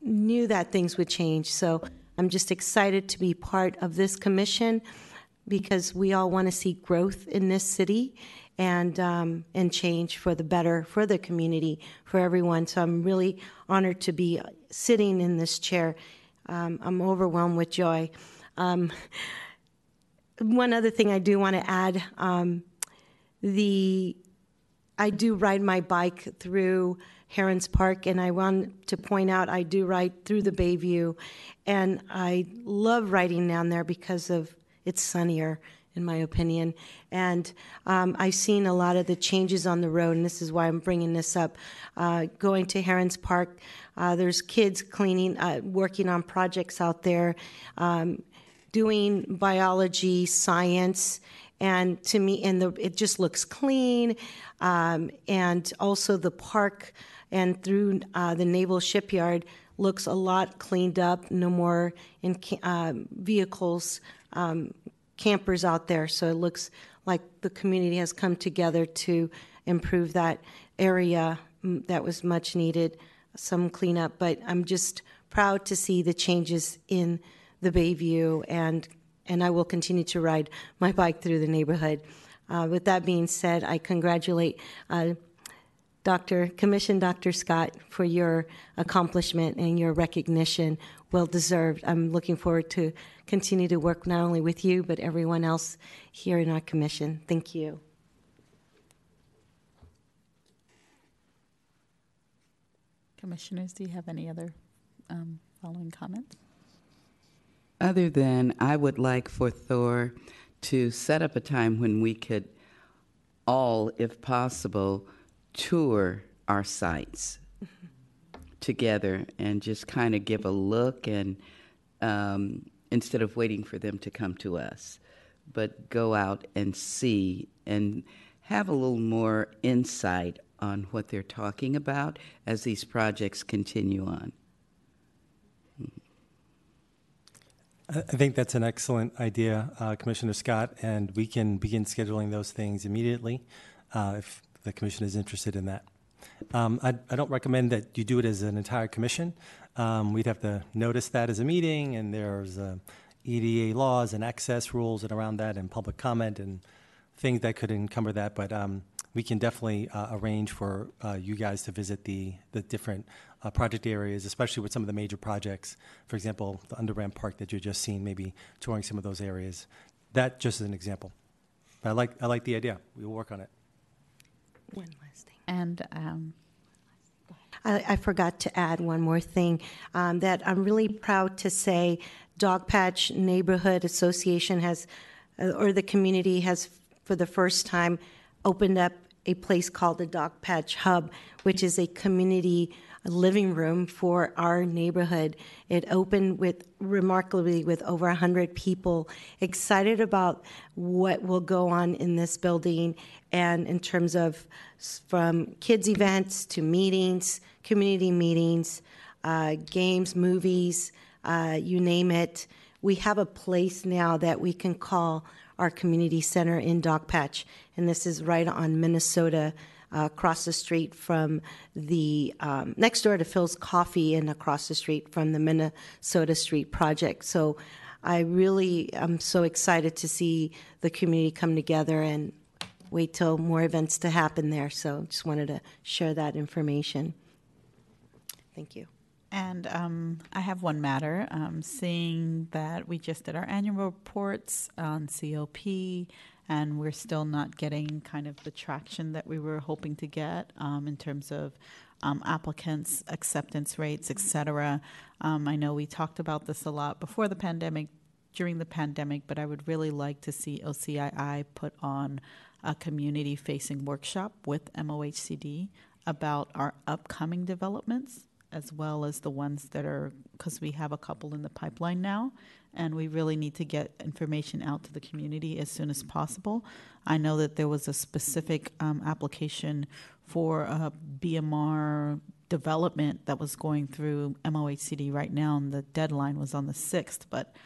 knew that things would change. So I'm just excited to be part of this commission because we all want to see growth in this city and um, and change for the better for the community for everyone. So I'm really honored to be sitting in this chair. Um, I'm overwhelmed with joy. Um, one other thing I do want to add: um, the I do ride my bike through Herons Park, and I want to point out I do ride through the Bayview, and I love riding down there because of it's sunnier in my opinion. And um, I've seen a lot of the changes on the road, and this is why I'm bringing this up. Uh, going to Herons Park, uh, there's kids cleaning, uh, working on projects out there, um, doing biology, science, and to me, and the, it just looks clean. Um, and also the park and through uh, the naval shipyard looks a lot cleaned up. No more in, uh, vehicles um, campers out there. So it looks like the community has come together to improve that area that was much needed, some cleanup. But I'm just proud to see the changes in the Bayview, and and I will continue to ride my bike through the neighborhood. Uh, with that being said, I congratulate. Uh, Dr. Commission Dr. Scott for your accomplishment and your recognition. Well deserved. I'm looking forward to continue to work not only with you, but everyone else here in our commission. Thank you. Commissioners, do you have any other um, following comments? Other than I would like for Thor to set up a time when we could all, if possible, tour our sites together and just kind of give a look and um, instead of waiting for them to come to us, but go out and see and have a little more insight on what they're talking about as these projects continue on. I think that's an excellent idea, uh, Commissioner Scott, and we can begin scheduling those things immediately uh, if the commission is interested in that. Um, I, I, don't recommend that you do it as an entire commission. Um, we'd have to notice that as a meeting, and there's uh, ADA laws and access rules and around that, and public comment and things that could encumber that. But um, we can definitely uh, arrange for uh, you guys to visit the the different uh, project areas, especially with some of the major projects. For example, the Underground Park that you just seen, maybe touring some of those areas. That just as an example. But I like I like the idea. We will work on it. One last thing. And um, I, I, forgot to add one more thing um, that I'm really proud to say Dogpatch Neighborhood Association has, uh, or the community has, for the first time, opened up a place called the Dogpatch Hub, which is a community living room for our neighborhood. It opened with remarkably with over 100 people excited about what will go on in this building and in terms of from kids events to meetings, community meetings, uh, games, movies, uh, you name it. We have a place now that we can call our community center in Dogpatch, and this is right on Minnesota, uh, across the street from the um, next door to Philz Coffee, and across the street from the Minnesota Street Project. So, I really am so excited to see the community come together and wait till more events to happen there. So, just wanted to share that information. Thank you. And um, I have one matter. Um, seeing that we just did our annual reports on COP, and we're still not getting kind of the traction that we were hoping to get um, in terms of um, applicants, acceptance rates, et cetera. Um, I know we talked about this a lot before the pandemic, during the pandemic, but I would really like to see OCII put on a community facing workshop with MOHCD about our upcoming developments as well as the ones that are, because we have a couple in the pipeline now, and we really need to get information out to the community as soon as possible. I know that there was a specific um, application for a BMR development that was going through MOHCD right now, and the deadline was on the 6th, but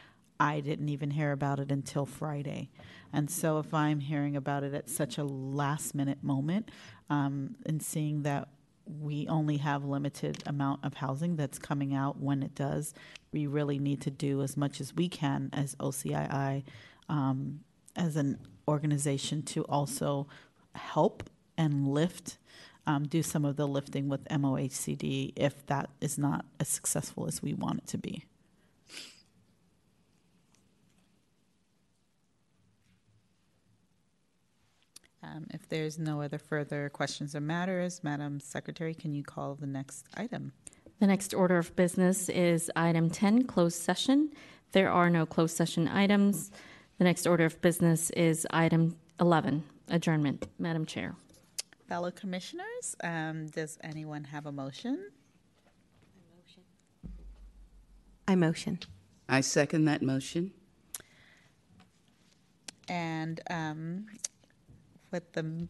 I didn't even hear about it until Friday. And so if I'm hearing about it at such a last minute moment um, and seeing that we only have limited amount of housing that's coming out when it does, we really need to do as much as we can as OCII um, as an organization to also help and lift, um, do some of the lifting with MOHCD if that is not as successful as we want it to be. Um, If there's no other further questions or matters, Madam Secretary, can you call the next item? The next order of business is item 10, closed session. There are no closed session items. The next order of business is item 11, adjournment. Madam Chair. Fellow commissioners, um, does anyone have a motion? I motion. I second that motion. And um, with the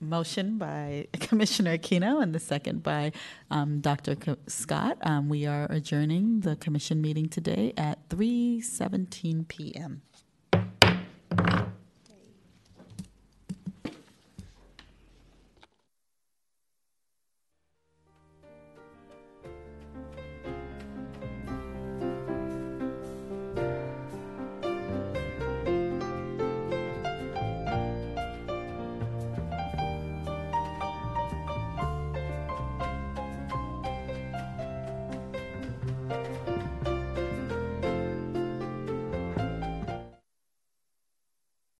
motion by Commissioner Aquino and the second by um, Dr. Co- Scott, um, we are adjourning the commission meeting today at 3:17 p.m.